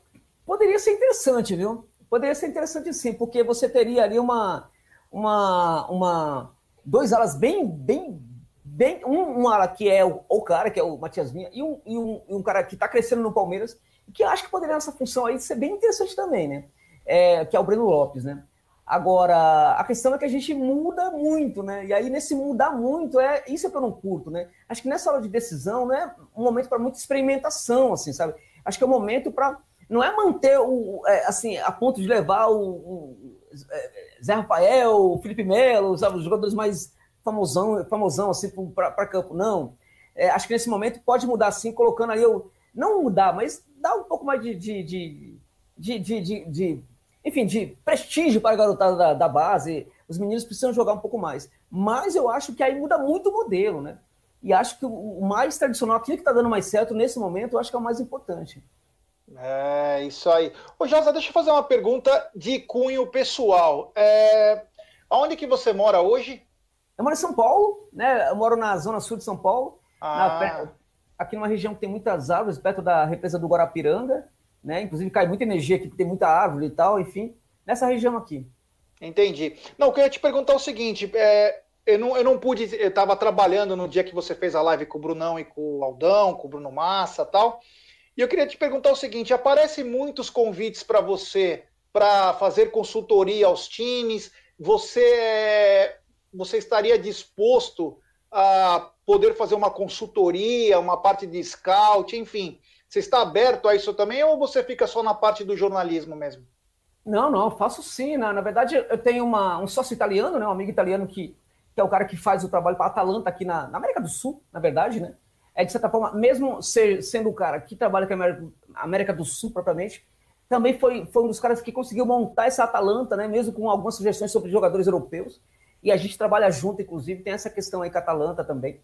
poderia ser interessante, viu? Poderia ser interessante sim, porque você teria ali uma. uma, uma dois alas bem, bem, bem, um, um ala que é o, o, cara, que é o Matias Vinha, e um, e um, e um cara que está crescendo no Palmeiras, que acho que poderia nessa função aí ser bem interessante também, né? É, que é o Breno Lopes, né? Agora, a questão é que a gente muda muito, né? E aí, nesse mudar muito, é isso é que eu não curto, né? Acho que nessa hora de decisão não é um momento para muita experimentação, assim, sabe? Acho que é um momento para. Não é manter o. É, assim, a ponto de levar o, o é, Zé Rafael, o Felipe Melo, sabe? Os jogadores mais famosão, famosão assim para campo. Não. É, acho que nesse momento pode mudar assim, colocando aí, eu, não mudar, mas dar um pouco mais de, de, de, de, de, de enfim, de prestígio para a garotada da, da, base. Os meninos precisam jogar um pouco mais. Mas eu acho que aí muda muito o modelo, né? E acho que o mais tradicional, aquilo que está dando mais certo nesse momento, eu acho que é o mais importante. É, isso aí. Ô, Josa, deixa eu fazer uma pergunta de cunho pessoal. É, aonde que você mora hoje? Eu moro em São Paulo, né? Eu moro na zona sul de São Paulo, ah. na, aqui numa região que tem muitas árvores, perto da represa do Guarapiranga, né? Inclusive cai muita energia aqui, tem muita árvore e tal, enfim, nessa região aqui. Entendi. Não, eu queria te perguntar o seguinte: é, eu, não, eu não pude, eu estava trabalhando no dia que você fez a live com o Brunão e com o Aldão, com o Bruno Massa tal. E eu queria te perguntar o seguinte: aparecem muitos convites para você para fazer consultoria aos times. Você, é, você estaria disposto a poder fazer uma consultoria, uma parte de scout, enfim. Você está aberto a isso também ou você fica só na parte do jornalismo mesmo? Não, não, faço sim. Na, né? na verdade, eu tenho uma, um sócio italiano, né, um amigo italiano que, que é o cara que faz o trabalho para a Atalanta aqui na, na, América do Sul, na verdade, né? É de certa forma, mesmo ser, sendo o cara que trabalha com a América, América do Sul propriamente, também foi, foi um dos caras que conseguiu montar essa Atalanta, né? Mesmo com algumas sugestões sobre jogadores europeus. E a gente trabalha junto, inclusive, tem essa questão aí com a Atalanta também.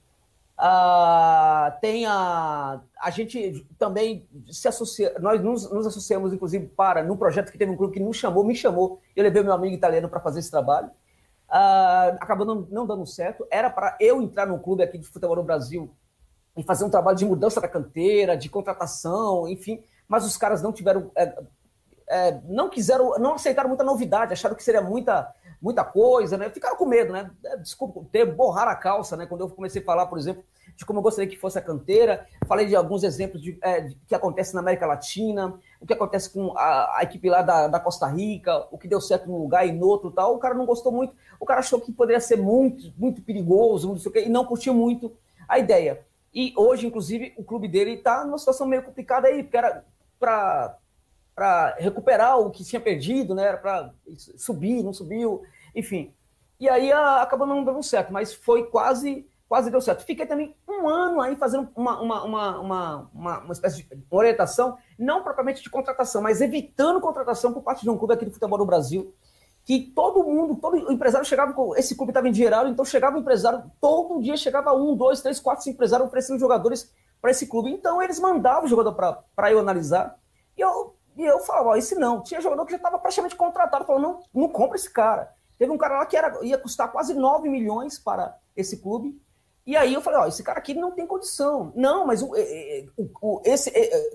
Uh, tem a. A gente também se associa. Nós nos, nos, associamos, inclusive, para num projeto que teve um clube que nos chamou, me chamou. Eu levei meu amigo italiano para fazer esse trabalho. Uh, acabou não, não, dando certo. Era para eu entrar num clube aqui de futebol no Brasil e fazer um trabalho de mudança da canteira, de contratação, enfim. Mas os caras não tiveram. É, é, não quiseram, não aceitaram muita novidade, acharam que seria muita muita coisa, né? Ficaram com medo, né? É, desculpa, ter borrar a calça, né? Quando eu comecei a falar, por exemplo, de como eu gostaria que fosse a canteira, falei de alguns exemplos de, é, de que acontece na América Latina, o que acontece com a, a, equipe lá da, da Costa Rica, o que deu certo num lugar e no outro tal. O cara não gostou muito, o cara achou que poderia ser muito, muito perigoso, não sei o quê, e não curtiu muito a ideia. E hoje, inclusive, o clube dele está numa situação meio complicada aí, porque era para recuperar o que tinha perdido, né? Era para subir, não subiu, enfim. E aí a, acabou não dando certo, mas foi quase quase deu certo. Fiquei também um ano aí fazendo uma, uma, uma, uma, uma, espécie de orientação, não propriamente de contratação, mas evitando contratação por parte de um clube aqui de futebol no Brasil, que todo mundo, todo empresário chegava. Esse clube estava em geral, então chegava o empresário, todo dia chegava um, dois, três, quatro, cinco empresários oferecendo jogadores para esse clube. Então eles mandavam o jogador para eu analisar. E eu e eu falava, ó, esse não. Tinha jogador que já estava praticamente contratado, falou, não, não compra esse cara. Teve um cara lá que era, ia custar quase 9 milhões para esse clube. E aí eu falei, ó, esse cara aqui não tem condição. Não, mas o, o, o esse,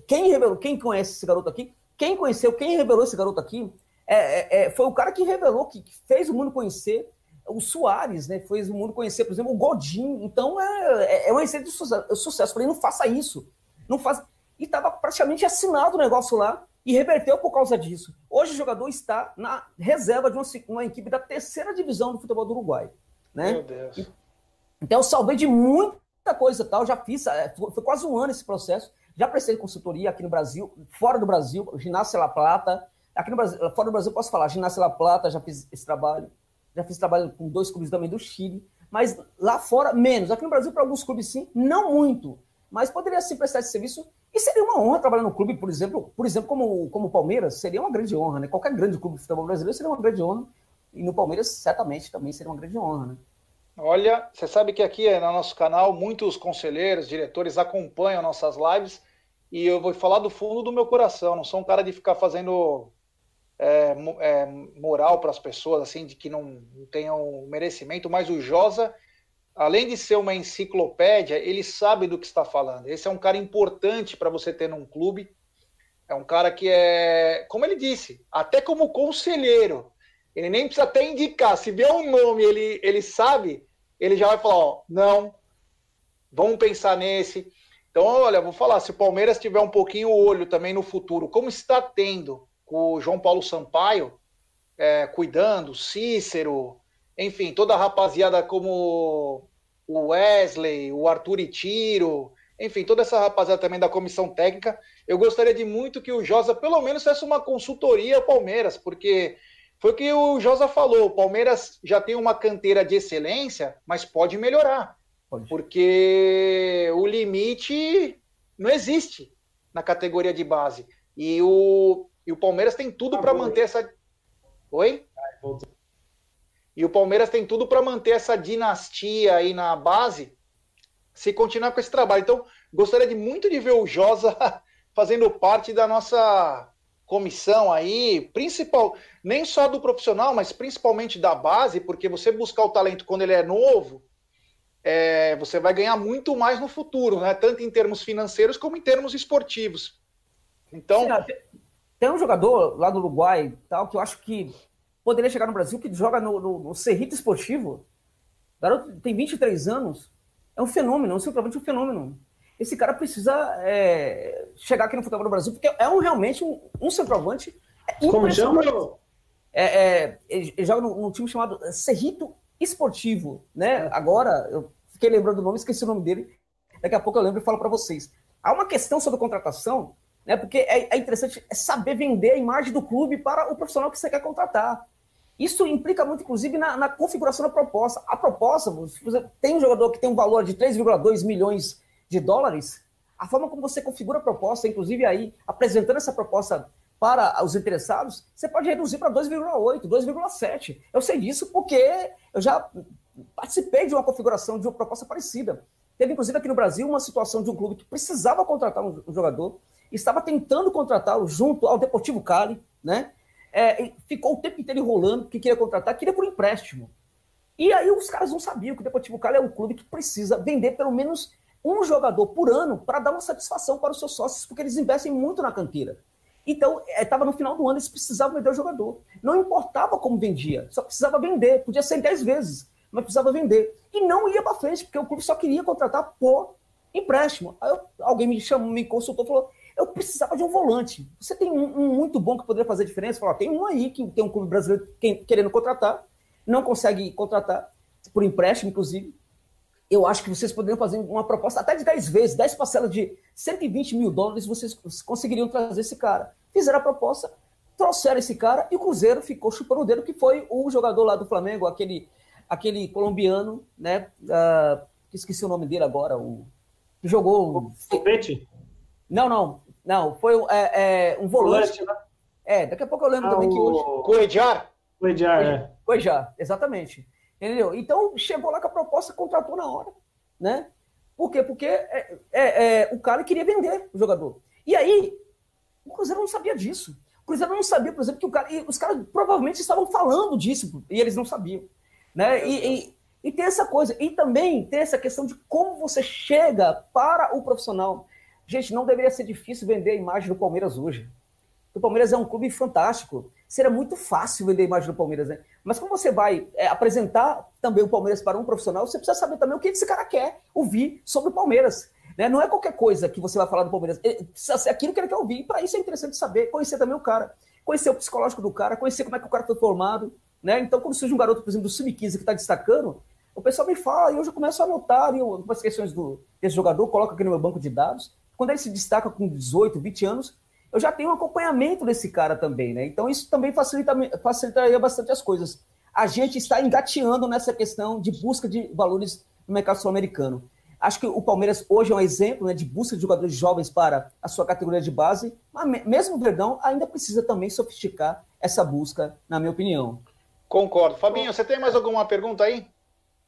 quem revelou, quem conhece esse garoto aqui, quem conheceu, quem revelou esse garoto aqui, é, é, é, foi o cara que revelou, que, que, fez o mundo conhecer o Soares, né? Fez o mundo conhecer, por exemplo, o Godinho. Então é, é, é uma receita de sucesso. sucesso. falei, não faça isso. Não faz. E estava praticamente assinado o negócio lá e reverteu por causa disso. Hoje o jogador está na reserva de uma, uma equipe da terceira divisão do futebol do Uruguai. Né? Meu Deus. Então eu salvei de muita coisa tal, já fiz, é, foi quase um ano esse processo. Já prestei consultoria aqui no Brasil, fora do Brasil, Ginásio La Plata. Aqui no Brasil, fora do Brasil posso falar, Ginásio La Plata, já fiz esse trabalho. Já fiz trabalho com dois clubes também do Chile, mas lá fora menos. Aqui no Brasil para alguns clubes sim, não muito, mas poderia sim prestar esse serviço e seria uma honra trabalhar no clube, por exemplo, por exemplo, como, como o Palmeiras, seria uma grande honra, né? Qualquer grande clube de futebol brasileiro seria uma grande honra. E no Palmeiras, certamente, também seria uma grande honra, né? Olha, você sabe que aqui no nosso canal, muitos conselheiros, diretores acompanham nossas lives e eu vou falar do fundo do meu coração. Não sou um cara de ficar fazendo é, é, moral para as pessoas, assim, de que não, tenham merecimento, mas o Josa além de ser uma enciclopédia, ele sabe do que está falando. Esse é um cara importante para você ter num clube. É um cara que é, como ele disse, até como conselheiro. Ele nem precisa até indicar. Se vier um nome, ele, ele sabe, ele já vai falar: ó, não, vamos pensar nesse. Então, olha, vou falar: se o Palmeiras tiver um pouquinho o olho também no futuro, como está tendo com o João Paulo Sampaio, é, cuidando, Cícero, enfim, toda a rapaziada como o Wesley, o Arthur Itiro, enfim, toda essa rapaziada também da comissão técnica, eu gostaria de muito que o Josa pelo menos fizesse uma consultoria ao Palmeiras, porque foi o que o Josa falou, o Palmeiras já tem uma canteira de excelência, mas pode melhorar, pode. porque o limite não existe na categoria de base, e o, e o Palmeiras tem tudo para manter essa... Oi? E o Palmeiras tem tudo para manter essa dinastia aí na base, se continuar com esse trabalho. Então, gostaria de muito de ver o Josa <laughs> fazendo parte da nossa comissão aí, principal, nem só do profissional, mas principalmente da base, porque você buscar o talento quando ele é novo, é, você vai ganhar muito mais no futuro, né? Tanto em termos financeiros como em termos esportivos. Então. Sim, tem um jogador lá do Uruguai tal, que eu acho que poderia chegar no Brasil, que joga no, no, no Cerrito Esportivo. O garoto tem 23 anos. É um fenômeno, é um simplesmente um fenômeno. Esse cara precisa é, chegar aqui no futebol do Brasil, porque é um, realmente um, um centroavante. É Como chama? É, é, ele joga num, time chamado Cerrito Esportivo, né? Agora, eu fiquei lembrando o nome, esqueci o nome dele. Daqui a pouco eu lembro e falo para vocês. Há uma questão sobre contratação, né? Porque é, é interessante saber vender a imagem do clube para o profissional que você quer contratar. Isso implica muito, inclusive, na, na configuração da proposta. A proposta, você tem um jogador que tem um valor de 3,2 milhões de dólares, a forma como você configura a proposta, inclusive aí, apresentando essa proposta para os interessados, você pode reduzir para 2,8, 2,7. Eu sei disso porque eu já participei de uma configuração de uma proposta parecida. Teve, inclusive, aqui no Brasil, uma situação de um clube que precisava contratar um jogador, estava tentando contratá-lo junto ao Deportivo Cali, né? É, ficou o tempo inteiro enrolando, que queria contratar, queria por empréstimo. E aí os caras não sabiam que o Deportivo Cali é um clube que precisa vender pelo menos um jogador por ano para dar uma satisfação para os seus sócios, porque eles investem muito na canteira. Então, estava é, no final do ano, eles precisavam vender o jogador. Não importava como vendia, só precisava vender. Podia ser 10 vezes, mas precisava vender. E não ia para frente, porque o clube só queria contratar por empréstimo. Aí eu, alguém me chamou, me consultou, falou: eu precisava de um volante. Você tem um, um muito bom que poderia fazer diferença? Falou, tem um aí que tem um clube brasileiro querendo contratar, não consegue contratar, por empréstimo, inclusive. Eu acho que vocês poderiam fazer uma proposta até de 10 vezes, 10 parcelas de 120 mil dólares, vocês conseguiriam trazer esse cara. Fizeram a proposta, trouxeram esse cara e o Cruzeiro ficou chupando o dedo, que foi o jogador lá do Flamengo, aquele, aquele colombiano, né? Uh, esqueci o nome dele agora, o jogou. O Copete? Não, não. Não, foi é, é, um volante. volante né? É, daqui a pouco eu lembro ah, também que hoje. Coedjar? Coedjar, é. Coedjar, exatamente. Entendeu? Então chegou lá com a proposta, contratou na hora. Né? Por quê? Porque é, é, é, o cara queria vender o jogador. E aí, o Cruzeiro não sabia disso. O Cruzeiro não sabia, por exemplo, que o cara. E os caras provavelmente estavam falando disso, e eles não sabiam. Né? E, e, e tem essa coisa. E também tem essa questão de como você chega para o profissional. Gente, não deveria ser difícil vender a imagem do Palmeiras hoje. O Palmeiras é um clube fantástico. Seria muito fácil vender a imagem do Palmeiras, né? Mas como você vai é, apresentar também o Palmeiras para um profissional, você precisa saber também o que esse cara quer ouvir sobre o Palmeiras. Né? Não é qualquer coisa que você vai falar do Palmeiras. É, precisa ser aquilo que ele quer ouvir. E para isso é interessante saber, conhecer também o cara. Conhecer o psicológico do cara, conhecer como é que o cara foi formado. Né? Então, quando surge um garoto, por exemplo, do Sub-15 que está destacando, o pessoal me fala e eu já começo a anotar algumas questões do, desse jogador, coloco aqui no meu banco de dados quando ele se destaca com 18, 20 anos, eu já tenho um acompanhamento desse cara também, né? Então isso também facilita, facilitaria bastante as coisas. A gente está engateando nessa questão de busca de valores no mercado sul-americano. Acho que o Palmeiras hoje é um exemplo né, de busca de jogadores jovens para a sua categoria de base, mas mesmo o Verdão ainda precisa também sofisticar essa busca, na minha opinião. Concordo. Fabinho, você tem mais alguma pergunta aí?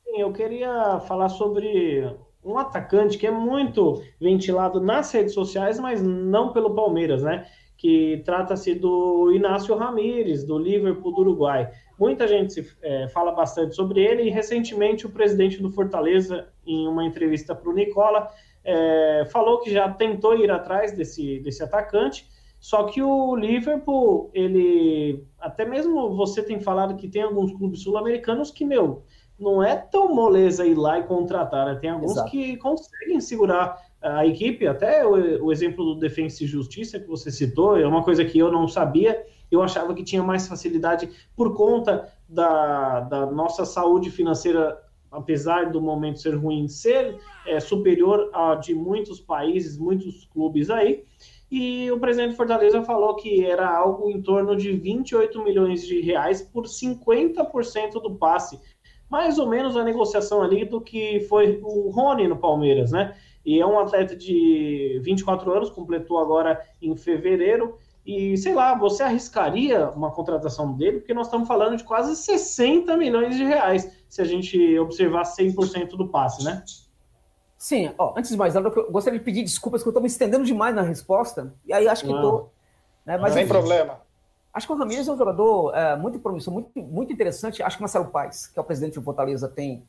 Sim, eu queria falar sobre um atacante que é muito ventilado nas redes sociais, mas não pelo Palmeiras, né? Que trata-se do Inácio Ramírez, do Liverpool do Uruguai. Muita gente se, é, fala bastante sobre ele e recentemente o presidente do Fortaleza, em uma entrevista para o Nicola, é, falou que já tentou ir atrás desse, desse atacante, só que o Liverpool, ele. Até mesmo você tem falado que tem alguns clubes sul-americanos que, meu, não é tão moleza ir lá e contratar, né? Tem alguns Exato. que conseguem segurar a equipe, até o, o, exemplo do Defensa e Justiça que você citou, é uma coisa que eu não sabia, eu achava que tinha mais facilidade por conta da, da nossa saúde financeira, apesar do momento ser ruim, ser é, superior a de muitos países, muitos clubes aí, e o presidente de Fortaleza falou que era algo em torno de 28 milhões de reais por 50% do passe mais ou menos a negociação ali do que foi o Rony no Palmeiras, né? E é um atleta de 24 anos, completou agora em fevereiro, E, sei lá, você arriscaria uma contratação dele? Porque nós estamos falando de quase 60 milhões de reais, se a gente observar 100% do passe, né? Sim, ó, antes de mais nada, eu gostaria de pedir desculpas que eu estou me estendendo demais na resposta, e aí acho que estou... Né, mas, Sem problema. Acho que o Ramires é um jogador é, muito promissor, muito, muito interessante. Acho que Marcelo Paes, que é o presidente do Fortaleza, tem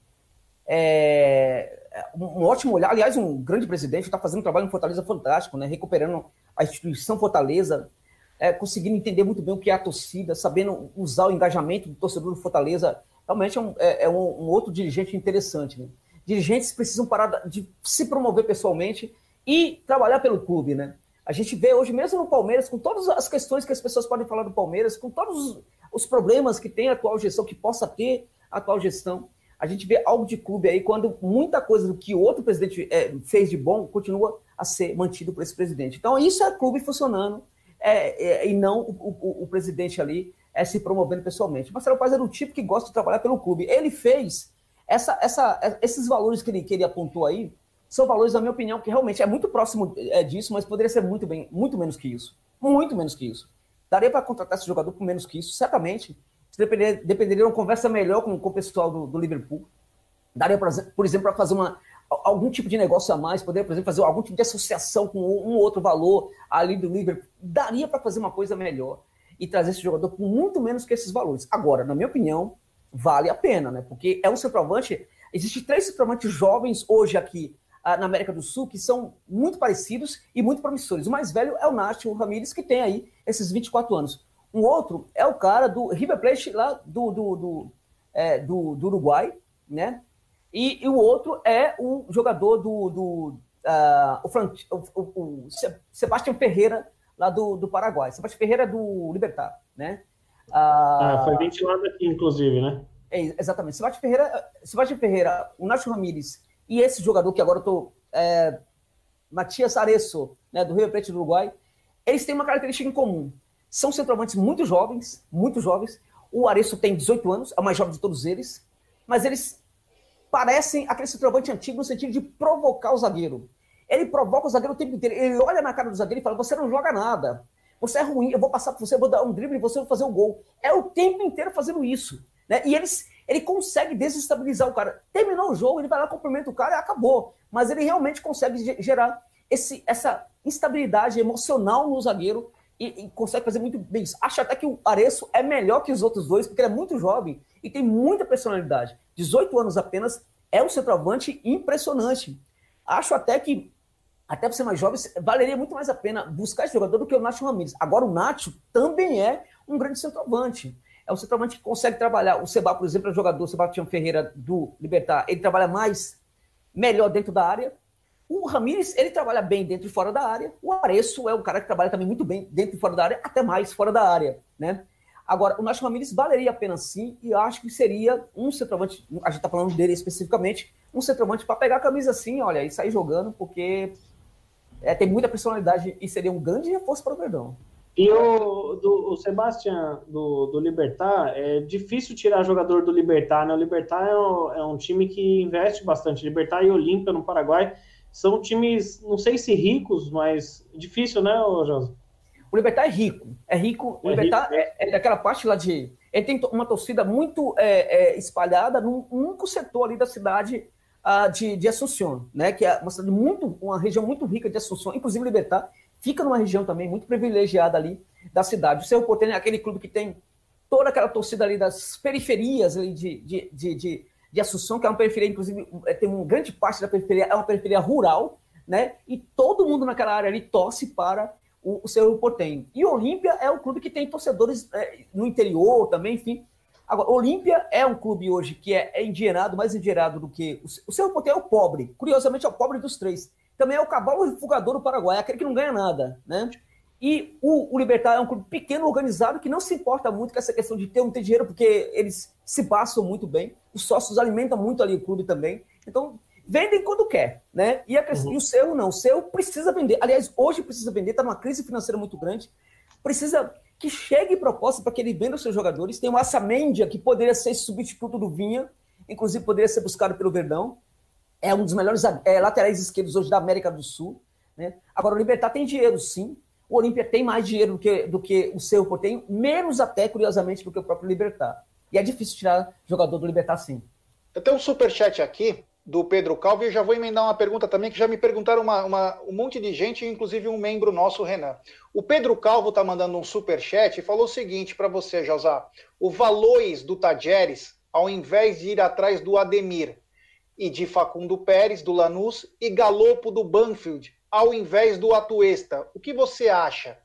é, um ótimo olhar. Aliás, um grande presidente, está fazendo um trabalho em Fortaleza fantástico, né? recuperando a instituição Fortaleza, é, conseguindo entender muito bem o que é a torcida, sabendo usar o engajamento do torcedor do Fortaleza. Realmente é um, é, é um, um outro dirigente interessante. Né? Dirigentes precisam parar de se promover pessoalmente e trabalhar pelo clube. Né? A gente vê hoje, mesmo no Palmeiras, com todas as questões que as pessoas podem falar do Palmeiras, com todos os problemas que tem a atual gestão, que possa ter a atual gestão, a gente vê algo de clube aí quando muita coisa do que o outro presidente é, fez de bom continua a ser mantido por esse presidente. Então, isso é clube funcionando é, é, e não o, o, o, presidente ali é, se promovendo pessoalmente. Marcelo Paz era o tipo que gosta de trabalhar pelo clube. Ele fez essa, essa, esses valores que ele, que ele apontou aí, são valores, na minha opinião, que realmente é muito próximo é, disso, mas poderia ser muito, bem, muito menos que isso. Muito menos que isso. Daria para contratar esse jogador por menos que isso, certamente. Depender, dependeria de uma conversa melhor com, com o pessoal do, do Liverpool. Daria, por exemplo, para fazer uma, algum tipo de negócio a mais, poderia, por exemplo, fazer algum tipo de associação com um outro valor ali do Liverpool. Daria para fazer uma coisa melhor e trazer esse jogador por muito menos que esses valores. Agora, na minha opinião, vale a pena, né? Porque é um centroavante. Existem três centroavantes jovens hoje aqui na América do Sul que são muito parecidos e muito promissores. O mais velho é o Nacho Ramírez, que tem aí esses 24 anos. Um outro é o cara do River Plate lá do, do, do, é, do, do Uruguai, né? E, e, o outro é o jogador do, do uh, o, o, o, Sebastião Ferreira, lá do, do Paraguai. Sebastião Ferreira é do Libertar, né? Uh, ah, foi ventilado aqui, inclusive, né? É, exatamente. Sebastião Ferreira, Sebastião Ferreira, o Nacho Ramírez e esse jogador que agora eu tô. É, Matias Aresso, né, do Rio Plate do Uruguai, eles têm uma característica em comum. São centroavantes muito jovens, muito jovens. O Aresso tem 18 anos, é o mais jovem de todos eles, mas eles parecem aquele centroavante antigo no sentido de provocar o zagueiro. Ele provoca o zagueiro o tempo inteiro. Ele olha na cara do zagueiro e fala: Você não joga nada. Você é ruim, eu vou passar por você, eu vou dar um drible e você vai fazer o um gol. É o tempo inteiro fazendo isso. Né? E eles, ele consegue desestabilizar o cara. Terminou o jogo, ele vai lá, cumprimenta o cara e acabou. Mas ele realmente consegue gerar esse, essa instabilidade emocional no zagueiro e, e, consegue fazer muito bem isso. Acho até que o Areço é melhor que os outros dois, porque ele é muito jovem e tem muita personalidade. 18 anos apenas, é um centroavante impressionante. Acho até que, até para ser mais jovem, valeria muito mais a pena buscar esse jogador do que o Nacho Ramírez. Agora, o Nacho também é um grande centroavante. É um centroavante que consegue trabalhar. O Seba, por exemplo, é jogador, o Sebastião Ferreira do Libertar, ele trabalha mais, melhor dentro da área. O Ramires, ele trabalha bem dentro e fora da área. O Areço é um cara que trabalha também muito bem dentro e fora da área, até mais fora da área, né? Agora, o Nacho Ramírez valeria a pena sim, e acho que seria um centroavante, a gente está falando dele especificamente, um centroavante para pegar a camisa assim, olha, e sair jogando, porque é, tem muita personalidade e seria um grande reforço para o Verdão. E o, do, o Sebastião do, do Libertar, é difícil tirar jogador do Libertar, né? O Libertar é um, é um time que investe bastante. Libertar e Olímpia no Paraguai são times, não sei se ricos, mas difícil, né, José? O Libertar é rico. É rico. O é Libertar rico, é, é, daquela parte lá de. Ele tem uma torcida muito é, é, espalhada num único setor ali da cidade uh, de, de Assunção, né? Que é uma cidade muito, uma região muito rica de Assunção. Inclusive, o Libertar fica numa região também muito privilegiada ali da cidade. O Cerro Porteño é aquele clube que tem toda aquela torcida ali das periferias ali de, de, de, de, de Assunção, que é uma periferia, inclusive, é, tem uma grande parte da periferia, é uma periferia rural, né? E todo mundo naquela área ali torce para o, o Cerro Portenho. E Olímpia é um clube que tem torcedores é, no interior também, enfim. Agora, Olímpia é um clube hoje que é, é endinheirado, mais endinheirado do que. O, o Cerro Portenho é o pobre. Curiosamente, é o pobre dos três. Também é o cavalo refugador do Paraguai, aquele que não ganha nada, né? E o, o Libertar é um clube pequeno, organizado, que não se importa muito com essa questão de ter ou não ter dinheiro, porque eles se passam muito bem. Os sócios alimentam muito ali o clube também. Então, vendem quando quer, né? E, a, uhum. e o seu não, o seu precisa vender. Aliás, hoje precisa vender, está numa crise financeira muito grande. Precisa que chegue proposta para que ele venda os seus jogadores. Tem o Assamendia, que poderia ser substituto do Vinha, inclusive poderia ser buscado pelo Verdão. É um dos melhores é, laterais esquerdos hoje da América do Sul. Né? Agora, o Libertar tem dinheiro, sim. o Olímpia tem mais dinheiro do que, do que o Cerro tem, menos até, curiosamente, do que o próprio Libertar. E é difícil tirar jogador do Libertar sim. Eu tenho um superchat aqui do Pedro Calvo e já vou emendar uma pergunta também, que já me perguntaram uma, uma, um monte de gente, inclusive um membro nosso, Renan. O Pedro Calvo tá mandando um superchat e falou o seguinte para você, Josá. O Valores do Tajeres, ao invés de ir atrás do Ademir e de Facundo Pérez, do Lanús, e Galopo do Banfield, ao invés do Atuesta. O que você acha?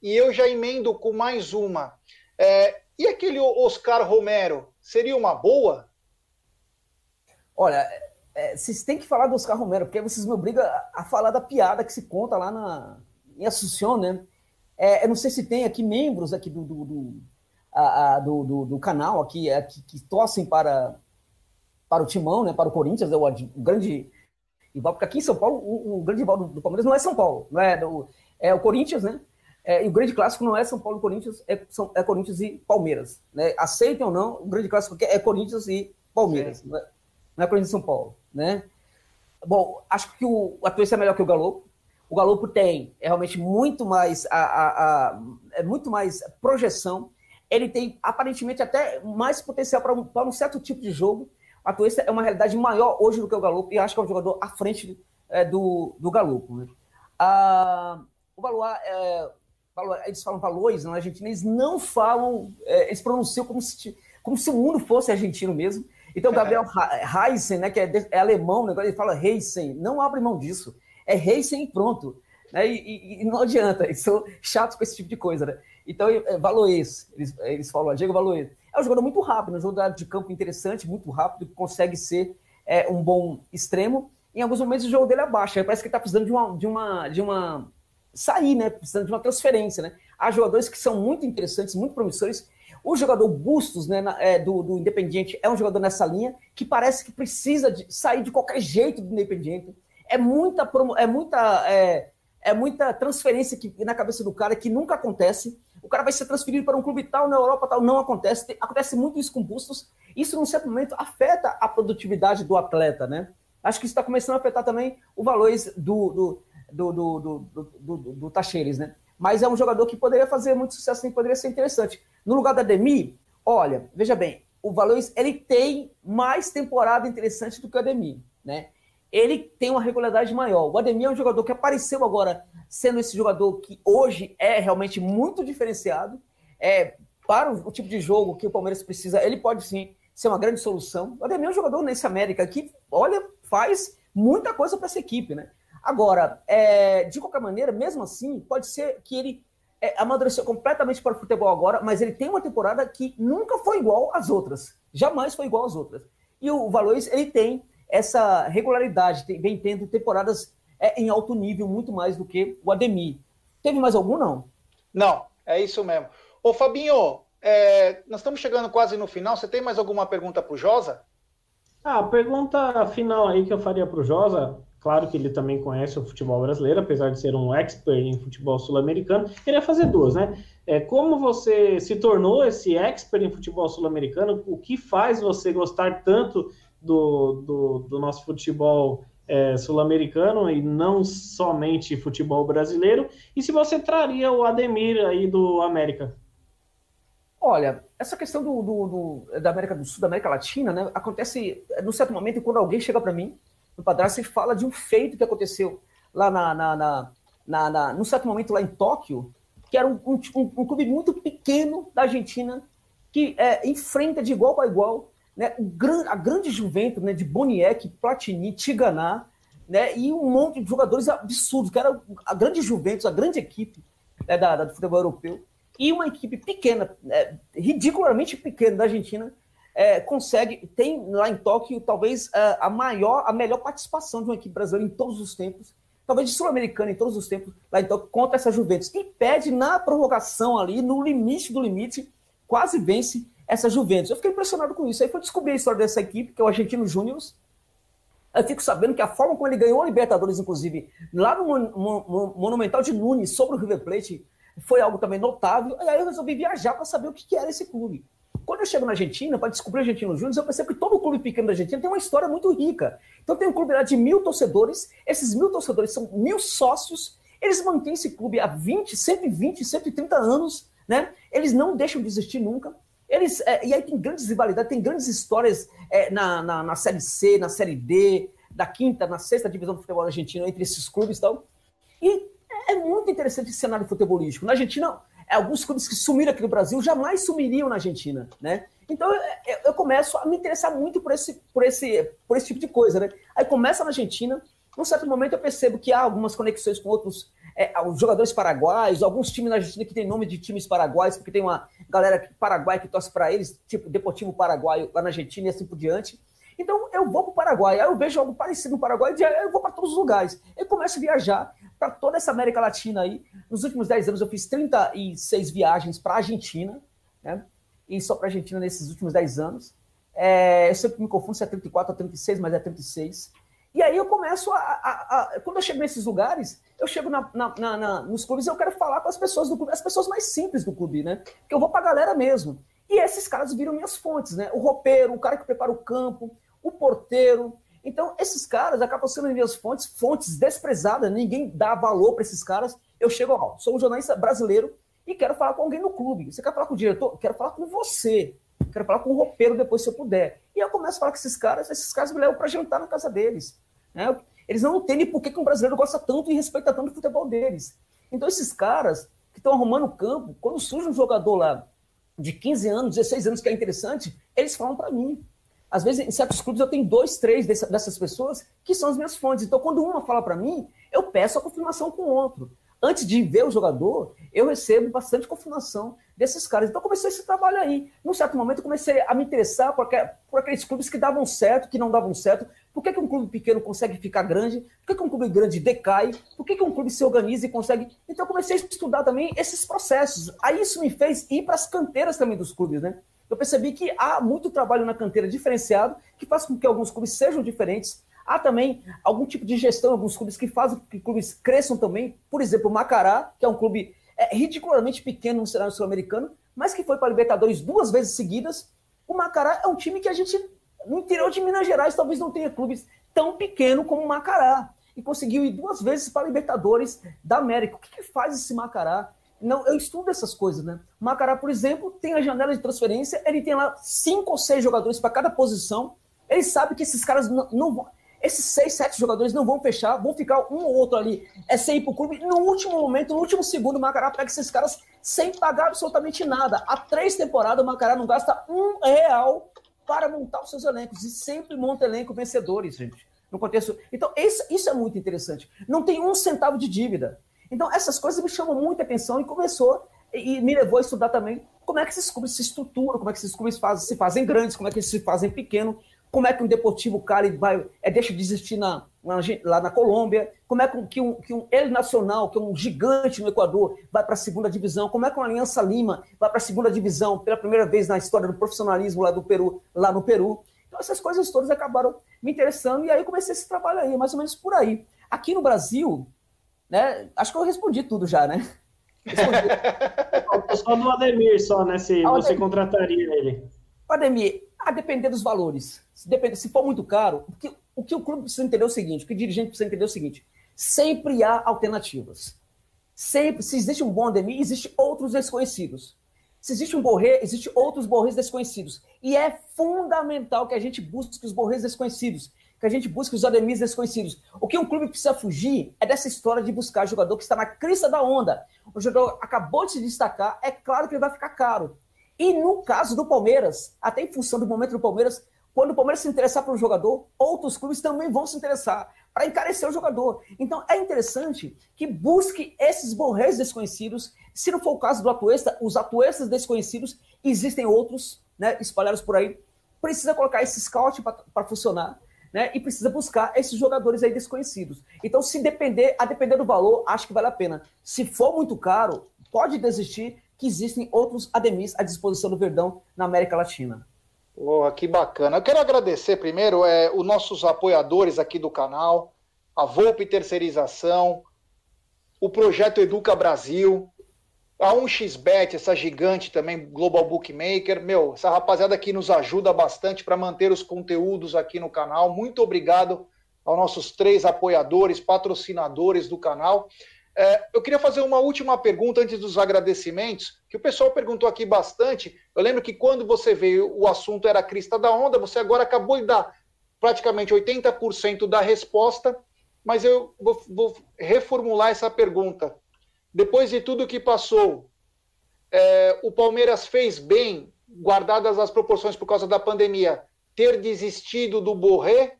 E eu já emendo com mais uma. É, e aquele Oscar Romero, seria uma boa? Olha, é, vocês têm que falar do Oscar Romero, porque vocês me obrigam a, a falar da piada que se conta lá na, em Assunção, né? É, eu não sei se tem aqui membros aqui do, do, do, a, a, do, do, do, canal aqui, aqui é, que torcem para, para o Timão, né? Para o Corinthians, é o, o grande rival, porque aqui em São Paulo, o, o grande rival do, do, Palmeiras não é São Paulo, não é, do, é o Corinthians, né? É, e o grande clássico não é São Paulo e Corinthians, é, são, é Corinthians e Palmeiras. Né? Aceitem ou não, o grande clássico é Corinthians e Palmeiras, não é, não é Corinthians e São Paulo. Né? Bom, acho que o, a Atuesta é melhor que o Galo. O Galo tem é realmente muito mais a, a, a, é muito mais projeção. Ele tem aparentemente até mais potencial para um, um certo tipo de jogo. A Atuesta é uma realidade maior hoje do que o Galo e acho que é um jogador à frente é, do, do Galo. Né? Ah, o Valois, é, eles falam valores na Argentina, eles não falam, é, eles pronunciam como se, como se o mundo fosse argentino mesmo. Então, Gabriel Heisen, né, que é, é alemão, né, ele fala Heisen, não abre mão disso. É Heisen e pronto. Né, e, e, e, não adianta, eles são chatos com esse tipo de coisa. Né? Então, é, Valois, eles, eles falam, Diego Valois. É um jogador muito rápido, um jogador de campo interessante, muito rápido, que consegue ser é, um bom extremo. Em alguns momentos o jogo dele abaixa, parece que ele está precisando de uma, de uma, de uma sair, né? Precisando de uma transferência, né? Há jogadores que são muito interessantes, muito promissores, o jogador Bustos, né, é, do, do Independiente, é um jogador nessa linha que parece que precisa de sair de qualquer jeito do Independiente. É muita, é muita, é, é muita transferência que, na cabeça do cara que nunca acontece. O cara vai ser transferido para um clube tal, na Europa tal, não acontece. Acontece muito isso com Bustos. Isso, num certo momento, afeta a produtividade do atleta, né? Acho que isso está começando a afetar também o valores do, do, do, do, do, Tacheres, né? Mas é um jogador que poderia fazer muito sucesso poderia ser interessante. No lugar da Demi, olha, veja bem, o Valois ele tem mais temporada interessante do que o Ademir, né? Ele tem uma regularidade maior. O Ademir é um jogador que apareceu agora sendo esse jogador que hoje é realmente muito diferenciado. É, para o, o tipo de jogo que o Palmeiras precisa, ele pode sim ser uma grande solução. O Ademir é um jogador nesse América que, olha, faz muita coisa para essa equipe, né? Agora, é, de qualquer maneira, mesmo assim, pode ser que ele é, amadureceu completamente para o futebol agora, mas ele tem uma temporada que nunca foi igual às outras. Jamais foi igual às outras. E o Valois, ele tem essa regularidade, tem, vem tendo temporadas é, em alto nível muito mais do que o Ademir. Teve mais algum, não? Não, é isso mesmo. Ô Fabinho, é, nós estamos chegando quase no final. Você tem mais alguma pergunta para o Josa? Ah, a pergunta final aí que eu faria para o Josa, Claro que ele também conhece o futebol brasileiro, apesar de ser um expert em futebol sul-americano. Queria fazer duas, né? É, como você se tornou esse expert em futebol sul-americano? O que faz você gostar tanto do, do, do nosso futebol é, sul-americano e não somente futebol brasileiro? E se você traria o Ademir aí do América? Olha, essa questão do, do, do, da América do Sul, da América Latina, né, acontece no certo momento quando alguém chega para mim no padrasto, e fala de um feito que aconteceu lá na, na, na, na, na num certo momento lá em Tóquio, que era um, um, um clube muito pequeno da Argentina, que é, enfrenta de igual para igual né, a grande Juventus né, de Boniek, Platini, Tiganá, né, e um monte de jogadores absurdos, que era a grande Juventus, a grande equipe né, da, da, do futebol europeu, e uma equipe pequena, é, ridiculamente pequena da Argentina, é, consegue, tem lá em Tóquio talvez é, a maior, a melhor participação de uma equipe brasileira em todos os tempos, talvez de sul-americana em todos os tempos, lá em Tóquio, contra essa Juventus. E pede na prorrogação ali, no limite do limite, quase vence essa Juventus. Eu fiquei impressionado com isso. Aí foi descobrir a história dessa equipe, que é o Argentino Júnior. Eu fico sabendo que a forma como ele ganhou a Libertadores, inclusive, lá no Monumental de Nunes, sobre o River Plate, foi algo também notável. E aí eu resolvi viajar para saber o que era esse clube. Quando eu chego na Argentina, para descobrir o Argentino Júnior, eu percebo que todo clube pequeno da Argentina tem uma história muito rica. Então tem um clube lá de mil torcedores, esses mil torcedores são mil sócios, Eles mantêm esse clube há 20, 120, 130 anos, né? Eles não deixam de existir nunca. Eles, é, e aí tem grandes rivalidades, tem grandes histórias é, na, na, na, Série C, na Série D, da quinta, na sexta divisão do futebol argentino, entre esses clubes e tal. E é muito interessante esse cenário futebolístico. Na Argentina, alguns clubes que sumiram aqui no Brasil jamais sumiriam na Argentina, né? Então eu, eu, começo a me interessar muito por esse, por, esse, por esse tipo de coisa, né? Aí começa na Argentina, num certo momento eu percebo que há algumas conexões com outros é, jogadores paraguaios, alguns times na Argentina que tem nome de times paraguaios, porque tem uma galera paraguaia que torce para eles, tipo Deportivo Paraguaio lá na Argentina e assim por diante. Então eu vou para o Paraguai, aí eu vejo algo parecido no Paraguai, e eu vou para todos os lugares. Eu começo a viajar para toda essa América Latina aí. Nos últimos 10 anos eu fiz 36 viagens para a Argentina, né? E só para a Argentina nesses últimos 10 anos. É, eu sempre me confundo se é 34 ou 36, mas é 36. E aí eu começo a, a, a, Quando eu chego nesses lugares, eu chego na, na, na, nos clubes e eu quero falar com as pessoas do clube, as pessoas mais simples do clube, né? Que eu vou para a galera mesmo. E esses caras viram minhas fontes, né? O roupeiro, o cara que prepara o campo, o porteiro. Então, esses caras acabam sendo minhas fontes, fontes desprezadas, ninguém dá valor para esses caras. Eu chego, ó, sou um jornalista brasileiro e quero falar com alguém no clube. Você quer falar com o diretor? Quero falar com você. Quero falar com o roupeiro depois, se eu puder. E eu começo a falar com esses caras, esses caras me levam para jantar na casa deles. Né? Eles não entendem por que, que um brasileiro gosta tanto e respeita tanto o futebol deles. Então, esses caras que estão arrumando o campo, quando surge um jogador lá de 15 anos, 16 anos que é interessante, eles falam para mim. Às vezes, em certos clubes, eu tenho dois, três dessas pessoas que são as minhas fontes. Então, quando uma fala para mim, eu peço a confirmação com o outro antes de ver o jogador, eu recebo bastante confirmação desses caras. Então, comecei esse trabalho aí. Num certo momento, eu comecei a me interessar por, por aqueles clubes que davam certo, que não davam certo. Por que, que um clube pequeno consegue ficar grande? Por que, que um clube grande decai? Por que, que um clube se organiza e consegue. Então, comecei a estudar também esses processos. Aí, isso me fez ir para as canteiras também dos clubes, né? Eu percebi que há muito trabalho na canteira diferenciado, que faz com que alguns clubes sejam diferentes, Há também algum tipo de gestão alguns clubes que fazem que clubes cresçam também. Por exemplo, o Macará, que é um clube é, ridiculamente pequeno no cenário sul-americano, mas que foi para a Libertadores duas vezes seguidas. O Macará é um time que a gente, no interior de Minas Gerais, talvez não tenha clubes tão pequeno como o Macará. E conseguiu ir duas vezes para a Libertadores da América. O que, que faz esse Macará? Não, eu estudo essas coisas, né? O Macará, por exemplo, tem a janela de transferência, ele tem lá cinco ou seis jogadores para cada posição. Ele sabe que esses caras não, não vão esses seis, sete jogadores não vão fechar, vão ficar um ou outro ali. É sem ir pro clube. No último momento, no último segundo, o Macará pega esses caras sem pagar absolutamente nada. Há três temporadas, o Macará não gasta um real para montar os seus elencos. E sempre monta elenco vencedores, gente. No contexto. Então, isso, isso é muito interessante. Não tem um centavo de dívida. Então, essas coisas me chamam muita atenção e começou e me levou a estudar também como é que esses clubes se estruturam, como é que esses clubes fazem, se fazem grandes, como é que eles se fazem pequenos, como é que um Deportivo Cali vai, é, deixa de existir na, na, lá na Colômbia, como é que um, que um El Nacional, que é um gigante no Equador, vai para a segunda divisão, como é que uma Aliança Lima vai para a segunda divisão pela primeira vez na história do profissionalismo lá do Peru, lá no Peru. Então essas coisas todas acabaram me interessando e aí eu comecei esse trabalho aí, mais ou menos por aí. Aqui no Brasil, né, acho que eu respondi tudo já, né? <laughs> só do Ademir, só, né? Se Ademir. você contrataria ele. Ademir, a depender dos valores. Se, depender, se for muito caro, o que, o que o clube precisa entender é o seguinte, o que o dirigente precisa entender é o seguinte, sempre há alternativas. Sempre, se existe um bom Ademir, existe outros desconhecidos. Se existe um Borré, existe outros Borrés desconhecidos. E é fundamental que a gente busque os Borrés desconhecidos, que a gente busque os Ademirs desconhecidos. O que um clube precisa fugir é dessa história de buscar jogador que está na crista da onda. O jogador acabou de se destacar, é claro que ele vai ficar caro. E no caso do Palmeiras, até em função do momento do Palmeiras, quando o Palmeiras se interessar por um jogador, outros clubes também vão se interessar para encarecer o jogador. Então é interessante que busque esses borrés desconhecidos. Se não for o caso do Atuesta, os Atuestas desconhecidos, existem outros né, espalhados por aí. Precisa colocar esse scout para funcionar. Né, e precisa buscar esses jogadores aí desconhecidos. Então, se depender, a depender do valor, acho que vale a pena. Se for muito caro, pode desistir, que existem outros Ademis à disposição do Verdão na América Latina. Oh, que bacana. Eu quero agradecer primeiro é, os nossos apoiadores aqui do canal, a Volpe Terceirização, o Projeto Educa Brasil, a 1xBet, essa gigante também, Global Bookmaker. Meu, essa rapaziada aqui nos ajuda bastante para manter os conteúdos aqui no canal. Muito obrigado aos nossos três apoiadores, patrocinadores do canal. É, eu queria fazer uma última pergunta antes dos agradecimentos, que o pessoal perguntou aqui bastante. Eu lembro que quando você veio, o assunto era a crista da onda, você agora acabou de dar praticamente 80% da resposta, mas eu vou, vou, reformular essa pergunta. Depois de tudo que passou, é, o Palmeiras fez bem, guardadas as proporções por causa da pandemia, ter desistido do Borré?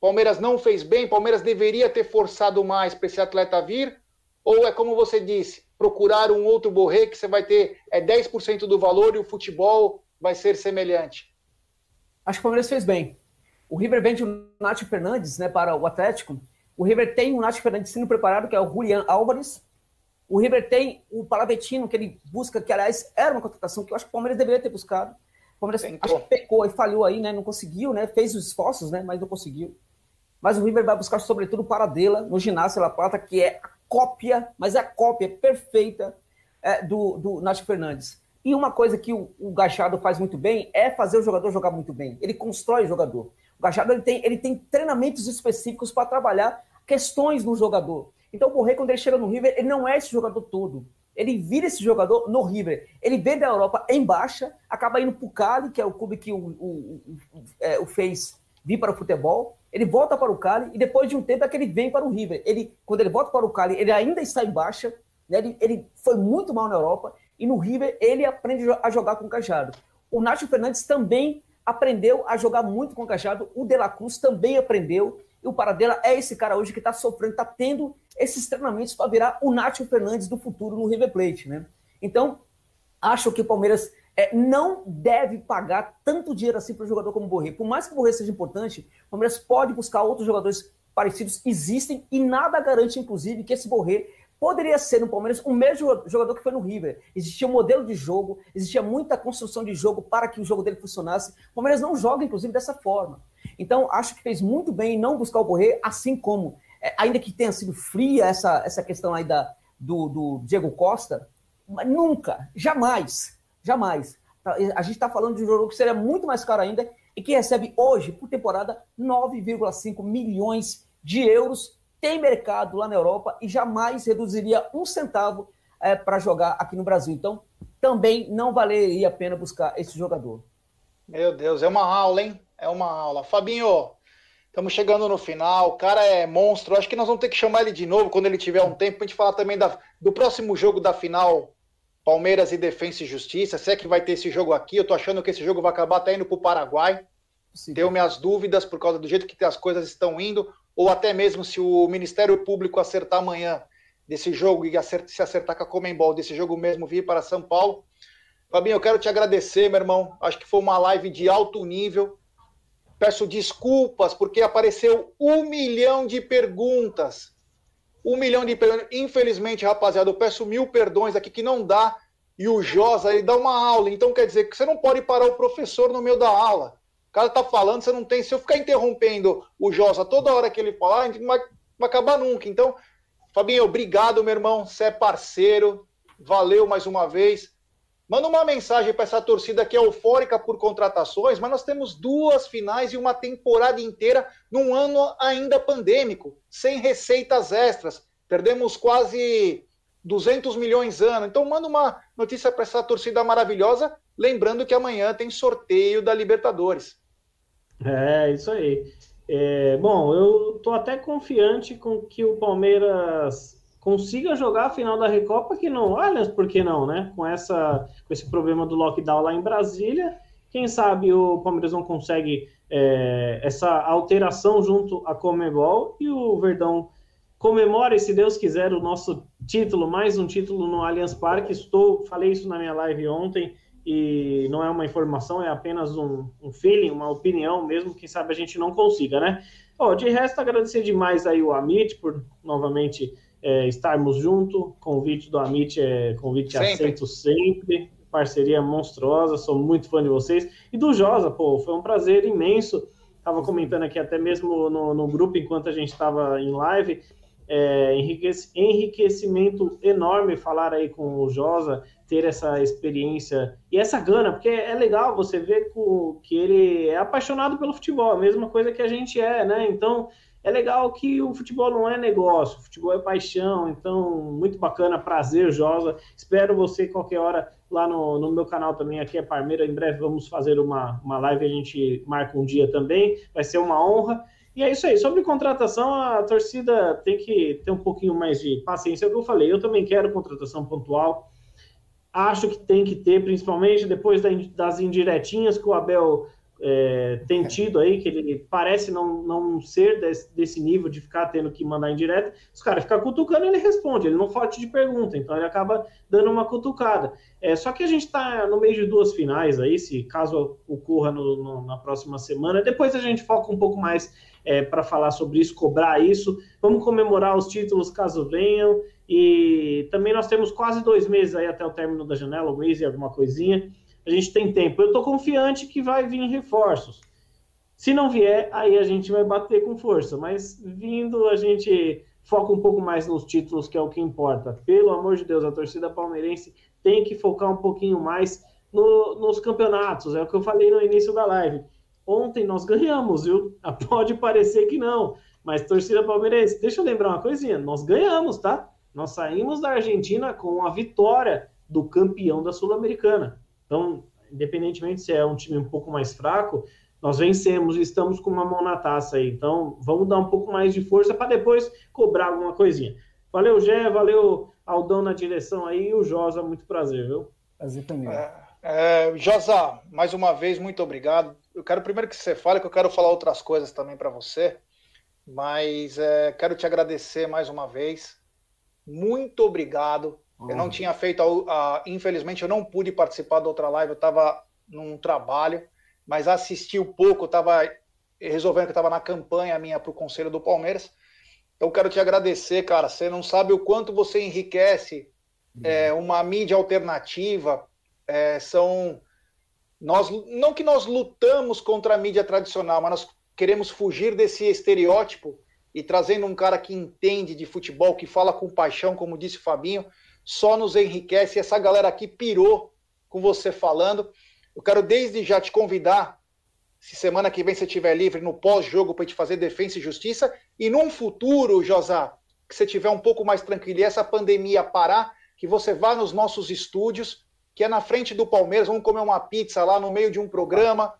Palmeiras não fez bem, Palmeiras deveria ter forçado mais para esse atleta vir? Ou é como você disse, procurar um outro Borré que você vai ter é 10% do valor e o futebol vai ser semelhante? Acho que o Palmeiras fez bem. O River vende o Nath Fernandes né, para o Atlético. O River tem o Nath Fernandes sendo preparado, que é o Julian Álvares. O River tem o Palavetino, que ele busca, que aliás era uma contratação que eu acho que o Palmeiras deveria ter buscado. O Palmeiras acho que pecou e falhou aí, né? Não conseguiu, né? Fez os esforços, né? Mas não conseguiu. Mas o River vai buscar, sobretudo, o Paradela no ginásio La Plata, que é a cópia, mas é a cópia perfeita é, do, do Nath Fernandes. E uma coisa que o, o Gachado faz muito bem é fazer o jogador jogar muito bem. Ele constrói o jogador. O Gachado ele tem, ele tem treinamentos específicos para trabalhar questões no jogador. Então o Borré, quando ele chega no River, ele não é esse jogador todo. Ele vira esse jogador no River. Ele vem da Europa em baixa, acaba indo para o Cali, que é o clube que o, o, o, é, o fez vir para o futebol. Ele volta para o Cali e depois de um tempo é que ele vem para o River. Ele, quando ele volta para o Cali, ele ainda está em baixa. Né? Ele, ele foi muito mal na Europa e no River ele aprende a jogar com o Cajado. O Nacho Fernandes também aprendeu a jogar muito com o Cajado. O De La Cruz também aprendeu. E o Paradela é esse cara hoje que está sofrendo, está tendo esses treinamentos para virar o Nacho Fernandes do futuro no River Plate, né? Então, acho que o Palmeiras é, não deve pagar tanto dinheiro assim para o jogador como o Borré. Por mais que o Borré seja importante, o Palmeiras pode buscar outros jogadores parecidos, existem, e nada garante, inclusive, que esse Borré poderia ser no Palmeiras o mesmo jogador que foi no River. Existia um modelo de jogo, existia muita construção de jogo para que o jogo dele funcionasse. O Palmeiras não joga, inclusive, dessa forma. Então, acho que fez muito bem em não buscar o Borré, assim como, é, ainda que tenha sido fria essa, essa questão aí da, do, do Diego Costa, nunca, jamais, jamais. Tá, a gente está falando de um jogador que seria muito mais caro ainda e que recebe hoje, por temporada, 9,5 milhões de euros tem mercado lá na Europa e jamais reduziria um centavo é, para jogar aqui no Brasil. Então, também não valeria a pena buscar esse jogador. Meu Deus, é uma aula, hein? É uma aula. Fabinho, estamos chegando no final. O cara é monstro. Acho que nós vamos ter que chamar ele de novo quando ele tiver um tempo para a gente falar também da, do próximo jogo da final Palmeiras e Defensa e Justiça. Se é que vai ter esse jogo aqui, eu tô achando que esse jogo vai acabar até indo para o Paraguai. Sim. Tenho minhas dúvidas por causa do jeito que as coisas estão indo ou até mesmo se o Ministério Público acertar amanhã desse jogo e se acertar com a Comembol, desse jogo mesmo vir para São Paulo. Fabinho, eu quero te agradecer, meu irmão. Acho que foi uma live de alto nível. Peço desculpas porque apareceu um milhão de perguntas. Um milhão de perguntas. Infelizmente, rapaziada, eu peço mil perdões aqui que não dá. E o Josa, ele dá uma aula. Então, quer dizer que você não pode parar o professor no meio da aula. O cara tá falando, você não tem. Se eu ficar interrompendo o Josa toda hora que ele falar, a gente não vai, vai acabar nunca. Então, Fabinho, obrigado, meu irmão. Você é parceiro. Valeu mais uma vez. Manda uma mensagem para essa torcida que é eufórica por contratações, mas nós temos duas finais e uma temporada inteira num ano ainda pandêmico, sem receitas extras. Perdemos quase 200 milhões ano. Então manda uma notícia para essa torcida maravilhosa, lembrando que amanhã tem sorteio da Libertadores. É, isso aí. É, bom, eu estou até confiante com que o Palmeiras consiga jogar a final da Recopa, que não, olha, por que não, né? Com, essa, com esse problema do lockdown lá em Brasília, quem sabe o Palmeiras não consegue é, essa alteração junto à Comebol e o Verdão comemore, se Deus quiser, o nosso título, mais um título no Allianz Parque. Estou, falei isso na minha live ontem e não é uma informação, é apenas um, um feeling, uma opinião mesmo, quem sabe a gente não consiga, né? De resto, agradecer demais aí o Amit por novamente é, estarmos junto, convite do Amit é convite sempre. aceito sempre, parceria monstruosa, sou muito fã de vocês, e do Josa, pô, foi um prazer imenso, estava comentando aqui até mesmo no, no grupo enquanto a gente estava em live, é, enriquecimento enorme falar aí com o Josa, ter essa experiência e essa gana, porque é legal você ver que ele é apaixonado pelo futebol, a mesma coisa que a gente é, né? Então é legal que o futebol não é negócio, o futebol é paixão, então muito bacana, prazer, Josa. Espero você qualquer hora lá no, no meu canal também, aqui é Parmeira. Em breve vamos fazer uma, uma live, a gente marca um dia também, vai ser uma honra. E é isso aí. Sobre contratação, a torcida tem que ter um pouquinho mais de paciência. É o que eu falei. Eu também quero contratação pontual. Acho que tem que ter, principalmente depois das indiretinhas que o Abel é, tem tido aí, que ele parece não, não ser desse, desse nível de ficar tendo que mandar em direto, os caras ficam cutucando e ele responde, ele não forte de pergunta, então ele acaba dando uma cutucada. É, só que a gente está no meio de duas finais aí, se caso ocorra no, no, na próxima semana, depois a gente foca um pouco mais é, para falar sobre isso, cobrar isso, vamos comemorar os títulos caso venham, e também nós temos quase dois meses aí até o término da janela, um mês e alguma coisinha, a gente tem tempo. Eu estou confiante que vai vir reforços. Se não vier, aí a gente vai bater com força. Mas vindo, a gente foca um pouco mais nos títulos, que é o que importa. Pelo amor de Deus, a torcida palmeirense tem que focar um pouquinho mais no, nos campeonatos. É o que eu falei no início da live. Ontem nós ganhamos, viu? <laughs> Pode parecer que não. Mas torcida palmeirense, deixa eu lembrar uma coisinha. Nós ganhamos, tá? Nós saímos da Argentina com a vitória do campeão da Sul-Americana. Então, independentemente se é um time um pouco mais fraco, nós vencemos e estamos com uma mão na taça aí. Então, vamos dar um pouco mais de força para depois cobrar alguma coisinha. Valeu, Gé, valeu Aldão na direção aí e o Josa, muito prazer, viu? Prazer também. É, é, Josa, mais uma vez, muito obrigado. Eu quero primeiro que você fale, que eu quero falar outras coisas também para você, mas é, quero te agradecer mais uma vez. Muito obrigado eu não tinha feito, a, a, infelizmente, eu não pude participar da outra live, eu estava num trabalho, mas assisti um pouco, estava resolvendo que estava na campanha minha para o Conselho do Palmeiras. Então, quero te agradecer, cara. Você não sabe o quanto você enriquece é, uma mídia alternativa. É, são nós não que nós lutamos contra a mídia tradicional, mas nós queremos fugir desse estereótipo e trazendo um cara que entende de futebol, que fala com paixão, como disse o Fabinho só nos enriquece. Essa galera aqui pirou com você falando. Eu quero desde já te convidar, se semana que vem você estiver livre no pós-jogo para te fazer defesa e justiça, e num futuro, Josá, que você tiver um pouco mais tranquilo e essa pandemia parar, que você vá nos nossos estúdios, que é na frente do Palmeiras, vamos comer uma pizza lá no meio de um programa,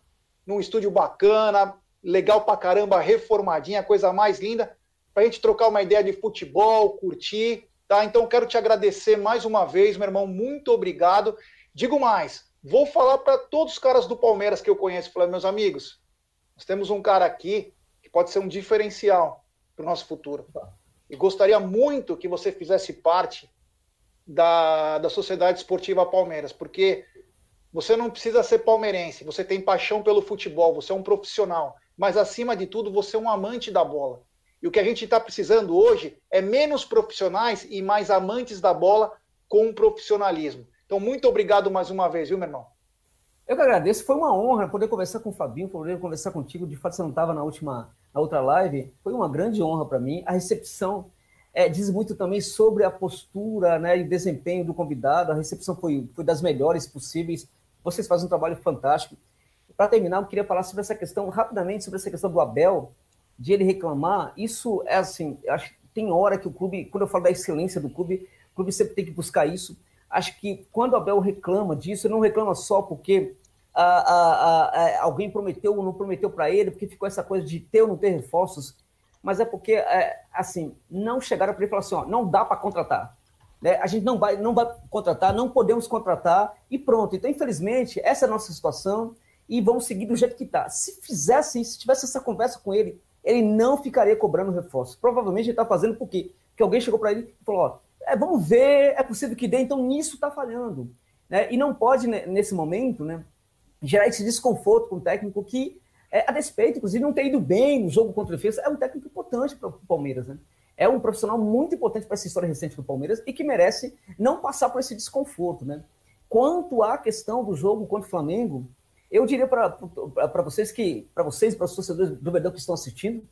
num estúdio bacana, legal pra caramba, reformadinha, coisa mais linda, para a gente trocar uma ideia de futebol, curtir Tá? Então quero te agradecer mais uma vez, meu irmão. Muito obrigado. Digo mais, vou falar para todos os caras do Palmeiras que eu conheço, falar, meus amigos, nós temos um cara aqui que pode ser um diferencial para o nosso futuro. E gostaria muito que você fizesse parte da, da Sociedade Esportiva Palmeiras, porque você não precisa ser palmeirense, você tem paixão pelo futebol, você é um profissional, mas acima de tudo, você é um amante da bola. E o que a gente está precisando hoje é menos profissionais e mais amantes da bola com profissionalismo. Então, muito obrigado mais uma vez, viu, meu irmão? Eu que agradeço, foi uma honra poder conversar com o Fabinho, poder conversar contigo. De fato, você não estava na última, na outra live. Foi uma grande honra para mim. A recepção é, diz muito também sobre a postura né, e desempenho do convidado. A recepção foi, foi das melhores possíveis. Vocês fazem um trabalho fantástico. Para terminar, eu queria falar sobre essa questão, rapidamente, sobre essa questão do Abel de ele reclamar, isso é assim, acho que tem hora que o clube, quando eu falo da excelência do clube, o clube sempre tem que buscar isso. Acho que quando o Abel reclama disso, ele não reclama só porque a, a, a, alguém prometeu ou não prometeu para ele, porque ficou essa coisa de ter ou não ter reforços, mas é porque, é, assim, não chegaram para ele e falaram assim, ó, não dá para contratar. Né? A gente não vai, não vai contratar, não podemos contratar e pronto. Então, infelizmente, essa é a nossa situação e vamos seguir do jeito que está. Se fizesse isso, se tivesse essa conversa com ele ele não ficaria cobrando reforço. Provavelmente ele está fazendo por quê? Porque alguém chegou para ele e falou: ó, é, vamos ver, é possível que dê, então nisso está falhando. Né? E não pode, né, nesse momento, né, gerar esse desconforto com o técnico que, é, a despeito, inclusive, não ter ido bem no jogo contra o defesa, é um técnico importante para o Palmeiras. Né? É um profissional muito importante para essa história recente do Palmeiras e que merece não passar por esse desconforto. Né? Quanto à questão do jogo contra o Flamengo, eu diria para vocês que, para vocês, para os torcedores do Verdão que estão assistindo,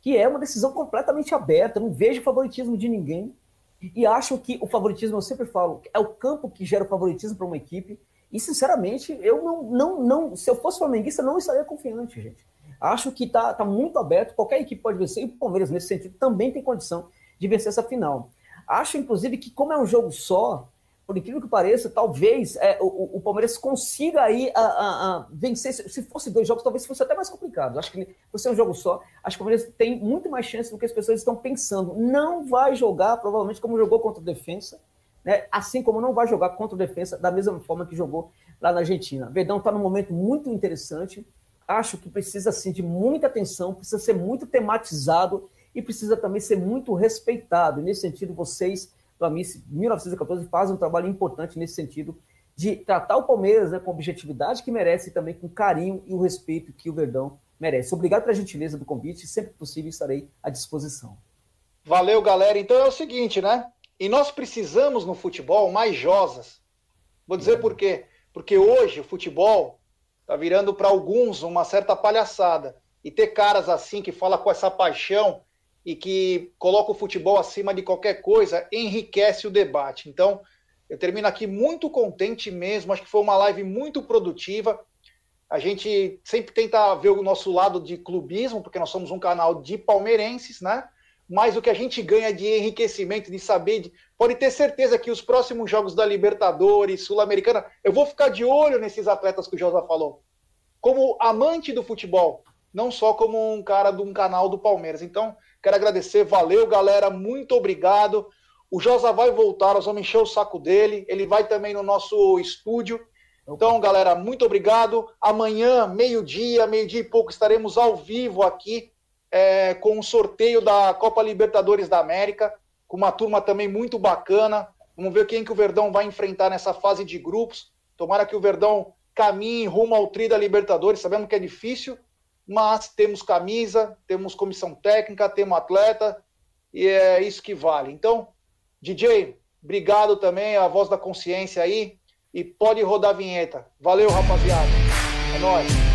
que é uma decisão completamente aberta, não vejo favoritismo de ninguém. E acho que o favoritismo, eu sempre falo, é o campo que gera o favoritismo para uma equipe. E, sinceramente, eu não, não, não. Se eu fosse flamenguista, não estaria confiante, gente. Acho que está tá muito aberto, qualquer equipe pode vencer, e o Palmeiras, nesse sentido, também tem condição de vencer essa final. Acho, inclusive, que como é um jogo só, por incrível que pareça, talvez é, o, o, Palmeiras consiga aí a, a, a vencer. Se fosse dois jogos, talvez fosse até mais complicado. Acho que por um jogo só, acho que o Palmeiras tem muito mais chance do que as pessoas estão pensando. Não vai jogar, provavelmente, como jogou contra o Defensa, né? assim como não vai jogar contra o Defensa da mesma forma que jogou lá na Argentina. Verdão está num momento muito interessante. Acho que precisa, assim, de muita atenção, precisa ser muito tematizado e precisa também ser muito respeitado. E nesse sentido, vocês para mim, 1914 faz um trabalho importante nesse sentido de tratar o Palmeiras né, com a objetividade que merece e também com carinho e o respeito que o Verdão merece. Obrigado pela gentileza do convite, sempre possível estarei à disposição. Valeu, galera. Então é o seguinte, né? E nós precisamos no futebol mais josas. Vou dizer por quê? Porque hoje o futebol está virando para alguns uma certa palhaçada. E ter caras assim que fala com essa paixão e que coloca o futebol acima de qualquer coisa, enriquece o debate. Então, eu termino aqui muito contente mesmo, acho que foi uma live muito produtiva. A gente sempre tenta ver o nosso lado de clubismo, porque nós somos um canal de palmeirenses, né? Mas o que a gente ganha de enriquecimento, de saber, de... pode ter certeza que os próximos jogos da Libertadores, Sul-Americana, eu vou ficar de olho nesses atletas que o Josa falou. Como amante do futebol, não só como um cara de um canal do Palmeiras. Então, Quero agradecer, valeu, galera, muito obrigado. O Josa vai voltar, nós vamos encher o saco dele. Ele vai também no nosso estúdio. Então, galera, muito obrigado. Amanhã, meio-dia, meio-dia e pouco, estaremos ao vivo aqui é, com o sorteio da Copa Libertadores da América, com uma turma também muito bacana. Vamos ver quem que o Verdão vai enfrentar nessa fase de grupos. Tomara que o Verdão caminhe rumo ao tri da Libertadores. Sabemos que é difícil, mas temos camisa, temos comissão técnica, temos atleta, e é isso que vale. Então, DJ, obrigado também, a voz da consciência aí, e pode rodar a vinheta. Valeu, rapaziada. É nóis.